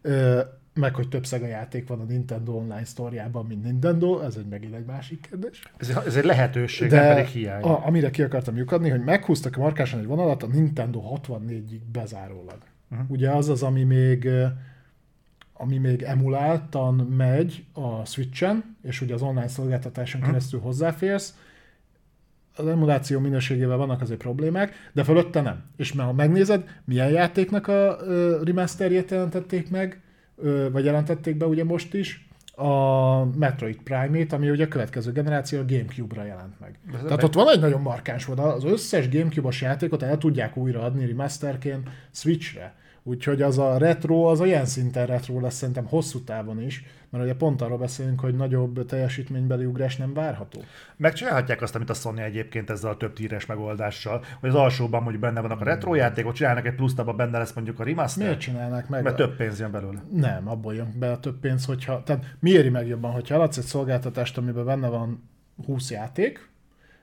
Ö, meg hogy több Sega játék van a Nintendo Online sztoriában, mint Nintendo, ez egy megint egy másik kérdés. Ez, ez egy lehetőség, De nem pedig hiány. A, amire ki akartam lyukadni, hogy meghúztak a markásan egy vonalat a Nintendo 64-ig bezárólag. Uh-huh. Ugye az az, ami még ami még emuláltan megy a Switchen, és ugye az online szolgáltatáson uh-huh. keresztül hozzáférsz, az emuláció minőségével vannak azért problémák, de fölötte nem. És ha megnézed, milyen játéknak a remasterjét jelentették meg, vagy jelentették be ugye most is, a Metroid Prime-ét, ami ugye a következő generáció a Gamecube-ra jelent meg. De Tehát ott van egy nagyon markáns vonal, az összes Gamecube-os játékot el tudják újra adni remasterként Switchre. Úgyhogy az a retro, az olyan szinten retro lesz szerintem hosszú távon is, mert ugye pont arról beszélünk, hogy nagyobb teljesítménybeli ugrás nem várható. Megcsinálhatják azt, amit a Sony egyébként ezzel a több tíres megoldással, hogy az alsóban mondjuk benne vannak a retro játékok, csinálnak egy plusz abban benne lesz mondjuk a remaster. Miért csinálnak meg? Mert több pénz jön belőle. Nem, abból jön be a több pénz, hogyha, tehát mi éri meg jobban, hogyha eladsz egy szolgáltatást, amiben benne van 20 játék,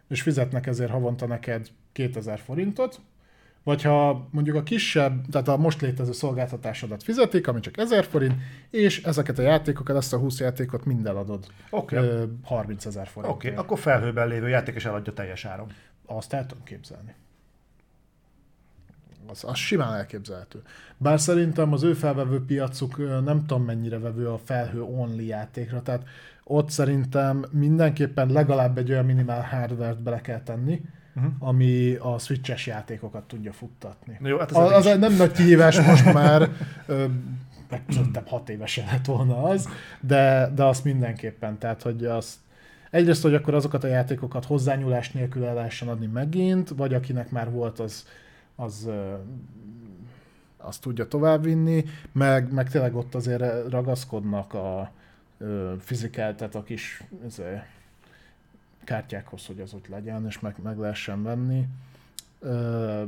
és fizetnek ezért havonta neked 2000 forintot, vagy ha mondjuk a kisebb, tehát a most létező szolgáltatásodat fizetik, ami csak 1000 forint, és ezeket a játékokat, ezt a 20 játékot mind eladod okay. 30 ezer forint. Oké, okay. akkor felhőben lévő játék is eladja teljes áron. Azt el tudom képzelni. Az, az simán elképzelhető. Bár szerintem az ő felvevő piacuk nem tudom mennyire vevő a felhő only játékra, tehát ott szerintem mindenképpen legalább egy olyan minimál hardware-t bele kell tenni, uh-huh. ami a switches játékokat tudja futtatni. Jó, hát az, az egy nem nagy kihívás most már, meg szerintem hat évesen lett volna az, de, de azt mindenképpen, tehát hogy az egyrészt, hogy akkor azokat a játékokat hozzányúlás nélkül el lehessen adni megint, vagy akinek már volt, az, az azt tudja továbbvinni, meg, meg tényleg ott azért ragaszkodnak a fizikál, tehát a kis azért, kártyákhoz, hogy az ott legyen, és meg, meg lehessen venni. Ö,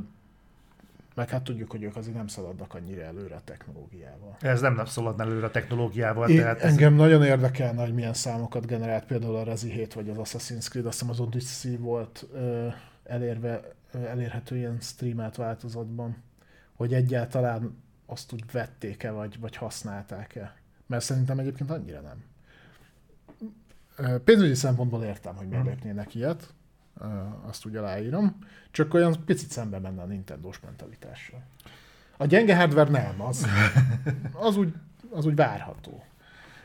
meg hát tudjuk, hogy ők azért nem szaladnak annyira előre a technológiával. Ez nem, nem szaladna előre a technológiával. Én, tehát ez... Engem nagyon érdekelne, hogy milyen számokat generált például a Rezi 7 vagy az Assassin's Creed, azt hiszem az Odyssey volt ö, elérve, ö, elérhető ilyen streamelt változatban, hogy egyáltalán azt úgy vették-e, vagy, vagy használták-e. Mert szerintem egyébként annyira nem. Pénzügyi szempontból értem, hogy miért mhm. lépnének ilyet, azt úgy aláírom, csak olyan picit szembe menne a Nintendo-s mentalitással. A gyenge hardware nem, az, az, úgy, az úgy várható.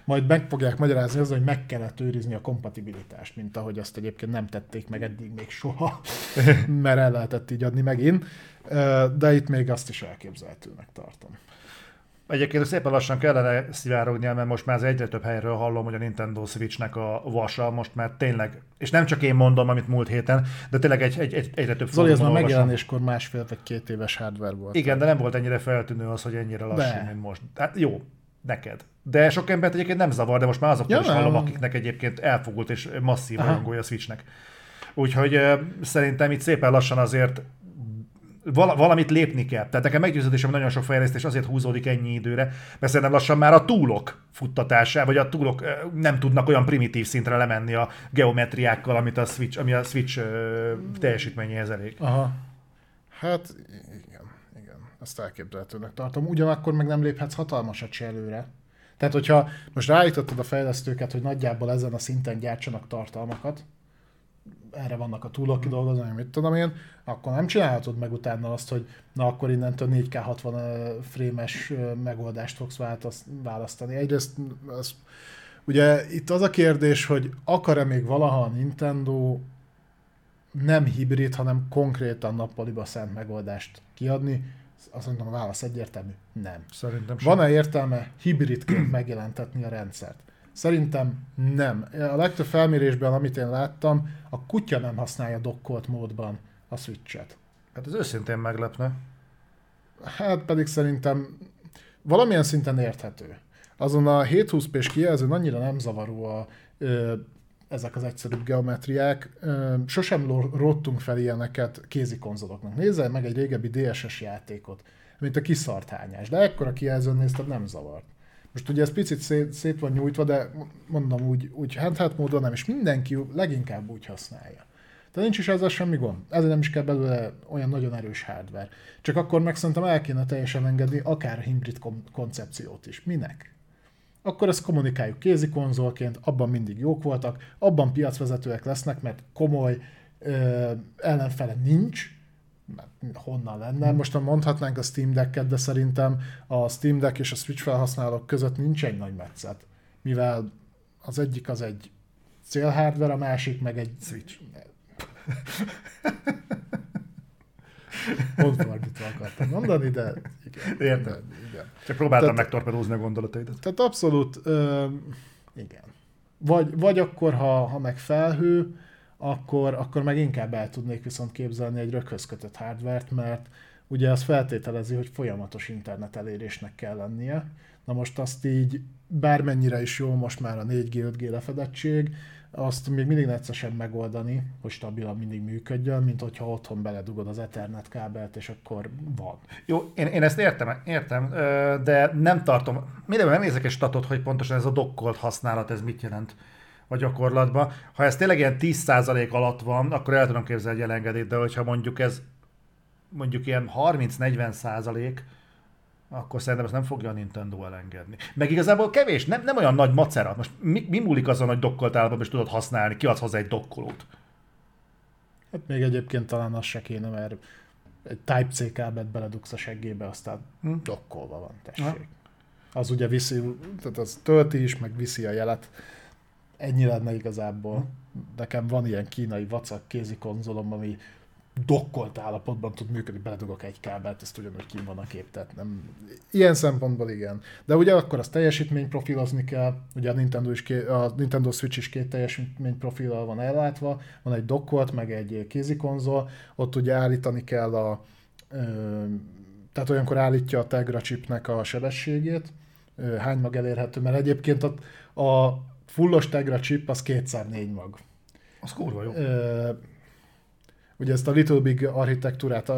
Majd meg fogják magyarázni azzal, hogy meg kellett őrizni a kompatibilitást, mint ahogy azt egyébként nem tették meg eddig még soha, mert el lehetett így adni megint, de itt még azt is elképzelhetőnek tartom. Egyébként szépen lassan kellene szivárognia, mert most már az egyre több helyről hallom, hogy a Nintendo Switchnek a vasa most már tényleg, és nem csak én mondom, amit múlt héten, de tényleg egy, egy, egy egyre több Zoli, ez már megjelenéskor másfél vagy két éves hardware volt. Igen, de nem volt ennyire feltűnő az, hogy ennyire lassú, mint most. Hát jó, neked. De sok embert egyébként nem zavar, de most már azoktól ja, is hallom, akiknek egyébként elfogult és masszív rajongója a Switchnek. Úgyhogy szerintem itt szépen lassan azért val- valamit lépni kell. Tehát nekem meggyőződésem, nagyon sok fejlesztés azért húzódik ennyi időre, mert szerintem lassan már a túlok futtatása, vagy a túlok nem tudnak olyan primitív szintre lemenni a geometriákkal, amit a Switch, ami a Switch teljesítményéhez elég. Aha. Hát igen, igen. Ezt elképzelhetőnek tartom. Ugyanakkor meg nem léphetsz hatalmasat se előre. Tehát, hogyha most ráállítottad a fejlesztőket, hogy nagyjából ezen a szinten gyártsanak tartalmakat, erre vannak a túlok kidolgozni, mit tudom én, akkor nem csinálhatod meg utána azt, hogy na akkor innentől 4K 60 frémes megoldást fogsz választani. Egyrészt az, ugye itt az a kérdés, hogy akar-e még valaha a Nintendo nem hibrid, hanem konkrétan nappaliba szent megoldást kiadni, azt mondtam, a válasz egyértelmű, nem. Szerintem sem. Van-e értelme hibridként megjelentetni a rendszert? Szerintem nem. A legtöbb felmérésben, amit én láttam, a kutya nem használja dokkolt módban a switchet. Hát ez őszintén meglepne. Hát pedig szerintem valamilyen szinten érthető. Azon a 720p-s kijelzőn annyira nem zavaró a, ö, ezek az egyszerűbb geometriák. Ö, sosem rottunk fel ilyeneket kézi konzoloknak. Nézzel meg egy régebbi DSS játékot, mint a kiszart hányás, de ekkora kijelzőn nézted nem zavart. Most ugye ez picit szép, szép van nyújtva, de mondom úgy, úgy handheld módon nem, és mindenki leginkább úgy használja. Tehát nincs is ezzel semmi gond. Ezzel nem is kell belőle olyan nagyon erős hardware. Csak akkor meg szerintem el kéne teljesen engedni akár hibrid koncepciót is. Minek? Akkor ezt kommunikáljuk kézi konzolként, abban mindig jók voltak, abban piacvezetőek lesznek, mert komoly ö, ellenfele nincs, honnan lenne. Most mondhatnánk a Steam Deck-et, de szerintem a Steam Deck és a Switch felhasználók között nincs egy nagy metszet, mivel az egyik az egy célhardware, a másik meg egy Switch. Pont fordítva akartam mondani, de igen. Értem. igen. Csak próbáltam tehát, megtorpedózni a gondolataidat. Tehát abszolút, ö, igen. Vagy, vagy akkor, ha, ha meg felhő, akkor, akkor meg inkább el tudnék viszont képzelni egy röghöz kötött hardvert, mert ugye az feltételezi, hogy folyamatos internet elérésnek kell lennie. Na most azt így, bármennyire is jó most már a 4G, 5G lefedettség, azt még mindig neccesen megoldani, hogy stabilan mindig működjön, mint hogyha otthon beledugod az Ethernet kábelt, és akkor van. Jó, én, én ezt értem, értem, de nem tartom, mindenben nem nézek egy statot, hogy pontosan ez a dokkolt használat, ez mit jelent a gyakorlatban. Ha ez tényleg ilyen 10% alatt van, akkor el tudom képzelni egy elengedét, de hogyha mondjuk ez mondjuk ilyen 30-40 százalék, akkor szerintem ezt nem fogja a Nintendo elengedni. Meg igazából kevés, nem, nem olyan nagy macera. Most mi, mi múlik azon, hogy dokkolt állapotban is tudod használni, kiadsz hozzá egy dokkolót? Hát még egyébként talán az se kéne, mert egy Type-C kábelt beledugsz a seggébe, aztán hm? dokkolva van, tessék. Ha. Az ugye viszi, tehát az tölti is, meg viszi a jelet ennyi lenne igazából. Nekem van ilyen kínai vacak kézi konzolom, ami dokkolt állapotban tud működni, beledugok egy kábelt, ezt ugyanúgy kim van a kép, tehát nem... Ilyen szempontból igen. De ugye akkor az teljesítmény profilozni kell, ugye a Nintendo, is ké... a Nintendo Switch is két teljesítmény profillal van ellátva, van egy dokkolt, meg egy kézi konzol, ott ugye állítani kell a... Tehát olyankor állítja a Tegra chipnek a sebességét, hány mag elérhető, mert egyébként a, a fullos Tegra chip az kétszer négy mag. Az kurva jó. Ö, ugye ezt a Little Big architektúrát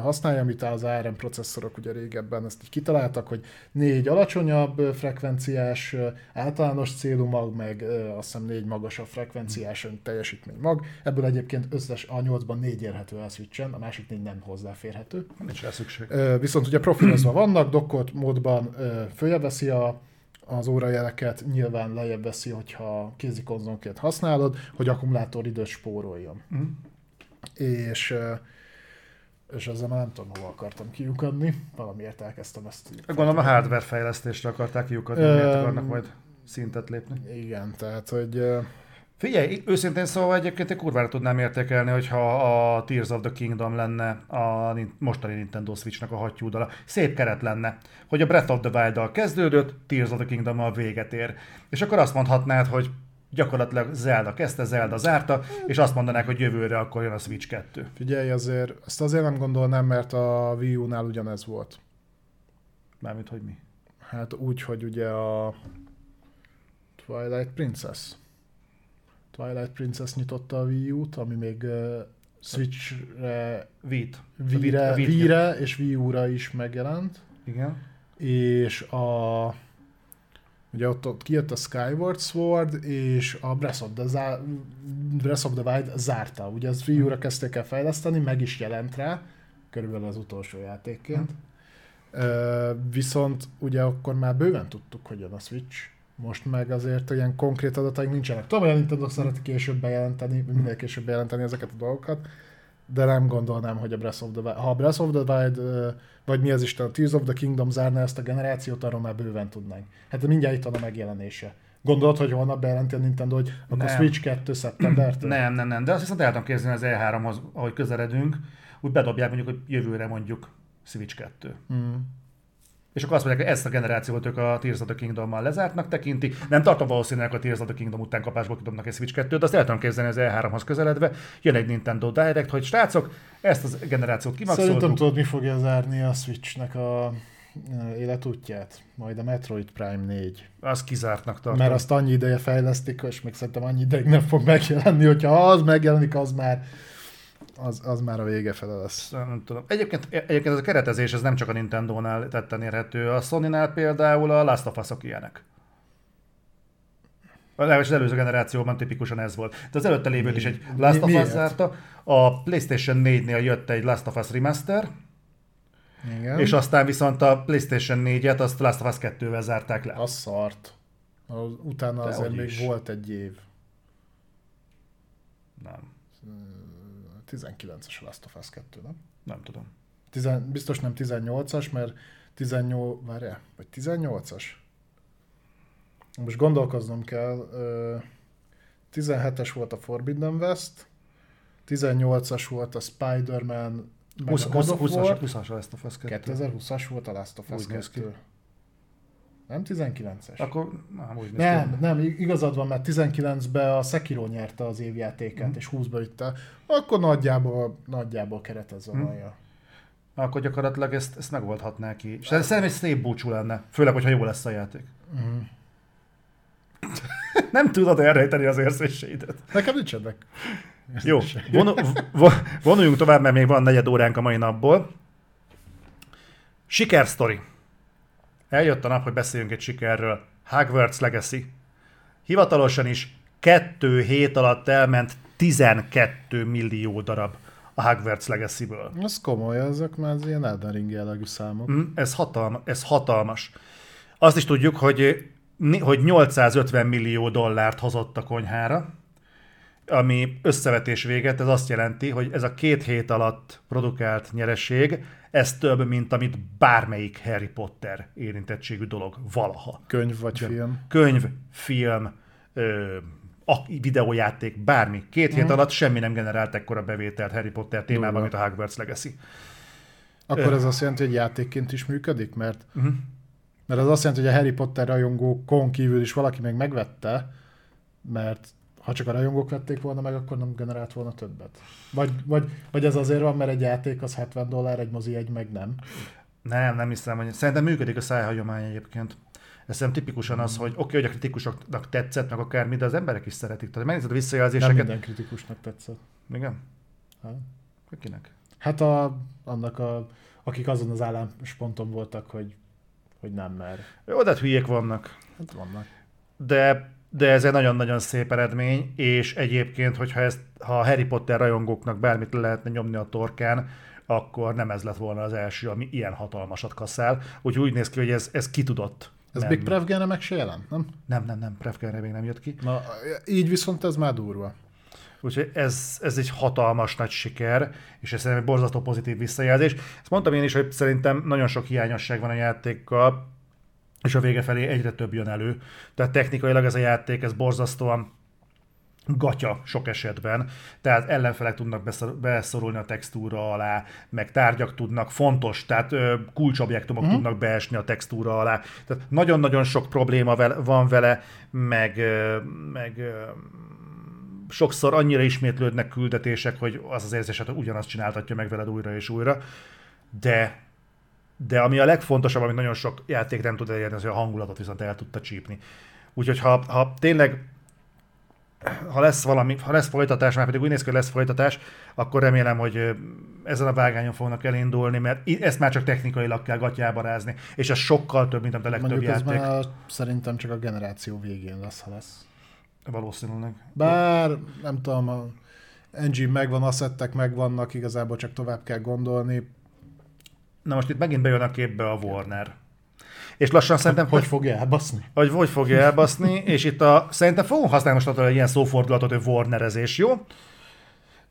használja, amit az ARM processzorok ugye régebben ezt így kitaláltak, hogy négy alacsonyabb frekvenciás általános célú mag, meg azt hiszem négy magasabb frekvenciás teljesítmény mag. Ebből egyébként összes a 8-ban négy érhető el switchen, a másik négy nem hozzáférhető. Nincs rá szükség. Viszont ugye profilozva vannak, dokkolt módban följebb veszi a az órajeleket nyilván lejjebb veszi, hogyha kézi konzolként használod, hogy időt spóroljon. Mm. És és ezzel már nem tudom, hova akartam kiukadni, valamiért elkezdtem ezt. Gondolom a hardware fejlesztésre akarták kiukadni, miért akarnak majd szintet lépni. Igen, tehát, hogy Figyelj, őszintén szóval egyébként egy kurvára tudnám értékelni, hogyha a Tears of the Kingdom lenne a mostani Nintendo Switch-nek a hattyúdala. Szép keret lenne, hogy a Breath of the Wild-dal kezdődött, Tears of the kingdom a véget ér. És akkor azt mondhatnád, hogy gyakorlatilag Zelda kezdte, Zelda zárta, és azt mondanák, hogy jövőre akkor jön a Switch 2. Figyelj, azért ezt azért nem gondolnám, mert a Wii U-nál ugyanez volt. Mármint, hogy mi? Hát úgy, hogy ugye a Twilight Princess Twilight Princess nyitotta a Wii U-t, ami még uh, Switch-re, Wii-t. Wii-re, Wii-re és Wii U-ra is megjelent. Igen. És a ugye ott, ott kijött a Skyward Sword, és a Breath of the, Zá- Breath of the Wild zárta. Ugye az Wii U-ra kezdték el fejleszteni, meg is jelent rá, körülbelül az utolsó játékként. Hmm. Ö, viszont ugye akkor már bőven tudtuk, hogy jön a Switch. Most meg azért ilyen konkrét adataink nincsenek. Tudom, hogy a Nintendo szereti később bejelenteni, minél később bejelenteni ezeket a dolgokat, de nem gondolnám, hogy a Breath of the Wild, ha a Breath of the Wild, vagy mi az Isten, a Tears of the Kingdom zárná ezt a generációt, arról már bőven tudnánk. Hát mindjárt itt van a megjelenése. Gondolod, hogy holnap bejelenti a Nintendo, hogy akkor Nem. Switch 2 szeptembertől? Nem, nem, nem, de azt viszont el tudom képzelni az E3-hoz, ahogy közeledünk, úgy bedobják mondjuk, hogy jövőre mondjuk Switch 2. Mm. És akkor azt mondják, hogy ezt a generációt ők a Tears of the Kingdom-mal lezártnak tekintik. Nem tartom valószínűleg a Tears of the Kingdom után kapásból kidobnak egy Switch 2-t, de azt el tudom képzelni az E3-hoz közeledve. Jön egy Nintendo Direct, hogy srácok, ezt az generációt Szerintem kimaxoltuk. tudod, mi fogja zárni a Switchnek a ö, életútját? Majd a Metroid Prime 4. Az kizártnak tartom. Mert azt annyi ideje fejlesztik, és még szerintem annyi ideig nem fog megjelenni, hogyha az megjelenik, az már az, az már a vége fele lesz. Nem tudom. Egyébként, egyébként ez a keretezés ez nem csak a Nintendo-nál tetten érhető. A Sony-nál például a Last of Us-ok ilyenek. Legalábbis az előző generációban tipikusan ez volt. De az előtte lévőt is egy Last of Us zárta. A PlayStation 4-nél jött egy Last of Us Remaster, Igen. és aztán viszont a PlayStation 4-et azt Last of Us 2-vel zárták le. Az szart. Utána De azért még is. volt egy év. Nem, 19-es a Last of Us 2, nem? nem tudom. Tizen, biztos nem 18-as, mert 18, várjál, vagy 18-as? Most gondolkoznom kell. ö, 17-es volt a Forbidden West, 18-as volt a Spider-Man, meg 20, a God of 20, War, 20-as a Last of Us 2. 2020-as volt a Last of Us Úgy néz ki. 2. Nem 19-es? Akkor nem, úgy ki. Nem, nem, igazad van, mert 19-ben a Sekiro nyerte az évjátékát, Mhm. és 20-ba vitte. Akkor nagyjából, nagyjából keretezve Mhm. van. Ja. Akkor gyakorlatilag ezt, ezt megoldhatná ki. És ez szerintem egy szép búcsú lenne. Főleg, hogyha jó lesz a játék. Mhm. Nem tudod elrejteni az érzéseidet. Nekem nincsenek. Jó, von, von, vonuljunk tovább, mert még van negyed óránk a mai napból. Sikersztori. Eljött a nap, hogy beszéljünk egy sikerről. Hogwarts Legacy. Hivatalosan is kettő hét alatt elment 12 millió darab a Hogwarts Legacy-ből. Ez komoly, ezek már az ilyen Elden Ring jellegű számok. Mm, Ez, hatalma, ez hatalmas. Azt is tudjuk, hogy, hogy 850 millió dollárt hozott a konyhára, ami összevetés véget, ez azt jelenti, hogy ez a két hét alatt produkált nyereség, ez több, mint amit bármelyik Harry Potter érintettségű dolog valaha. Könyv vagy film. Könyv, film, ö, a videójáték, bármi. Két hét alatt semmi nem generált ekkora bevételt Harry Potter témában, Durva. mint a Hogwarts Legacy. Akkor ez azt jelenti, hogy játékként is működik? Mert, Mhm. mert az azt jelenti, hogy a Harry Potter rajongókon kívül is valaki meg megvette, mert ha csak a rajongók vették volna meg, akkor nem generált volna többet. Vagy, vagy, vagy ez azért van, mert egy játék az 70 dollár, egy mozi egy meg nem. Nem, nem hiszem, hogy szerintem működik a szájhagyomány egyébként. Ez szerintem tipikusan az, hogy oké, okay, hogy a kritikusoknak tetszett, meg akármi, de az emberek is szeretik. Tehát megnézed a Nem visszajelzéseket. minden kritikusnak tetszett. Igen? Hát. Kinek? Hát a, annak a, akik azon az állásponton voltak, hogy, hogy nem mer. Jó, de hát hülyék vannak. Hát vannak. De, de ez egy nagyon-nagyon szép eredmény, és egyébként, hogyha ezt, ha a Harry Potter rajongóknak bármit le lehetne nyomni a torkán, akkor nem ez lett volna az első, ami ilyen hatalmasat kaszál. Úgyhogy úgy néz ki, hogy ez, ez ki tudott. Ez nem, Big Prevgene meg se jelent, nem? Nem, nem, nem, Prevkerre még nem jött ki. Na, így viszont ez már durva. Úgyhogy ez, ez egy hatalmas nagy siker, és ez szerintem egy borzasztó pozitív visszajelzés. Ezt mondtam én is, hogy szerintem nagyon sok hiányosság van a játékkal, és a vége felé egyre több jön elő. Tehát technikailag ez a játék, ez borzasztóan gatya sok esetben, tehát ellenfelek tudnak beszor- beszorulni a textúra alá, meg tárgyak tudnak, fontos, tehát ö, kulcsobjektumok mm. tudnak beesni a textúra alá. Tehát nagyon-nagyon sok probléma vele, van vele, meg, ö, meg ö, sokszor annyira ismétlődnek küldetések, hogy az az érzés, hogy ugyanazt csináltatja meg veled újra és újra, de de ami a legfontosabb, amit nagyon sok játék nem tud elérni, az, hogy a hangulatot viszont el tudta csípni. Úgyhogy ha, ha tényleg ha lesz valami, ha lesz folytatás, már pedig úgy néz ki, hogy lesz folytatás, akkor remélem, hogy ezen a vágányon fognak elindulni, mert ezt már csak technikailag kell gatyába rázni, és ez sokkal több, mint amit a legtöbb Mondjuk játék. már szerintem csak a generáció végén lesz, ha lesz. Valószínűleg. Bár, nem tudom, a engine megvan, asszettek megvannak, igazából csak tovább kell gondolni. Na most itt megint bejön a képbe a Warner. És lassan szerintem... Hogy fogja elbaszni? Hogy hogy fogja elbaszni, és itt a, szerintem fogunk használni most egy ilyen szófordulatot, hogy Warnerezés, jó?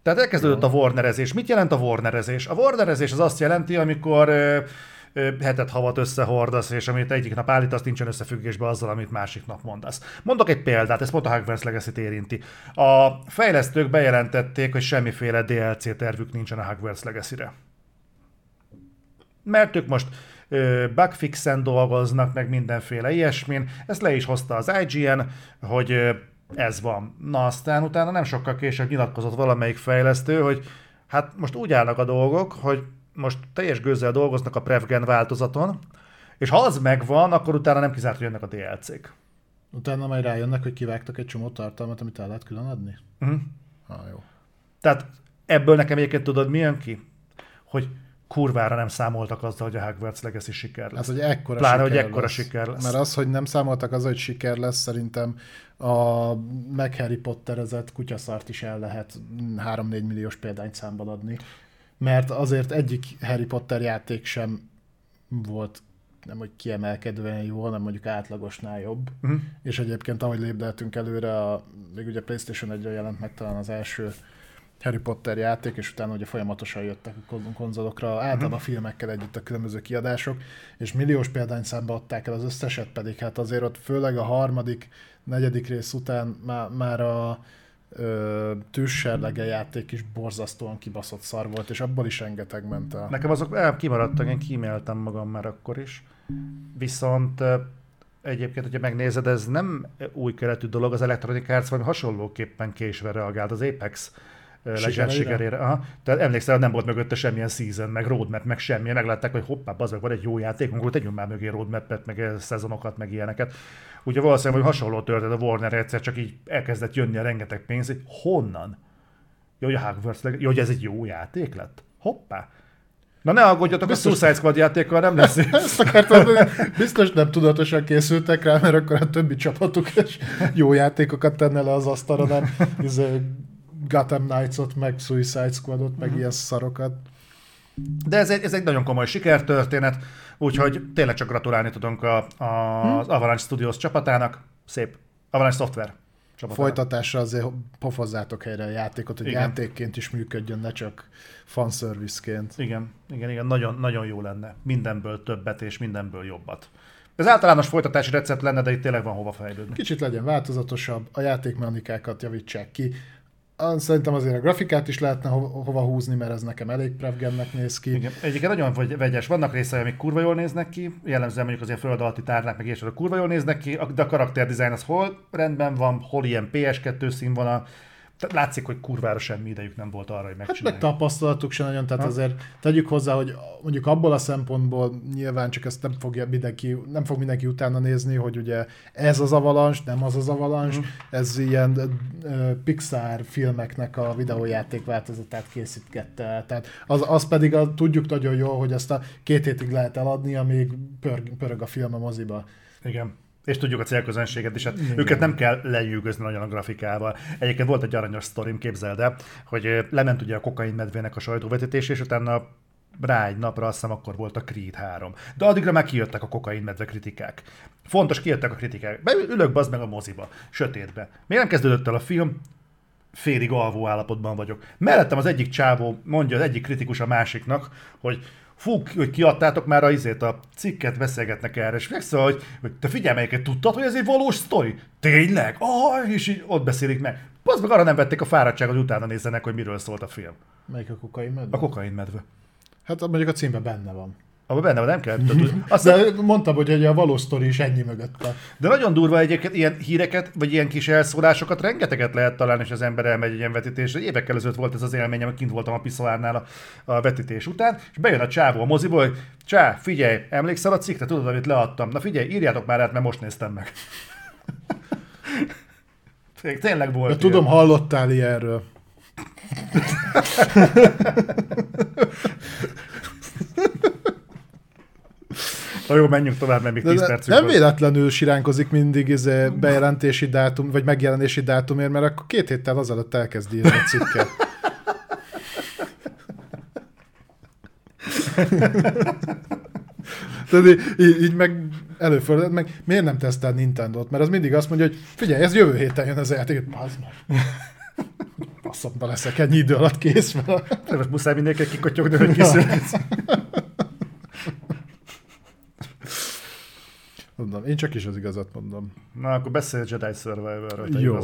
Tehát elkezdődött a Warnerezés. Mit jelent a Warnerezés? A Warnerezés az azt jelenti, amikor ö, ö, hetet havat összehordasz, és amit egyik nap állítasz, nincsen összefüggésben azzal, amit másik nap mondasz. Mondok egy példát, ez pont a Hogwarts legacy érinti. A fejlesztők bejelentették, hogy semmiféle DLC tervük nincsen a Hogwarts Legacy-re. Mert ők most bugfixen dolgoznak, meg mindenféle ilyesmin. Ezt le is hozta az IGN, hogy ez van. Na aztán utána nem sokkal később nyilatkozott valamelyik fejlesztő, hogy hát most úgy állnak a dolgok, hogy most teljes gőzzel dolgoznak a Prevgen változaton, és ha az megvan, akkor utána nem kizárt, hogy jönnek a DLC-k. Utána majd rájönnek, hogy kivágtak egy csomó tartalmat, amit el lehet külön adni? Uh-huh. Ah, jó. Tehát ebből nekem egyébként tudod, mi jön ki? Hogy kurvára nem számoltak azzal, hogy a Hogwarts Legacy siker lesz. Hát, hogy ekkora Pláne, siker hogy ekkora lesz. siker lesz. Mert az, hogy nem számoltak az, hogy siker lesz, szerintem a meg Harry Potterezett kutyaszart is el lehet 3-4 milliós példányt számban adni. Mert azért egyik Harry Potter játék sem volt nem hogy kiemelkedően jó, hanem mondjuk átlagosnál jobb. Uh-huh. És egyébként, ahogy lépdeltünk előre, a, még ugye PlayStation 1 jelent meg talán az első Harry Potter játék, és utána ugye folyamatosan jöttek a kon- konzolokra, általában a filmekkel együtt a különböző kiadások, és milliós példányszámba adták el az összeset, pedig hát azért ott főleg a harmadik, negyedik rész után már, már a ö, tűzserlege játék is borzasztóan kibaszott szar volt, és abból is rengeteg ment el. Nekem azok el, kimaradtak, én kíméltem magam már akkor is. Viszont egyébként, hogyha megnézed, ez nem új keletű dolog, az Electronic Arts valami hasonlóképpen késve reagált az Apex sikerére. Aha. Tehát emlékszel, nem volt mögötte semmilyen season, meg roadmap, meg semmi. Meglátták, hogy hoppá, azok van egy jó játékunk, akkor tegyünk már mögé roadmap-et, meg ö, szezonokat, meg ilyeneket. Ugye valószínűleg, hogy hasonló történt a Warner egyszer, csak így elkezdett jönni a rengeteg pénz, hogy honnan? Jó, hogy a Hogwarts jó, hogy ez egy jó játék lett? Hoppá! Na ne aggódjatok, a Suicide Squad játékkal nem lesz. Ezt akartam biztos nem tudatosan készültek rá, mert akkor a többi csapatuk is jó játékokat tenne le az asztalra, nem izé, Gotham Knights-ot, meg Suicide Squadot, meg ilyen szarokat. De ez egy, ez egy nagyon komoly sikertörténet, úgyhogy tényleg csak gratulálni tudunk a, a, az Avalanche Studios csapatának. Szép. Avalanche Software csapatának. Folytatásra azért pofozzátok helyre a játékot, hogy Igen. játékként is működjön, ne csak fanservice-ként. Igen, igen, igen, nagyon, nagyon jó lenne. Mindenből többet és mindenből jobbat. Ez általános folytatási recept lenne, de itt tényleg van hova fejlődni. Kicsit legyen változatosabb, a játékmechanikákat javítsák ki. Szerintem azért a grafikát is lehetne ho- hova húzni, mert ez nekem elég prevgennek néz ki. Egyébként nagyon vegyes. Vannak részei, amik kurva jól néznek ki, jellemzően mondjuk azért föld alatti tárnák, meg ilyesmi, kurva jól néznek ki, de a karakterdizájn az hol rendben van, hol ilyen PS2 színvonal. Tehát látszik, hogy kurvára semmi idejük nem volt arra, hogy Hát meg megcsinálják. tapasztalatuk se nagyon, tehát Ha. azért tegyük hozzá, hogy mondjuk abból a szempontból nyilván csak ezt nem, fogja mindenki, nem fog mindenki utána nézni, hogy ugye ez az Avalanche, nem az az Avalanche, Mhm. ez ilyen Pixar filmeknek a videójáték változatát készítette el. Tehát az, az pedig a, tudjuk nagyon jól, hogy ezt a két hétig lehet eladni, amíg pörg, pörög a film a moziba. Igen. És tudjuk a célközönséget is, hát Igen. őket nem kell lenyűgözni nagyon a grafikával. Egyébként volt egy aranyos sztorim, képzeld el, hogy lement ugye a kokain medvének a sajtóvetítés, és utána rá egy napra, azt hiszem akkor volt a Creed 3. De addigra már kijöttek a kokain medve kritikák. Fontos, kijöttek a kritikák. Beülök bazd meg a moziba, sötétbe. Még nem kezdődött el a film, félig alvó állapotban vagyok. Mellettem az egyik csávó mondja az egyik kritikus a másiknak, hogy fú, hogy kiadtátok már a izét, a cikket beszélgetnek erre, és megszól, hogy, hogy te figyelj, melyiket tudtad, hogy ez egy valós sztori? Tényleg? Ah, és így ott beszélik meg. Az meg arra nem vették a fáradtságot, hogy utána nézzenek, hogy miről szólt a film. Melyik a kokain medve? A kokain medve. Hát mondjuk a címben benne van. Abban benne van, nem kell. Azt De mondtam, hogy a valós sztori is ennyi mögötte. De nagyon durva egyébként ilyen híreket, vagy ilyen kis elszólásokat rengeteget lehet találni, és az ember elmegy egy ilyen vetítésre. Évekkel ezelőtt volt ez az élményem, kint voltam a piszoárnál a, a vetítés után, és bejön a csávó a moziból, hogy csá, figyelj, emlékszel a cikkre, tudod, amit leadtam? Na figyelj, írjátok már át, mert most néztem meg. Té- Tényleg volt. De tudom, hallottál ilyenről. Na jó, menjünk tovább, mert még De 10 de percünk nem van. véletlenül siránkozik mindig izé bejelentési dátum, vagy megjelenési dátumért, mert akkor két héttel azelőtt elkezd írni a cikket. Tehát így, így, így meg előfordul, meg miért nem tesztel Nintendo-t? Mert az mindig azt mondja, hogy figyelj, ez jövő héten jön az játék, az meg. Passzomba leszek ennyi idő alatt kész. De most muszáj mindenki kikotyogni, hogy kiszületsz. Mondom, én csak is az igazat mondom. Na, akkor beszélj a Jedi Survivor-ről, te Jó.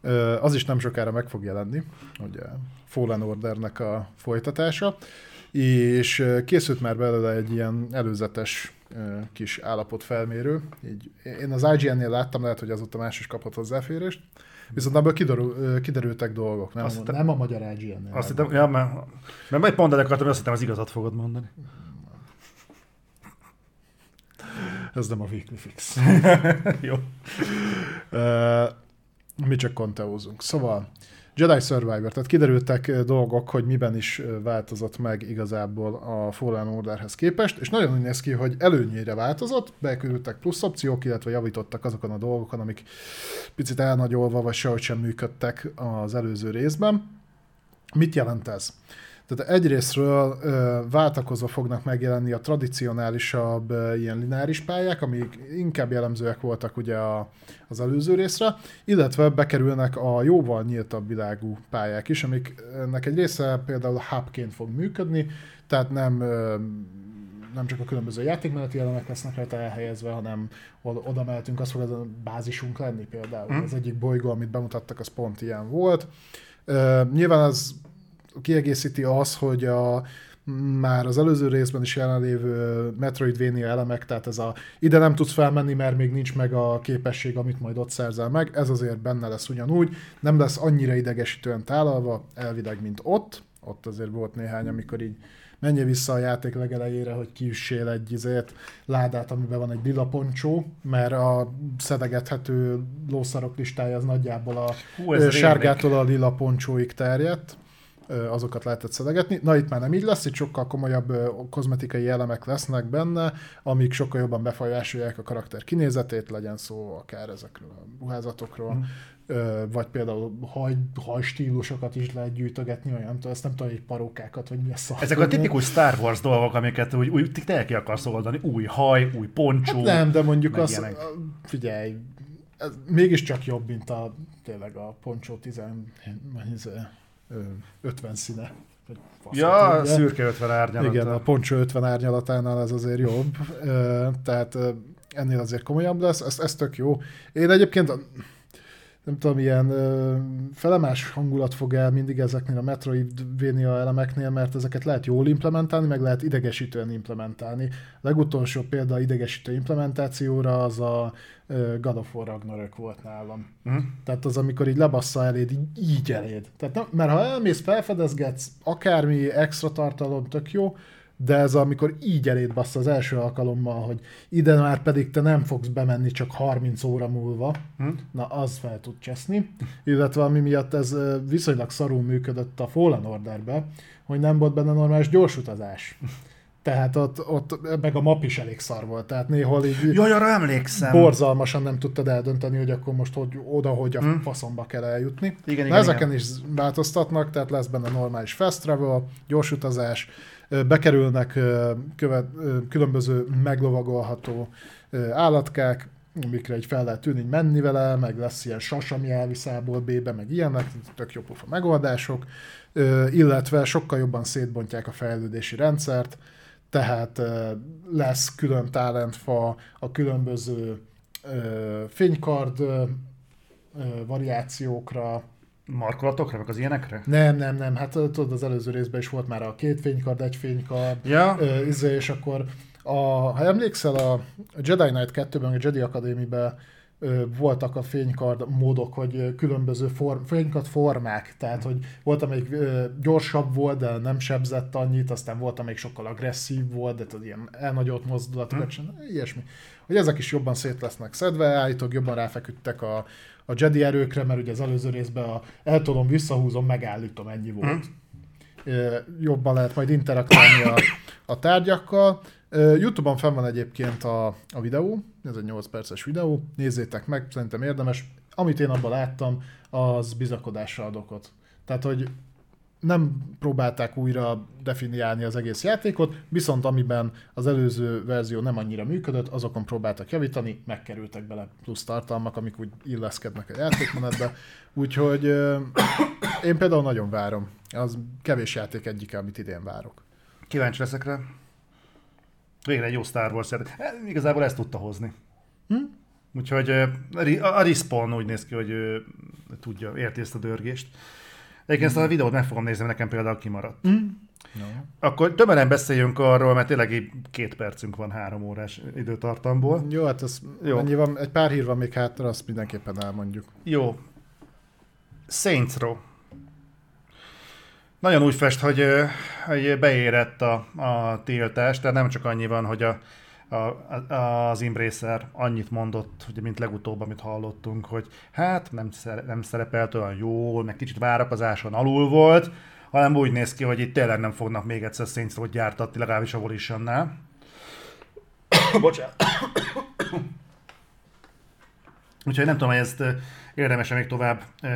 Ö, Az is nem sokára meg fog jelenni, ugye Fallen Ordernek a folytatása, és készült már belőle egy ilyen előzetes kis állapotfelmérő. Így, én az IGN-nél láttam, lehet, hogy azóta más is kapott hozzáférést, viszont abból kiderül, kiderültek dolgok, nem, Azt hittem- nem a magyar IGN-nél. Azt hittem, ja, mert, mert majd pont el akartam, azt hittem, az igazat fogod mondani. Ez nem a Weekly Fix. Jó. Ö, mi csak konteózunk. Szóval Jedi Survivor, tehát kiderültek dolgok, hogy miben is változott meg igazából a Fallen Orderhez képest, és nagyon úgy néz ki, hogy előnyére változott, bekerültek plusz opciók, illetve javítottak azokon a dolgokon, amik picit elnagyolva, vagy sehogy sem működtek az előző részben. Mit jelent ez? Tehát egyrésztről ö, váltakozva fognak megjelenni a tradicionálisabb ö, ilyen lineáris pályák, amik inkább jellemzőek voltak ugye a, az előző részre, illetve bekerülnek a jóval nyíltabb világú pályák is, amiknek egy része például hubként fog működni, tehát nem ö, nem csak a különböző játékmeneti elemek lesznek rajta elhelyezve, hanem oda mehetünk, az fog az a bázisunk lenni például. Mhm. Az egyik bolygó, amit bemutattak, az pont ilyen volt. Ö, nyilván az kiegészíti az, hogy a már az előző részben is jelenlévő Metroidvania elemek, tehát ez a ide nem tudsz felmenni, mert még nincs meg a képesség, amit majd ott szerzel meg, ez azért benne lesz ugyanúgy, nem lesz annyira idegesítően tálalva, elvileg, mint ott, ott azért volt néhány, amikor így menjél vissza a játék legelejére, hogy kiüssél egy izért, ládát, amiben van egy lila poncsó, mert a szedegethető lószarok listája az nagyjából a Hú, sárgától a lila poncsóig terjedt, azokat lehetett szedegetni. Na itt már nem így lesz, itt sokkal komolyabb kozmetikai elemek lesznek benne, amik sokkal jobban befolyásolják a karakter kinézetét, legyen szó akár ezekről a ruházatokról, ö, vagy például haj, hajstílusokat is lehet gyűjtögetni, olyan, nem tudom, ezt nem tudom, hogy parókákat, vagy mi a szar. Ezek a tipikus Star Wars dolgok, amiket úgy, úgy te ki akarsz oldani. Új haj, új poncsó. Hát nem, de mondjuk meg az, ilyenek. figyelj, ez mégiscsak jobb, mint a tényleg a poncsó 10, mennyi ez, ö, 50 színe. faszat Ja, tudja. szürke 50 árnyalat. Igen, a poncsó 50 árnyalatánál ez azért jobb, tehát ennél azért komolyabb lesz, ez, ez tök jó. Én egyébként nem tudom, ilyen ö, felemás hangulat fog el mindig ezeknél a Metroidvania elemeknél, mert ezeket lehet jól implementálni, meg lehet idegesítően implementálni. A legutolsó példa idegesítő implementációra az a ö, God of War Ragnarök volt nálam. Mhm. Tehát az, amikor így lebassza eléd, így, így eléd. Tehát nem, mert ha elmész, felfedezgetsz, akármi extra tartalom, tök jó, de ez amikor így eléd bassza az első alkalommal, hogy ide már pedig te nem fogsz bemenni csak 30 óra múlva, Hm? na az fel tud cseszni. Illetve ami miatt ez viszonylag szarul működött a Fallen Orderbe, hogy nem volt benne normális gyorsutazás. Tehát ott, ott meg a map is elég szar volt, tehát néhol így Jaj, arra emlékszem. borzalmasan nem tudtad eldönteni, hogy akkor most hogy, oda, hogy a Hm. faszomba kell eljutni. Igen, Na igen, ezeken igen. is változtatnak, tehát lesz benne normális fast travel, gyors utazás, bekerülnek követ, különböző meglovagolható állatkák, amikre egy fel lehet tűnni, menni vele, meg lesz ilyen sas, ami elvisz B-be, meg ilyenek, tök jó pofa megoldások, illetve sokkal jobban szétbontják a fejlődési rendszert, tehát lesz külön talentfa a különböző fénykard variációkra, Markolatokra, meg az ilyenekre? nem, nem, nem, hát tudod, az előző részben is volt már a két fénykard, egy fénykard, Ja, ö, izé, és akkor a, ha emlékszel, a Jedi Knight 2-ben, a Jedi Academy-ben voltak a fénykard módok, hogy különböző form, fénykard formák, tehát hogy volt, amelyik gyorsabb volt, de nem sebzett annyit, aztán volt, amelyik sokkal agresszív volt, de tudod, ilyen elnagyolt mozdulatokat csinál, ilyesmi. Hogy ezek is jobban szét lesznek szedve, állítólag jobban ráfeküdtek a, a Jedi erőkre, mert ugye az előző részben a eltolom, visszahúzom, megállítom, ennyi volt. Ö, Jobban lehet majd interaktálni a, a tárgyakkal. Youtube-on fenn van egyébként a, a videó, ez egy 8 perces videó, nézzétek meg, szerintem érdemes. Amit én abban láttam, az bizakodásra ad okot. Tehát, hogy nem próbálták újra definiálni az egész játékot, viszont amiben az előző verzió nem annyira működött, azokon próbáltak javítani, megkerültek bele plusz tartalmak, amik úgy illeszkednek a játékmenetbe. Úgyhogy én például nagyon várom. Az kevés játék egyik, amit idén várok. Kíváncsi leszek rá. Végre egy jó Star Wars játék. E, igazából ezt tudta hozni. Hm? Úgyhogy a Respawn úgy néz ki, hogy tudja, érti ezt a dörgést. Egyébként ezt a videót meg fogom nézni, nekem például kimaradt. Mm. No. Akkor többen beszéljünk arról, mert tényleg két percünk van három órás időtartamból. Jó, hát ez Jó. Mennyi van, egy pár hír van még hátra, azt mindenképpen elmondjuk. Jó. Saints Row. Nagyon úgy fest, hogy, hogy beérett a, a tiltás, tehát nem csak annyi van, hogy a, a, az Embracer annyit mondott, hogy mint legutóbb, amit hallottunk, hogy hát nem, szere, nem szerepelt olyan jól, meg kicsit várakozáson alul volt, hanem úgy néz ki, hogy itt tényleg nem fognak még egyszer Saints gyártatni, legalábbis a Volitionnál. Bocsánat. Úgyhogy nem tudom, hogy ezt érdemes még tovább e,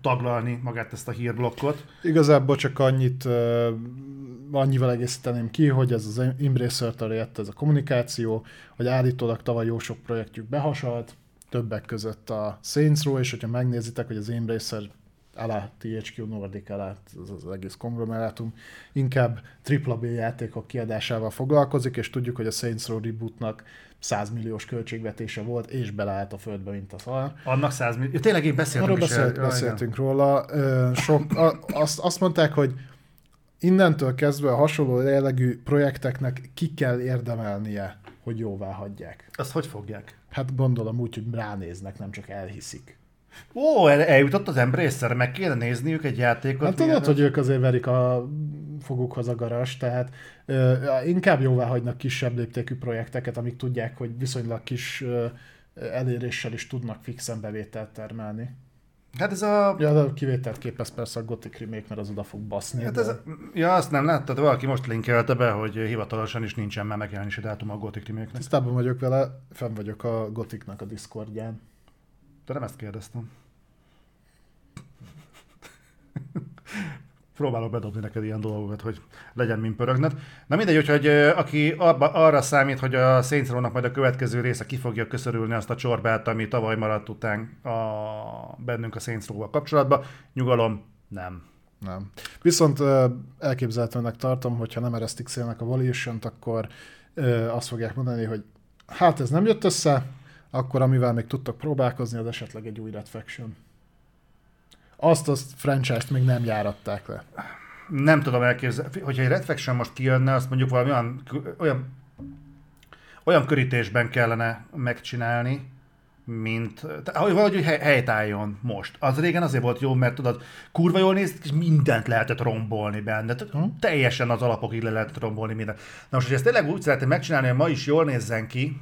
taglalni magát ezt a hírblokkot. Igazából csak annyit, e, annyival egészíteném ki, hogy ez az Embracer-től jött ez a kommunikáció, hogy állítólag tavaly jó sok projektjük behasalt, többek között a Saints Row, és hogyha megnézitek, hogy az Embracer alá, THQ Nordic alá, az, az egész konglomerátum, inkább AAA játékok kiadásával foglalkozik, és tudjuk, hogy a Saints Row rebootnak 100 milliós költségvetése volt, és beleállt a földbe, mint a szar. Annak 100 millió. Tényleg én beszéltünk Arról beszélt, el... beszéltünk róla. Sok, a, azt, azt mondták, hogy innentől kezdve a hasonló jellegű projekteknek ki kell érdemelnie, hogy jóvá hagyják. Azt hogy fogják? Hát gondolom úgy, hogy ránéznek, nem csak elhiszik. Ó, el, eljutott az Embracer, meg kéne nézniük egy játékot. Hát tudod, hogy ők azért verik a fogukhoz a garas, tehát ö, inkább jóvá hagynak kisebb léptékű projekteket, amik tudják, hogy viszonylag kis ö, eléréssel is tudnak fixen bevételt termelni. Hát ez a... Ja, de kivételt képez persze a Gothic remake, mert az oda fog baszni. Hát de... ez. Ja, azt nem láttad, valaki most linkelte be, hogy hivatalosan is nincsen már megjelenési dátum a Gothic remake-nek. Tisztában vagyok vele, fenn vagyok a Gothicnak a Discordján. De nem ezt kérdeztem. Próbálok bedobni neked ilyen dolgokat, hogy legyen mint pörögned. Na mindegy, hogy aki abba, arra számít, hogy a Saints majd a következő része ki fogja köszörülni azt a csorbát, ami tavaly maradt után a, bennünk a Saints kapcsolatban, nyugalom, nem. Nem. Viszont elképzelhetőnek tartom, hogyha nem eresztik szélnek a Volition-t, akkor azt fogják mondani, hogy hát ez nem jött össze, akkor amivel még tudtak próbálkozni, az esetleg egy új Red Faction. Azt a franchise-t még nem járatták le. Nem tudom elképzelni. Hogyha egy Red Faction most kijönne, azt mondjuk valami olyan, olyan, olyan körítésben kellene megcsinálni, mint, hogy valahogy helytálljon most. Az régen azért volt jó, mert tudod, kurva jól néz, és mindent lehetett rombolni benne. Hmm. Teljesen az alapokig le lehetett rombolni mindent. Na most, hogy ezt tényleg úgy szeretném megcsinálni, hogy ma is jól nézzen ki,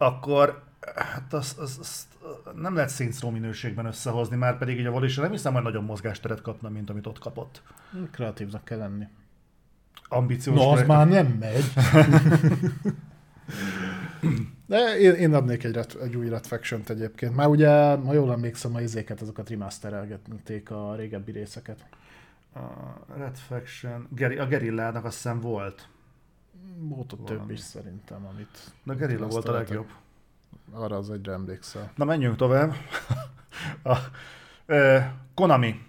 akkor hát azt, azt, azt nem lehet Saints Row minőségben összehozni, már pedig így a Volition nem hiszem, hogy nagyon mozgásteret kapna, mint amit ott kapott. Kreatívnak kell lenni. Ambiciós. No, az már nem megy. De én, én adnék egy, ret, egy új Red faction egyébként. Már ugye, ha jól emlékszem, a izéket, azokat remasterelgették a régebbi részeket. A Red Faction, a Gerillának azt hiszem volt. Volt ott több is szerintem, amit... Na Gerilla volt a legjobb. Arra az egyre emlékszel. Na menjünk tovább. a, e, Konami.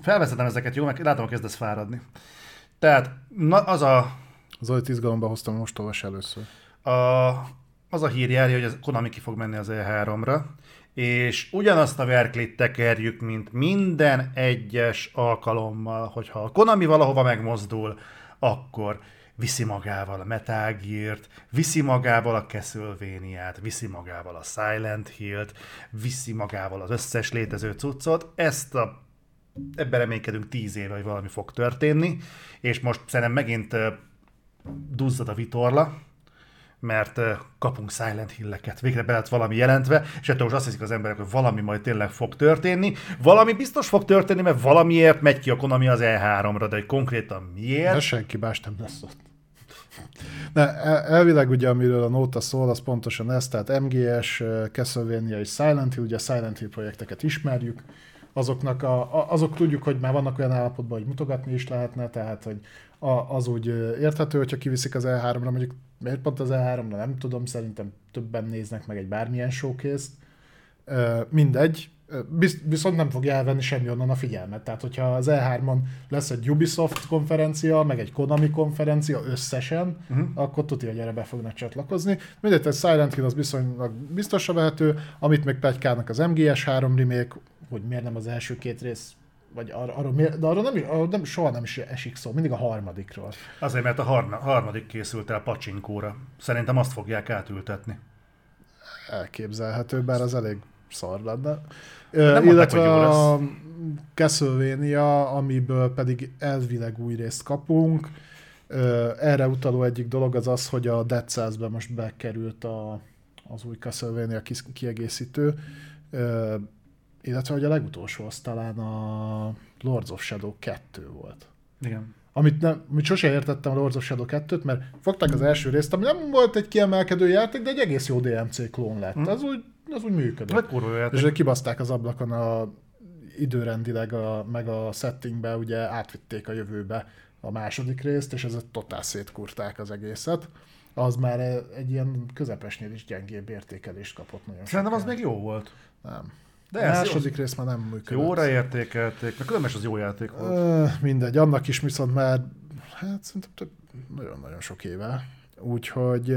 Felvezetem ezeket, jó? Meg látom, hogy kezdesz fáradni. Tehát na, az a... Az olyan izgalomba hoztam, most olvas először. A, az a hír járja, hogy a Konami ki fog menni az E3-ra, és ugyanazt a verklit tekerjük, mint minden egyes alkalommal, hogyha a Konami valahova megmozdul, akkor viszi magával a Metal Gear-t, viszi magával a castlevania viszi magával a Silent Hill-t, viszi magával az összes létező cuccot. Ezt a ebben reménykedünk tíz éve, hogy valami fog történni, és most szerintem megint duzzad a vitorla, mert kapunk Silent Hill-eket, végre be lett valami jelentve, és ettől most azt hiszik az emberek, hogy valami majd tényleg fog történni. Valami biztos fog történni, mert valamiért megy ki a Konami az E3-ra, de hogy konkrétan miért? De senki más nem lesz ott. Ne, elvileg ugye, amiről a Nóta szól, az pontosan ez, tehát MGS, Castlevania és Silent Hill, ugye Silent Hill projekteket ismerjük, azoknak a, azok tudjuk, hogy már vannak olyan állapotban, hogy mutogatni is lehetne, tehát hogy a, az úgy érthető, hogyha kiviszik az E3-ra, mondjuk miért pont az E3-ra, nem tudom, szerintem többen néznek meg egy bármilyen showcase mindegy, viszont nem fogja elvenni semmi onnan a figyelmet. Tehát, hogyha az E3-on lesz egy Ubisoft konferencia, meg egy Konami konferencia összesen, uh-huh. akkor tudja, hogy erre be fognak csatlakozni. Mindegy, egy Silent Hill az viszonylag biztosra vehető, amit még plegykálnak az MGS3 remake, hogy miért nem az első két rész vagy arra, arra, de arra nem, arra nem, soha nem is esik szó, mindig a harmadikról. Azért, mert a harma, harmadik készült el pacsinkóra. Szerintem azt fogják átültetni. Elképzelhető, bár az elég szar lenne. Nem illetve mondták, a Castlevania, amiből pedig elvileg új részt kapunk. Erre utaló egyik dolog az az, hogy a Dead Cells-be most bekerült a, az új Castlevania kiegészítő, illetve hogy a legutolsó az talán a Lords of Shadow 2 volt. Igen. Amit, nem, amit sose értettem a Lords of Shadow 2-t, mert fogták az első részt, ami nem volt egy kiemelkedő játék, de egy egész jó DMC klón lett. Hmm. Az úgy az úgy működött. Kurva És kibaszták az ablakon a időrendileg, a, meg a settingbe, ugye átvitték a jövőbe a második részt, és ezzel totál szétkurták az egészet. Az már egy ilyen közepesnél is gyengébb értékelést kapott nagyon Szerintem az még jó volt. Nem. De a második rész már nem működött. Jóra értékelték, mert különben az jó játék volt. Ö, mindegy, annak is viszont már, hát szerintem nagyon-nagyon sok éve. Úgyhogy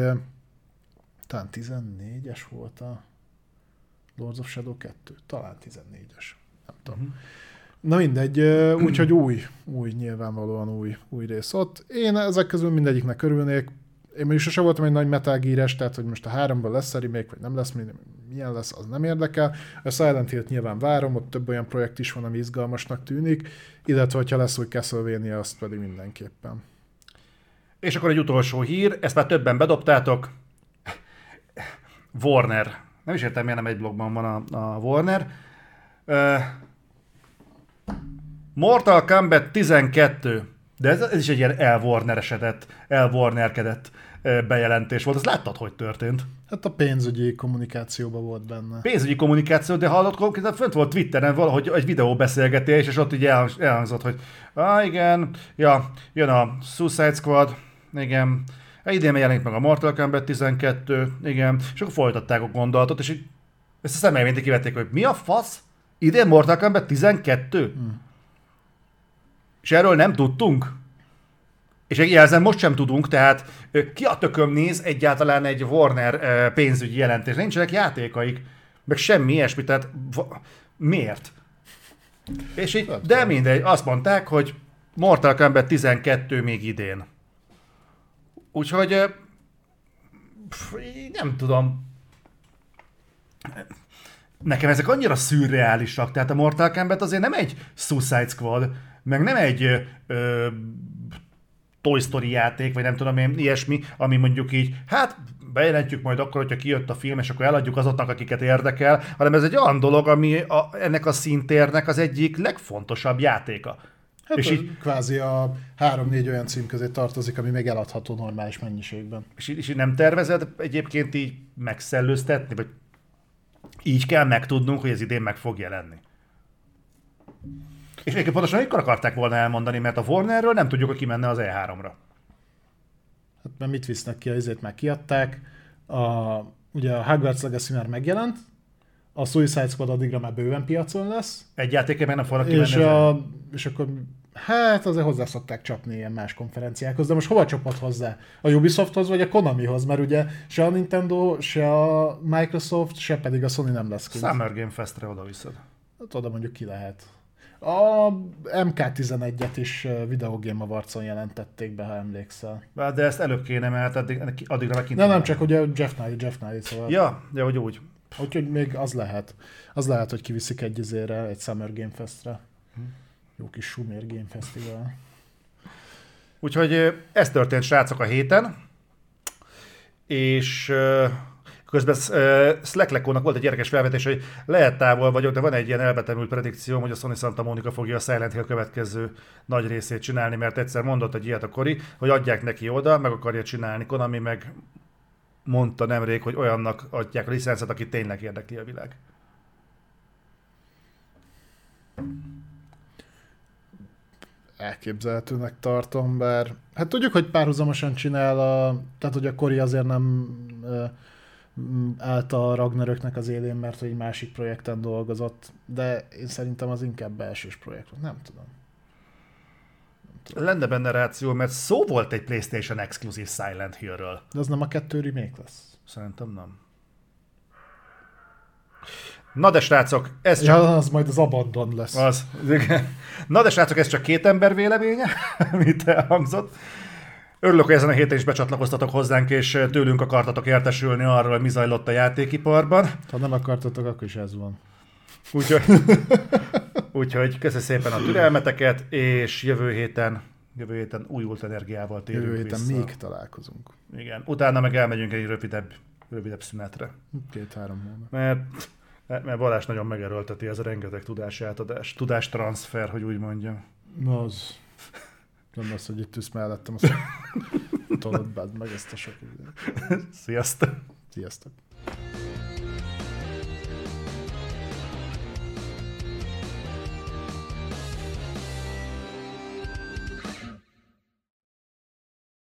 talán 14-es volt a Lords of Shadow 2, talán 14-es, nem tudom. Uh-huh. Na mindegy, úgyhogy új, új, nyilvánvalóan új, új rész ott. Én ezek közül mindegyiknek örülnék. Én még sose voltam egy nagy gear tehát hogy most a háromban lesz a remake, vagy nem lesz, milyen lesz, az nem érdekel. A Silent Hill-t nyilván várom, ott több olyan projekt is van, ami izgalmasnak tűnik, illetve hogyha lesz új Castlevania, azt pedig mindenképpen. És akkor egy utolsó hír, ezt már többen bedobtátok. Warner nem is értem, miért nem egy blogban van a, a Warner. Uh, Mortal Kombat 12, de ez, ez is egy ilyen elwarneresedett, elwarnerkedett bejelentés volt. Azt láttad, hogy történt? Hát a pénzügyi kommunikációban volt benne. Pénzügyi kommunikáció, de hallott konkrétan, fönt volt Twitteren valahogy egy videóbeszélgetés, és ott így elhangzott, hogy ah igen, ja, jön a Suicide Squad, igen, Idén jelenik meg a Mortal Kombat 12, igen, és akkor folytatták a gondolatot, és így ezt a szemelvényt kivették, hogy mi a fasz? Idén Mortal Kombat 12? Hmm. És erről nem tudtunk? És jelzem, most sem tudunk, tehát ki a tököm néz egyáltalán egy Warner pénzügyi jelentés? Nincsenek játékaik, meg semmi ilyesmi, tehát miért? És így, de mindegy, azt mondták, hogy Mortal Kombat 12 még idén. Úgyhogy pff, nem tudom. Nekem ezek annyira szürreálisak, tehát a Mortal Kombat azért nem egy Suicide Squad, meg nem egy ö, Toy Story játék, vagy nem tudom én, ilyesmi, ami mondjuk így, hát bejelentjük majd akkor, hogyha kijött a film, és akkor eladjuk azoknak, akiket érdekel, hanem ez egy olyan dolog, ami a, ennek a szintérnek az egyik legfontosabb játéka. Hát és így kvázi a három-négy olyan cím közé tartozik, ami még eladható normális mennyiségben. És, és nem tervezed egyébként így megszellőztetni, vagy így kell megtudnunk, hogy ez idén meg fog jelenni. És egyébként pontosan mikor akarták volna elmondani, mert a Warnerről nem tudjuk, hogy ki menne az E3-ra. Hát mert mit visznek ki, ezért már kiadták. A, ugye a Hogwarts Legacy már megjelent, a Suicide Squad addigra már bőven piacon lesz. Egy játéke meg nem fognak és, a, és akkor hát azért hozzá szokták csapni ilyen más konferenciákhoz, de most hova csapott hozzá? A Ubisofthoz vagy a Konamihoz? Mert ugye se a Nintendo, se a Microsoft, se pedig a Sony nem lesz ki. Summer Game Festre oda viszed. Hát oda mondjuk ki lehet. A MK11-et is Videogame Awards-on jelentették be, ha emlékszel. De ezt előbb kéne, mert addig, addigra meg Nem, nem, csak ugye Jeff Knight, Jeff Knight, szóval... Ja, ja, hogy úgy. Úgyhogy még az lehet. Az lehet, hogy kiviszik egy izére, egy Summer Game Festre. Hm. Jó kis Sumer Game Festival. Úgyhogy ez történt, srácok, a héten. És közben Slacklekónak volt egy érdekes felvetés, hogy lehet távol vagyok, de van egy ilyen elbetemült predikció, hogy a Sony Santa Monica fogja a Silent Hill következő nagy részét csinálni, mert egyszer mondott egy ilyet a Kori, hogy adják neki oda, meg akarja csinálni. Konami meg mondta nemrég, hogy olyannak adják a licencet, aki tényleg érdekli a világ. elképzelhetőnek tartom, bár hát tudjuk, hogy párhuzamosan csinál a, tehát hogy a Kori azért nem állt a Ragnaröknek az élén, mert egy másik projekten dolgozott, de én szerintem az inkább belsős projekt volt, nem tudom. Nem tudom. Lenne benne ráció, mert szó volt egy PlayStation exkluzív Silent Hill-ről. De az nem a kettő remake lesz. Szerintem nem. Na de srácok, ez csak... Ja, az majd az Abandon lesz. Az. Na de srácok, ez csak két ember véleménye, amit elhangzott. Örülök, hogy ezen a héten is becsatlakoztatok hozzánk, és tőlünk akartatok értesülni arról, hogy mi zajlott a játékiparban. Ha nem akartatok, akkor is ez van. Úgyhogy, úgyhogy köszönöm szépen a türelmeteket, és jövő héten jövő héten újult energiával térünk Jövő héten vissza. még találkozunk. Igen, utána meg elmegyünk egy rövidebb, rövidebb szünetre. Két-három hónap. Mert, mert Balázs nagyon megerőlteti ez a rengeteg tudás átadás, tudástranszfer, hogy úgy mondjam. Na az. Nem az, hogy itt ülsz mellettem, azt tudod, meg ezt a sok időt. Sziasztok! Sziasztok!